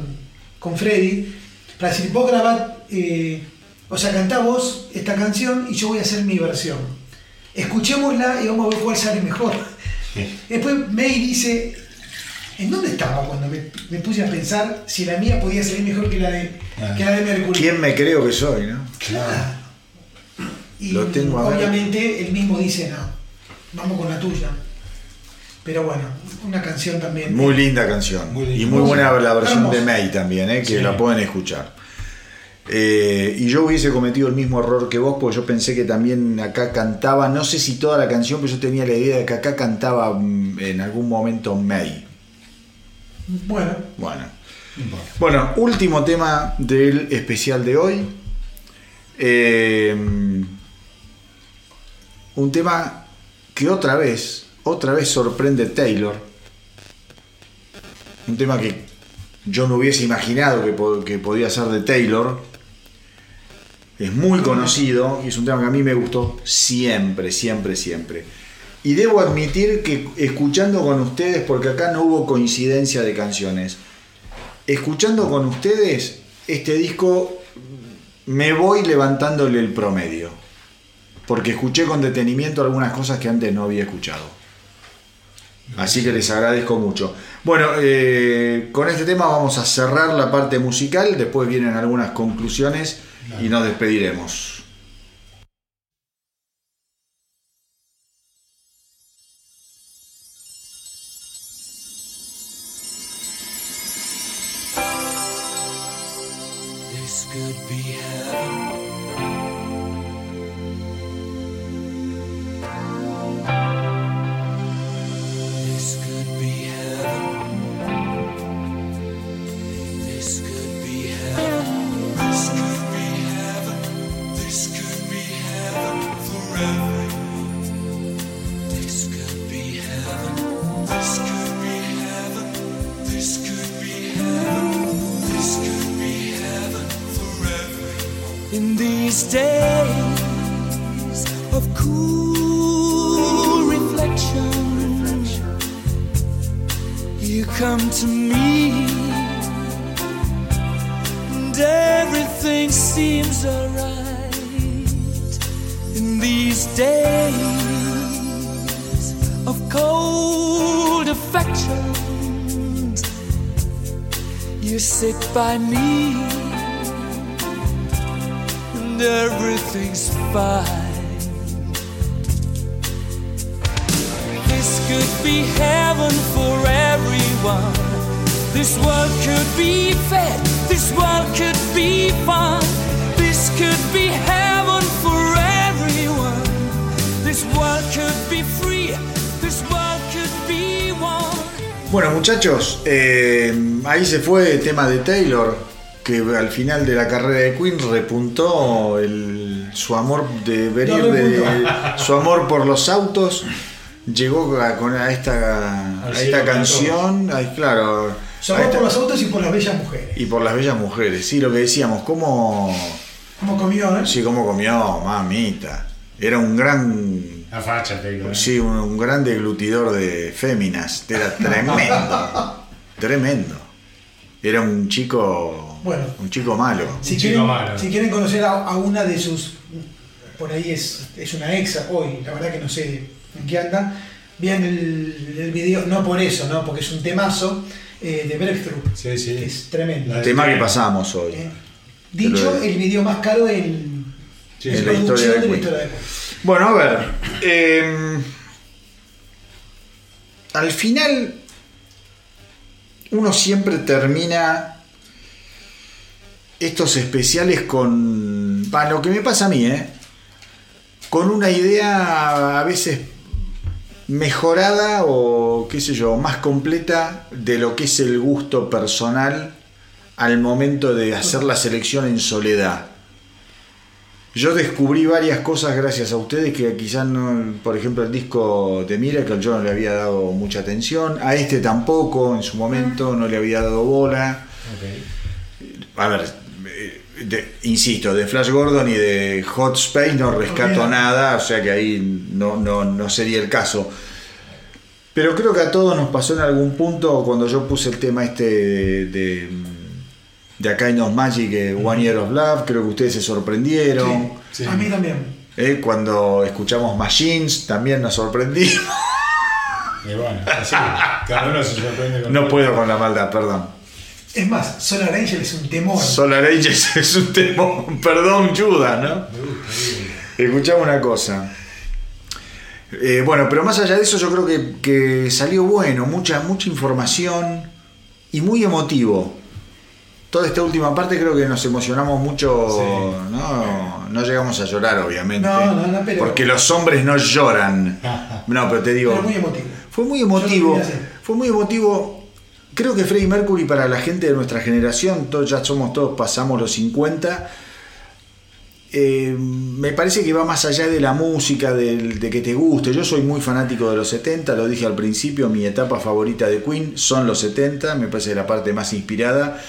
con Freddy, para decir, vos grabás, eh, o sea, cantá vos esta canción y yo voy a hacer mi versión. Escuchémosla y vamos a ver cuál sale mejor. Después May dice, ¿en dónde estaba cuando me, me puse a pensar si la mía podía salir mejor que la de, Ah. que la de Mercury? ¿Quién me creo que soy, no? Claro. Y Lo tengo a ver. obviamente él mismo dice no. vamos con la tuya. Pero bueno, una canción también. Muy linda canción. Muy linda. y muy buena la versión Hermoso. de May también, eh, que Sí. la pueden escuchar. Eh, y yo hubiese cometido el mismo error que vos, porque yo pensé que también acá cantaba, no sé si toda la canción, pero yo tenía la idea de que acá cantaba mm, en algún momento May. Bueno, Bueno. Bueno, último tema del especial de hoy. Eh, un tema que otra vez, otra vez sorprende Taylor. Un tema que yo no hubiese imaginado que, po- que podía ser de Taylor. Es muy conocido y es un tema que a mí me gustó siempre, siempre, siempre. Y debo admitir que escuchando con ustedes, porque acá no hubo coincidencia de canciones, escuchando con ustedes este disco me voy levantándole el promedio. Porque escuché con detenimiento algunas cosas que antes no había escuchado. Así que les agradezco mucho. Bueno, eh, con este tema vamos a cerrar la parte musical, después vienen algunas conclusiones y nos despediremos. Se fue el tema de Taylor, que al final de la carrera de Queen repuntó el- su amor de venir No de, *laughs* su amor por los autos, llegó a, con- a esta, a esta canción, ay, claro, se a va esta- por los autos y por las bellas mujeres. y por las bellas mujeres, sí, lo que decíamos, cómo, Como comió, ¿eh? sí, cómo comió, mamita, era un gran La facha, te digo. ¿eh? Sí, un, un gran deglutidor de féminas. Era tremendo. *laughs* tremendo. Era un chico. Bueno. Un chico malo. Si Un chico quieren, malo. si quieren conocer a, a una de sus. Por ahí es, es una exa hoy, la verdad que no sé en qué anda. Vean el, el video, no por eso, ¿no? porque es un temazo eh, de Breakthrough. Sí, sí. que es tremendo. La- Tema que pasamos hoy. Eh, dicho, Pero- el video más caro en, Sí, en la historia producción de de la historia de. Bueno, a ver. eh, al final, uno siempre termina estos especiales con. Para lo que me pasa a mí, ¿eh? Con una idea a veces mejorada o qué sé yo, más completa de lo que es el gusto personal al momento de hacer la selección en soledad. Yo descubrí varias cosas gracias a ustedes que quizás no, por ejemplo el disco de Miracle yo no le había dado mucha atención, a este tampoco en su momento no le había dado bola. Ok. A ver, eh, de- insisto, de Flash Gordon y de Hot Space no rescato nada, o sea que ahí no, no, no sería el caso. Pero creo que a todos nos pasó en algún punto cuando yo puse el tema este de, de, de A Kind of Magic, eh, One Year of Love, creo que ustedes se sorprendieron. Sí. A mí también. Eh, cuando escuchamos Machines también nos sorprendimos. *laughs* Y bueno, así. Cada uno se sorprende con No puedo con la maldad, perdón. Es más, Solar Angel es un temor. Solar Ages *laughs* es un tema, perdón, Judas, ¿no? Escuchamos una cosa. Eh, bueno, pero más allá de eso, yo creo que, que salió bueno, mucha, mucha información y muy emotivo. Toda esta última parte creo que nos emocionamos mucho. Sí. No, no llegamos a llorar, obviamente. No, no, no, pero- Porque los hombres no lloran. *laughs* No, pero te digo. Pero muy emotivo. Fue muy emotivo. Fue muy emotivo. Creo que Freddie Mercury para la gente de nuestra generación, todos ya somos todos, pasamos los 50. eh, me parece que va más allá de la música, del- de, que te guste. Yo soy muy fanático de los 70, lo dije al principio, mi etapa favorita de Queen son los 70, me parece la parte más inspirada.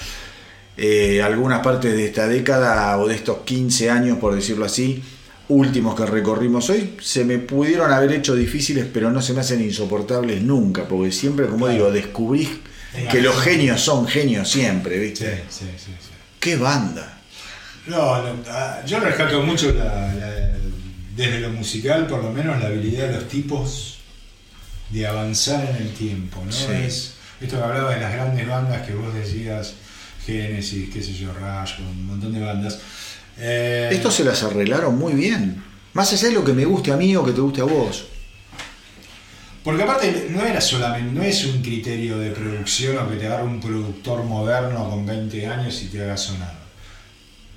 Eh, algunas partes de esta década o de estos 15 años, por decirlo así, últimos que recorrimos hoy, se me pudieron haber hecho difíciles, pero no se me hacen insoportables nunca, porque siempre, como digo, descubrí que los genios son genios siempre, ¿viste? sí, sí. sí. ¡Qué banda! No, no, ah, yo rescato mucho la- la- desde lo musical, por lo menos, la habilidad de los tipos de avanzar en el tiempo, ¿no? Sí. Es, esto que hablaba de las grandes bandas que vos decías, Genesis, qué sé yo, Rush, un montón de bandas. Eh, Estos se las arreglaron muy bien. Más allá de lo que me guste a mí o que te guste a vos. Porque aparte no era solamente, no es un criterio de producción o que te agarre un productor moderno con 20 años y te haga sonar.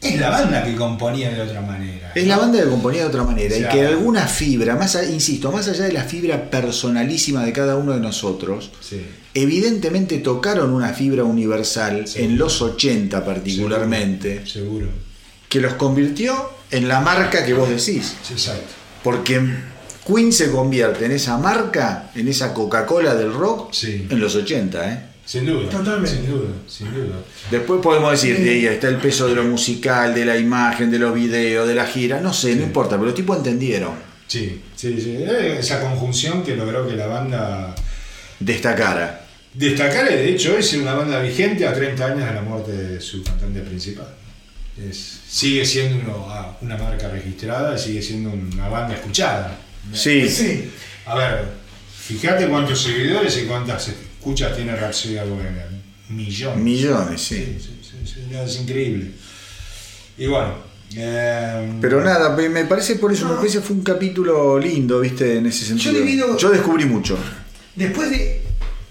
Es la banda que componía de otra manera. Es la banda que componía de otra manera O sea, y que alguna fibra, más a- insisto, más allá de la fibra personalísima de cada uno de nosotros, Sí. evidentemente tocaron una fibra universal en los 80 particularmente, Seguro. que los convirtió en la marca que vos decís. Exacto. Porque Queen se convierte en esa marca, en esa Coca-Cola del rock, Sí. en los 80, ¿eh? Sin duda. Totalmente. Sin duda, sin duda. Después podemos decir, de ahí está el peso de lo musical, de la imagen, de los videos, de la gira, no sé, no importa, pero los tipos entendieron, Sí, sí, sí. Eh, Esa conjunción que logró que la banda destacara. destacara y de hecho es una banda vigente a 30 años de la muerte de su cantante principal. Es- sigue siendo uno- ah, una marca registrada y sigue siendo una banda escuchada. Sí, Sí. A ver, fíjate cuántos seguidores y cuántas escuchas tiene Rhapsody Bohemia. Millones. millones, sí. Sí, sí, sí, sí, no, es increíble. Y bueno. eh, Pero nada, me parece por eso, me parece fue un capítulo lindo, viste, en ese sentido. divido- Yo descubrí mucho. Después de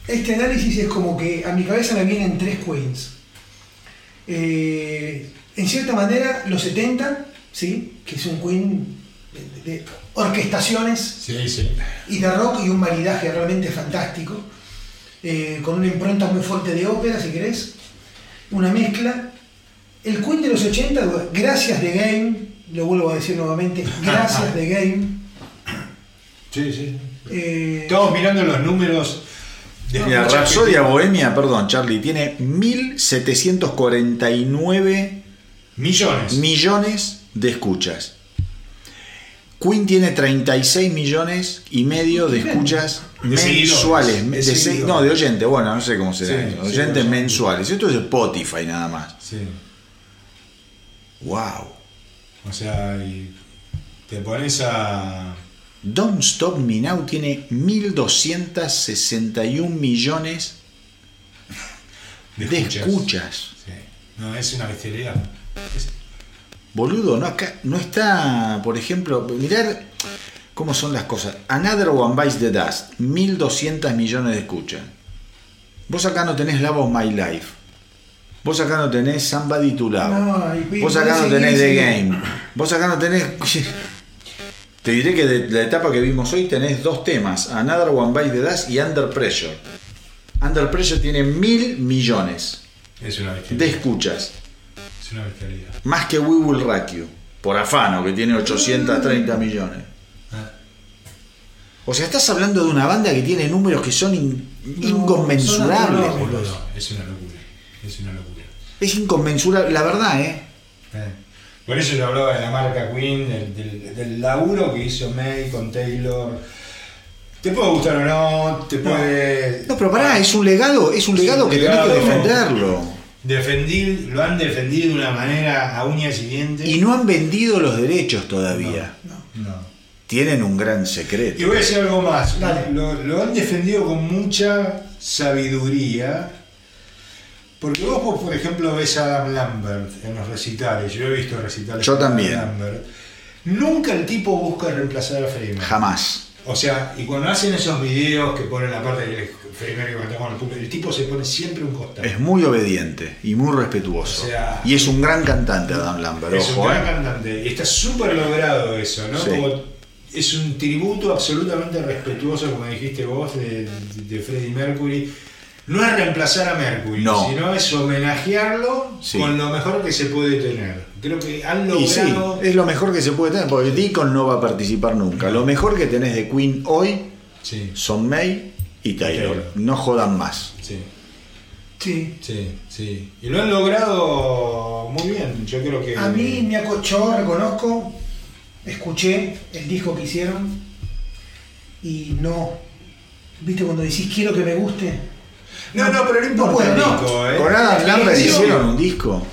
este análisis es como que a mi cabeza me vienen tres Queens. Eh, en cierta manera, los 70, ¿sí? que es un Queen de, de orquestaciones Sí, sí. y de rock y un maridaje realmente fantástico, eh, con una impronta muy fuerte de ópera, si querés, una mezcla. El Queen de los 80, gracias de Game, lo vuelvo a decir nuevamente, gracias de Game. Sí, sí. eh, Estamos mirando los números de Mira, que Rapsodia. Bohemia, perdón, Charlie, tiene 1749 Millones. millones de escuchas. Queen tiene 36 millones y medio de escuchas De mensuales. de no, de oyentes, bueno, no sé cómo será. Sí, oyentes mensuales. Esto es Spotify nada más. Sí. Wow. O sea, y te pones a. Don't Stop Me Now tiene 1261 millones de, de escuchas. escuchas. Sí. No, es una bestialidad. Es- Boludo, no, acá, no está, por ejemplo, mirar cómo son las cosas. Another One Bites the Dust, 1200 millones de escuchas. Vos acá no tenés Love of My Life. Vos acá no tenés Somebody to Love. No, Vos acá no tenés The. Game. Vos acá no tenés. *laughs* Te diré que de la etapa que vimos hoy tenés dos temas: Another One Bites the Dust y Under Pressure. Under Pressure tiene mil millones Es una de escuchas. Es una bestialidad. Más que We Will Rock You, por afano, que tiene 830 millones. O sea, estás hablando de una banda que tiene números que son in- No, inconmensurables, son boludo. Es una locura. Es una locura. Es inconmensurable, la verdad, ¿eh? Eh. Por eso yo hablaba de la marca Queen, del, del- del laburo que hizo May con Taylor. Te puede gustar o no, te puede. No, pero pará, es un legado, es un Es legado un que tenés que defenderlo. Defendí, lo han defendido de una manera a uñas y dientes. Y no han vendido los derechos todavía. No. Tienen un gran Y secreto. voy a decir algo más. Dale. Lo, lo han defendido con mucha sabiduría. Porque vos, vos, por ejemplo, ves a Adam Lambert en los recitales. Yo he visto recitales Yo de Adam también. Lambert. Nunca el tipo busca reemplazar a Freeman. Jamás. O sea, y cuando hacen esos videos que ponen la parte del Mercury cuando está con el público, el tipo se pone siempre un costado. Es muy obediente y muy respetuoso. O sea, y es un gran cantante Adam Lambert, Es un ojo, gran ¿eh? cantante. Y está súper logrado eso, ¿no? Sí. Como es un tributo absolutamente respetuoso, como dijiste vos, de, de Freddie Mercury. No es reemplazar a Mercury, No. sino es homenajearlo Sí. con lo mejor que se puede tener. Creo que han Y sí, logrado. es lo mejor que se puede tener, porque Deacon no va a participar nunca. Lo mejor que tenés de Queen hoy Sí, son May y Taylor. Taylor. No jodan más. sí, Sí. sí, sí. Y lo han logrado muy bien. Yo creo que. A mí me acochó, reconozco, escuché el disco que hicieron y no. ¿Viste cuando decís quiero que me guste? No, no, pero no importa el no. disco, ¿eh? Con Adam Lambert hicieron un disco.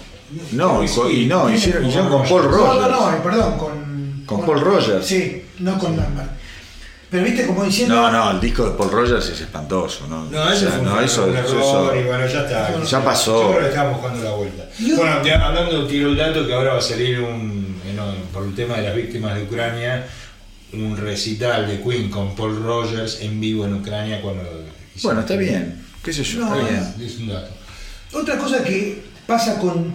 No, y, y no, hicieron, con hicieron con Paul Rogers. No, no, no, eh, perdón, con. Con Paul Rogers. Sí, no con Lambert. Pero viste como diciendo. No, no, el disco de Paul Rogers es espantoso. No, No, O eso sea, fue un, no, eso, un eso- error eso- y bueno, ya está. Ya pasó. Yo creo que estamos jugando la vuelta. Bueno, hablando, tiro el dato que ahora va a salir un, por el tema de las víctimas de Ucrania, un recital de Queen con Paul Rogers en vivo en Ucrania cuando... Bueno, está bien. ¿Qué sé yo? No, está bien. Es un dato. Otra cosa que pasa con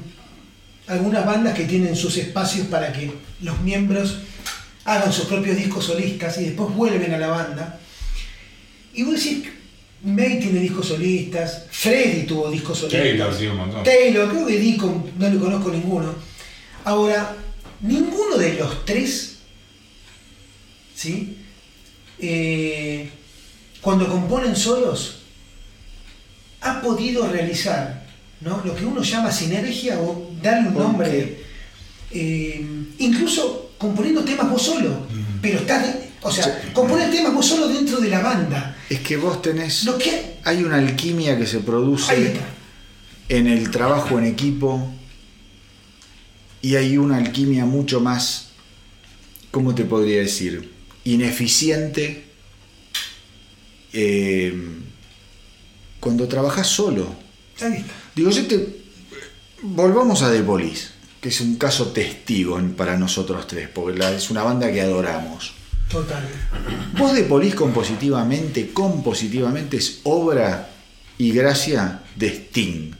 algunas bandas que tienen sus espacios para que los miembros hagan sus propios discos solistas y después vuelven a la banda. Y vos decís, May tiene discos solistas, Freddy tuvo discos solistas. Taylor, sí, un montón. Taylor, creo que Deacon, no le conozco ninguno. Ahora, ninguno de los tres, ¿sí? Eh, cuando componen solos, ha podido realizar ¿no? lo que uno llama sinergia o darle un ¿Por nombre, eh, incluso componiendo temas vos solo, pero estás, o sea, componer temas vos solo dentro de la banda. Es que vos tenés. Lo que Hay una alquimia que se produce en el trabajo en equipo y hay una alquimia mucho más, ¿cómo te podría decir? Ineficiente eh, cuando trabajas solo. Ahí está. Digo, yo te. Volvamos a The Police, que es un caso testigo para nosotros tres, porque es una banda que adoramos. Total. Vos de Police compositivamente, compositivamente es obra y gracia de Sting.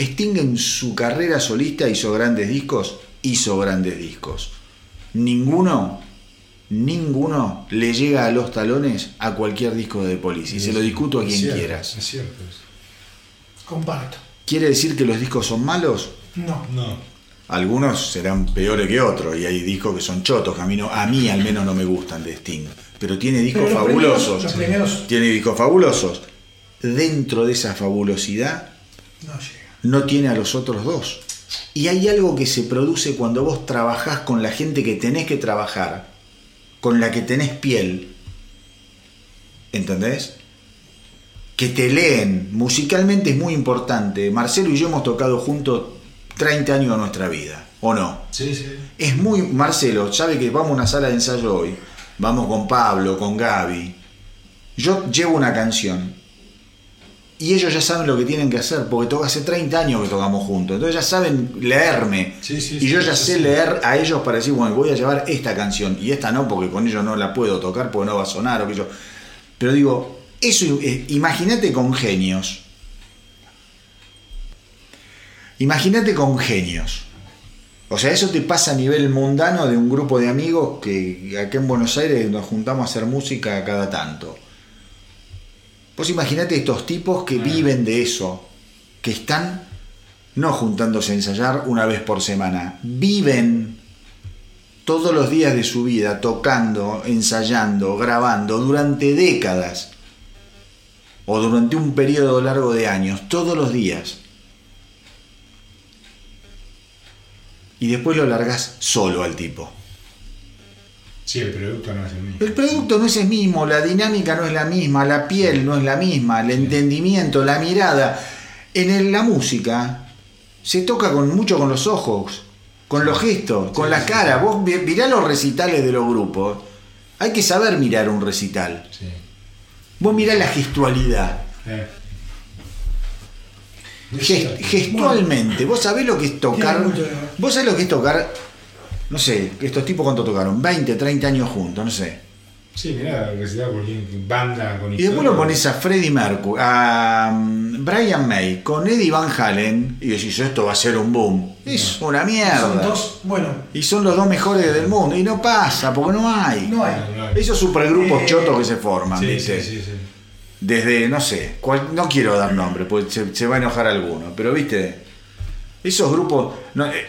Sting en su carrera solista hizo grandes discos, hizo grandes discos. Ninguno, ninguno le llega a los talones a cualquier disco de The Police. Y se lo discuto a Es quien cierto, quieras. Es cierto. eso. Comparto. ¿Quiere decir que los discos son malos? No. No. Algunos serán peores que otros y hay discos que son chotos, que a mí, no- a mí al menos no me gustan de Sting. Pero tiene discos Pero los fabulosos. primeros- los primeros- Tiene discos fabulosos. Dentro de esa fabulosidad No llega. No tiene a los otros dos. Y hay algo que se produce cuando vos trabajás con la gente que tenés que trabajar, con la que tenés piel. ¿Entendés? Que te leen. Musicalmente es muy importante. Marcelo y yo hemos tocado juntos 30 años de nuestra vida, ¿o no? Sí, sí. Es muy. Marcelo, sabe que vamos a una sala de ensayo hoy. Vamos con Pablo, con Gaby. Yo llevo una canción. Y ellos ya saben lo que tienen que hacer, porque to- hace 30 años que tocamos juntos. Entonces ya saben leerme. Sí, sí, y sí, yo ya sé leer a ellos para decir, bueno, voy a llevar esta canción. Y esta no, porque con ellos no la puedo tocar, porque no va a sonar o que yo. Pero digo, eso, eh, imagínate con genios. Imagínate con genios. O sea, eso te pasa a nivel mundano de un grupo de amigos que acá en Buenos Aires nos juntamos a hacer música cada tanto. Vos imaginate estos tipos que viven de eso, que están no juntándose a ensayar una vez por semana, viven todos los días de su vida tocando, ensayando, grabando durante décadas o durante un periodo largo de años, todos los días. Y después lo largás solo al tipo. Sí, el producto no es el mismo. El producto no es el mismo, la dinámica no es la misma, la piel no es la misma, el entendimiento, la mirada. En el- la música se toca con mucho con los ojos, con los gestos, con Sí, la sí, cara. sí. Vos mirá los recitales de los grupos. Hay que saber mirar un recital. Sí. Vos mirá la gestualidad. Eh. Gest- gestualmente, vos sabés lo que es tocar. Vos sabés lo que es tocar. No sé, estos tipos cuánto tocaron, 20, 30 años juntos, no sé. Sí, mirá, recitar cualquier banda con Y después lo pones a Freddie Mercury, a mm, Brian May, con Eddie Van Halen, y decís, esto va a ser un boom. Es una Son mierda. dos, bueno, Y son los dos mejores del mundo. Y no pasa, porque no hay. no hay. No, no hay. Esos supergrupos Eh, chotos que se forman, Sí, ¿viste? sí, sí, sí. Desde, no sé, cual- no quiero dar nombre, porque se, se va a enojar alguno, pero viste, esos grupos, eh,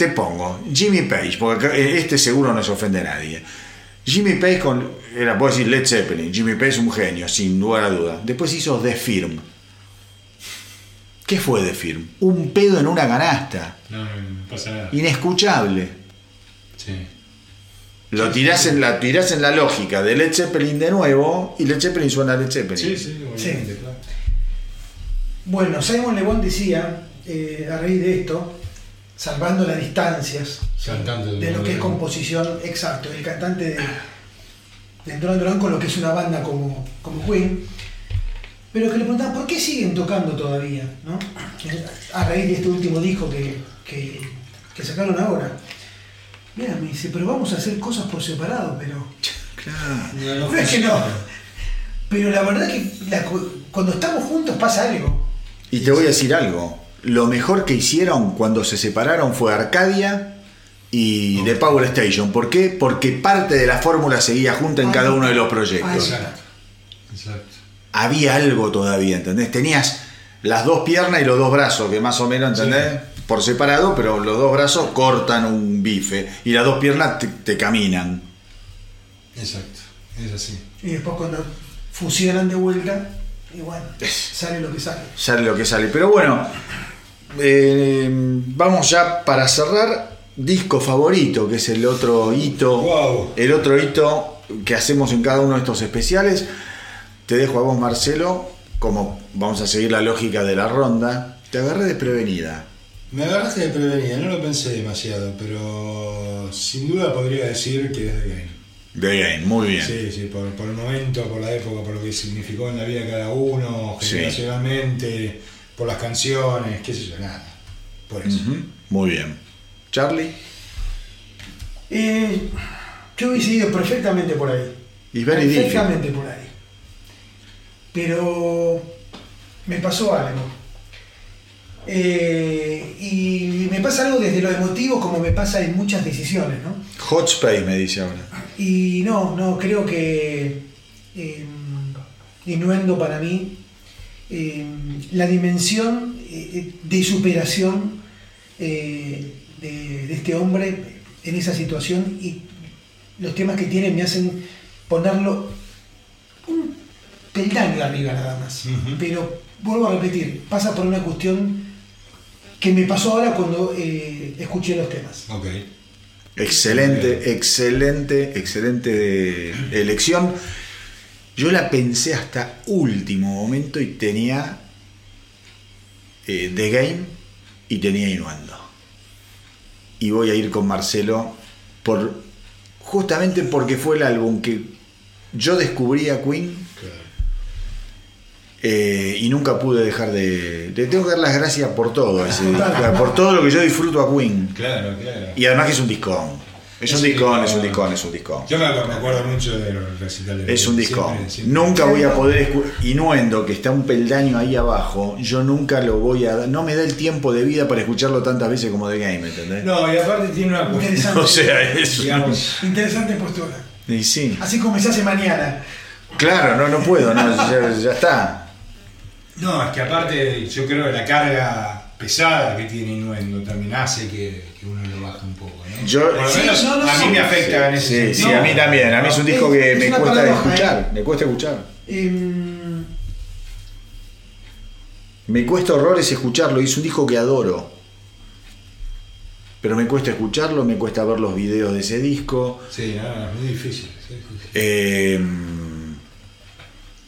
te pongo, Jimmy Page, porque eh, este seguro no se ofende a nadie. Jimmy Page con, era, puedo decir Led Zeppelin, Jimmy Page es un genio, sin lugar a duda. Después hizo The Firm. ¿Qué fue The Firm? Un pedo en una canasta, No, no, no pasa nada. inescuchable. Sí. Lo tirás en, la, tirás en la lógica de Led Zeppelin de nuevo y Led Zeppelin suena a Led Zeppelin. Sí, sí, obviamente, claro. Bueno, Simon Le Bon decía, eh, a raíz de esto, salvando las distancias Cantante de lo que es composición, exacto, el cantante de, de Duran Duran con lo que es una banda como, como Queen, pero que le preguntaban por qué siguen tocando todavía, ¿no? A raíz de este último disco que, que, que sacaron ahora. Mira, me dice, pero vamos a hacer cosas por separado, pero... *laughs* Claro. No es que no. Pero la verdad que la- cuando estamos juntos pasa algo. Y te voy a decir algo. Lo mejor que hicieron cuando se separaron fue Arcadia y The Power Station. ¿Por qué? Porque parte de la fórmula seguía junta en cada uno de los proyectos. Exacto. Exacto. Había algo todavía, ¿entendés? Tenías las dos piernas y los dos brazos, que más o menos, ¿entendés? Por separado, pero los dos brazos cortan un bife y las dos piernas te, te caminan. Exacto. Es así. Y después cuando fusionan de vuelta, y bueno, sale lo que sale. Sale lo que sale. Pero bueno, eh, vamos ya para cerrar. Disco favorito, que es el otro hito. Wow. El otro hito que hacemos en cada uno de estos especiales. Te dejo a vos, Marcelo. Como vamos a seguir la lógica de la ronda. Te agarré desprevenida. Me agarraste de prevenida, no lo pensé demasiado, pero sin duda podría decir que es de game. De Game, muy bien. Sí, sí, por, por el momento, por la época, por lo que significó en la vida de cada uno, Sí. Por las canciones, qué sé yo, nada. Por eso. Muy bien. Charlie. Eh, yo hubiese ido perfectamente por ahí. Difficult. perfectamente por ahí. Pero me pasó algo. Eh, y me pasa algo desde lo emotivo como me pasa en muchas decisiones, ¿no? Hot Space me dice ahora. Y no, no, creo que eh, Innuendo para mí, eh, la dimensión eh, de superación eh, de, de este hombre en esa situación y los temas que tiene me hacen ponerlo un peldaño arriba nada más. Pero vuelvo a repetir, pasa por una cuestión que me pasó ahora cuando eh, escuché los temas. Ok. Excelente, excelente, excelente elección. Yo la pensé hasta último momento y tenía eh, The Game y tenía Innuendo. Y voy a ir con Marcelo por justamente porque fue el álbum que yo descubrí a Queen Claro. eh, y nunca pude dejar de. Le tengo que dar las gracias por todo, ese- *laughs* por todo lo que yo disfruto a Queen. Claro, claro. Y además que es un discón. Es un Es un discón, es un discón. es un discón. Yo me, acu- me acuerdo mucho de los recitales. Es un discón. Nunca voy a poder escuchar. Inuendo, que está un peldaño ahí abajo, yo nunca lo voy a. No me da el tiempo de vida para escucharlo tantas veces como The Game, ¿entendés? No, y aparte tiene una. Interesante. *laughs* O sea, es. Digamos, Interesante postura. Y sí. Así como se hace mañana. Claro, no, no puedo, no, ya, ya está. no, es que aparte yo creo que la carga pesada que tiene Innuendo también hace que, que uno lo baje un poco. Yo- Por lo Sí, menos no, no, a mí no. me afecta en ese Sí, a mí también. A mí es un disco que Es- me es cuesta paradoja, escuchar. ¿eh? Me cuesta escuchar. Em, Me cuesta horrores escucharlo y es un disco que adoro. Pero me cuesta escucharlo, me cuesta ver los videos de ese disco. Sí, es muy difícil. Eh,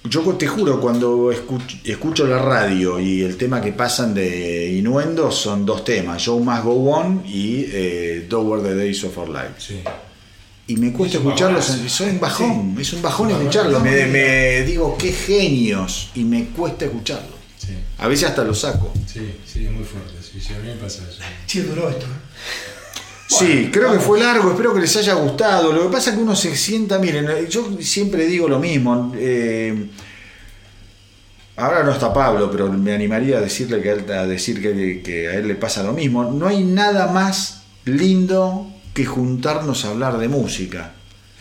yo te juro, cuando escucho, escucho la radio y el tema que pasan de Innuendo son dos temas, Show Must Go On y eh, Those Were the Days of Our Life. Sí. Y me cuesta Es escucharlos, son un bajón, es un bajón escucharlos, me, me digo qué genios y me cuesta escucharlos. Sí, A veces hasta lo saco. sí, sí, es muy fuerte. Sí, sí, a mí me pasa eso. sí, duró esto. ¿eh? Sí, creo que fue largo, espero que les haya gustado. Lo que pasa es que uno se sienta, miren, yo siempre digo lo mismo. eh, ahora no está Pablo, pero me animaría a decirle que a, él- a decir que, que a él le pasa lo mismo. No hay nada más lindo que juntarnos a hablar de música.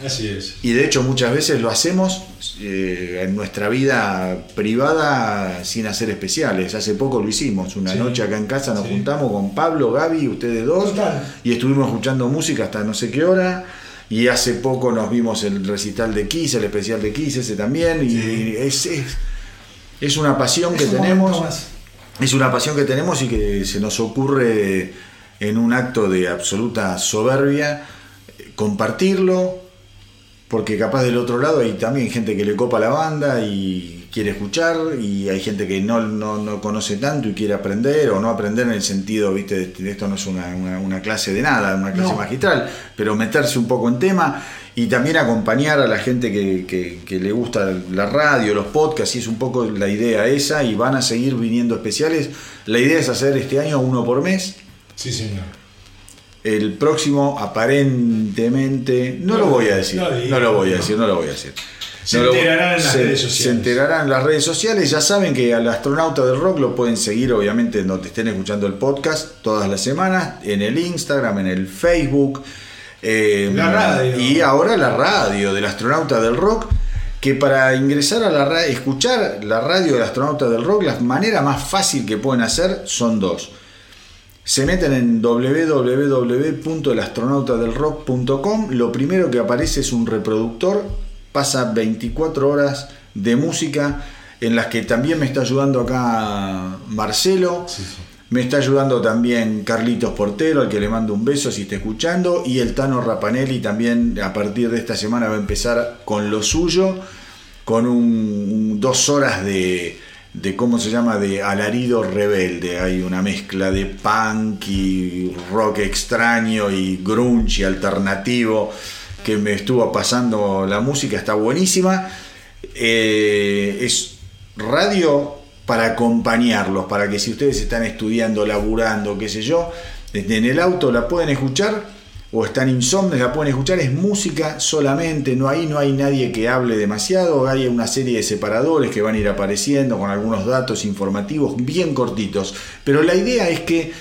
Así es. Y de hecho muchas veces lo hacemos eh, en nuestra vida privada sin hacer especiales. Hace poco lo hicimos, una Sí. noche acá en casa nos Sí. juntamos con Pablo, Gaby, ustedes dos, y estuvimos escuchando música hasta no sé qué hora. Y hace poco nos vimos el recital de Kiss, el especial de Kiss ese también. Y es, es, es una pasión que Es un tenemos. Es una pasión que tenemos y que se nos ocurre en un acto de absoluta soberbia eh, compartirlo, porque capaz del otro lado hay también gente que le copa la banda y quiere escuchar, y hay gente que no, no, no conoce tanto y quiere aprender, o no aprender en el sentido, viste, de- esto no es una, una- una clase de nada, una clase No. magistral, pero meterse un poco en tema y también acompañar a la gente que, que- que le gusta la radio, los podcasts, y es un poco la idea esa, y van a seguir viniendo especiales. La idea es hacer este año uno por mes. Sí, señor. El próximo, aparentemente, no, lo voy a decir, no lo voy a decir, no lo voy a decir. Se No enterarán en las se- redes Se sociales. enterarán en las redes sociales. Ya saben que al astronauta del rock lo pueden seguir, obviamente, donde estén escuchando el podcast todas las semanas, en el Instagram, en el Facebook. eh, La radio. Y ahora la radio del astronauta del rock. Que para ingresar a la radio, escuchar la radio del astronauta del rock, la manera más fácil que pueden hacer son dos. Se meten en www.elastronautadelrock.com. Lo primero que aparece es un reproductor. Pasa 24 horas de música en las que también me está ayudando acá Marcelo. Sí, sí. Me está ayudando también Carlitos Portero, al que le mando un beso si está escuchando. Y el Tano Rapanelli también a partir de esta semana va a empezar con lo suyo, con un, un- dos horas de, de, ¿cómo se llama?, de alarido rebelde. Hay una mezcla de punk y rock extraño y grunge alternativo que me estuvo pasando la música, está buenísima. Eh, es radio para acompañarlos, para que si ustedes están estudiando, laburando, qué sé yo, en el auto la pueden escuchar o están insomnes, la pueden escuchar, es música solamente, no ahí no hay nadie que hable demasiado, hay una serie de separadores que van a ir apareciendo con algunos datos informativos bien cortitos, pero la idea es que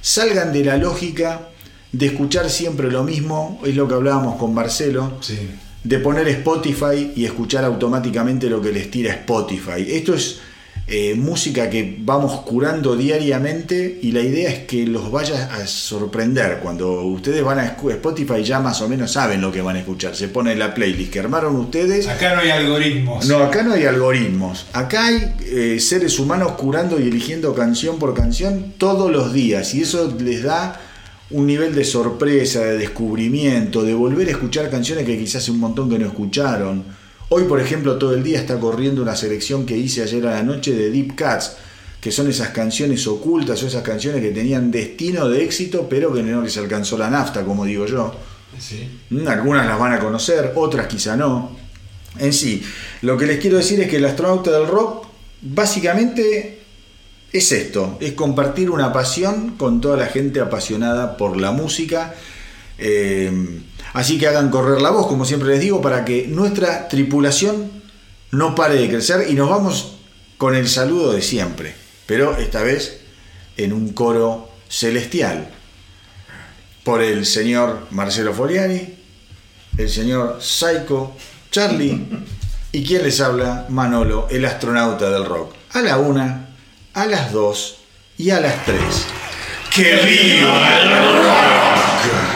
salgan de la lógica de escuchar siempre lo mismo, es lo que hablábamos con Marcelo, Sí. de poner Spotify y escuchar automáticamente lo que les tira Spotify. Esto es eh, música que vamos curando diariamente y la idea es que los vaya a sorprender. Cuando ustedes van a Spotify ya más o menos saben lo que van a escuchar. Se pone la playlist que armaron ustedes. Acá no hay algoritmos. No, acá no hay algoritmos. Acá hay eh, seres humanos curando y eligiendo canción por canción todos los días. Y eso les da un nivel de sorpresa, de descubrimiento, de volver a escuchar canciones que quizás hace un montón que no escucharon. Hoy, por ejemplo, todo el día está corriendo una selección que hice ayer a la noche de Deep Cuts, que son esas canciones ocultas o esas canciones que tenían destino de éxito, pero que no les alcanzó la nafta, como digo yo. Sí. Mm, Algunas las van a conocer, otras quizá no. En sí, lo que les quiero decir es que el astronauta del rock básicamente es esto, es compartir una pasión con toda la gente apasionada por la música. Eh, así que hagan correr la voz, como siempre les digo, para que nuestra tripulación no pare de crecer y nos vamos con el saludo de siempre, pero esta vez en un coro celestial por el señor Marcelo Foliani, el señor Psycho, Charlie y quien les habla, Manolo, el astronauta del rock. A la una, a las dos y a las tres. ¡Que viva el rock!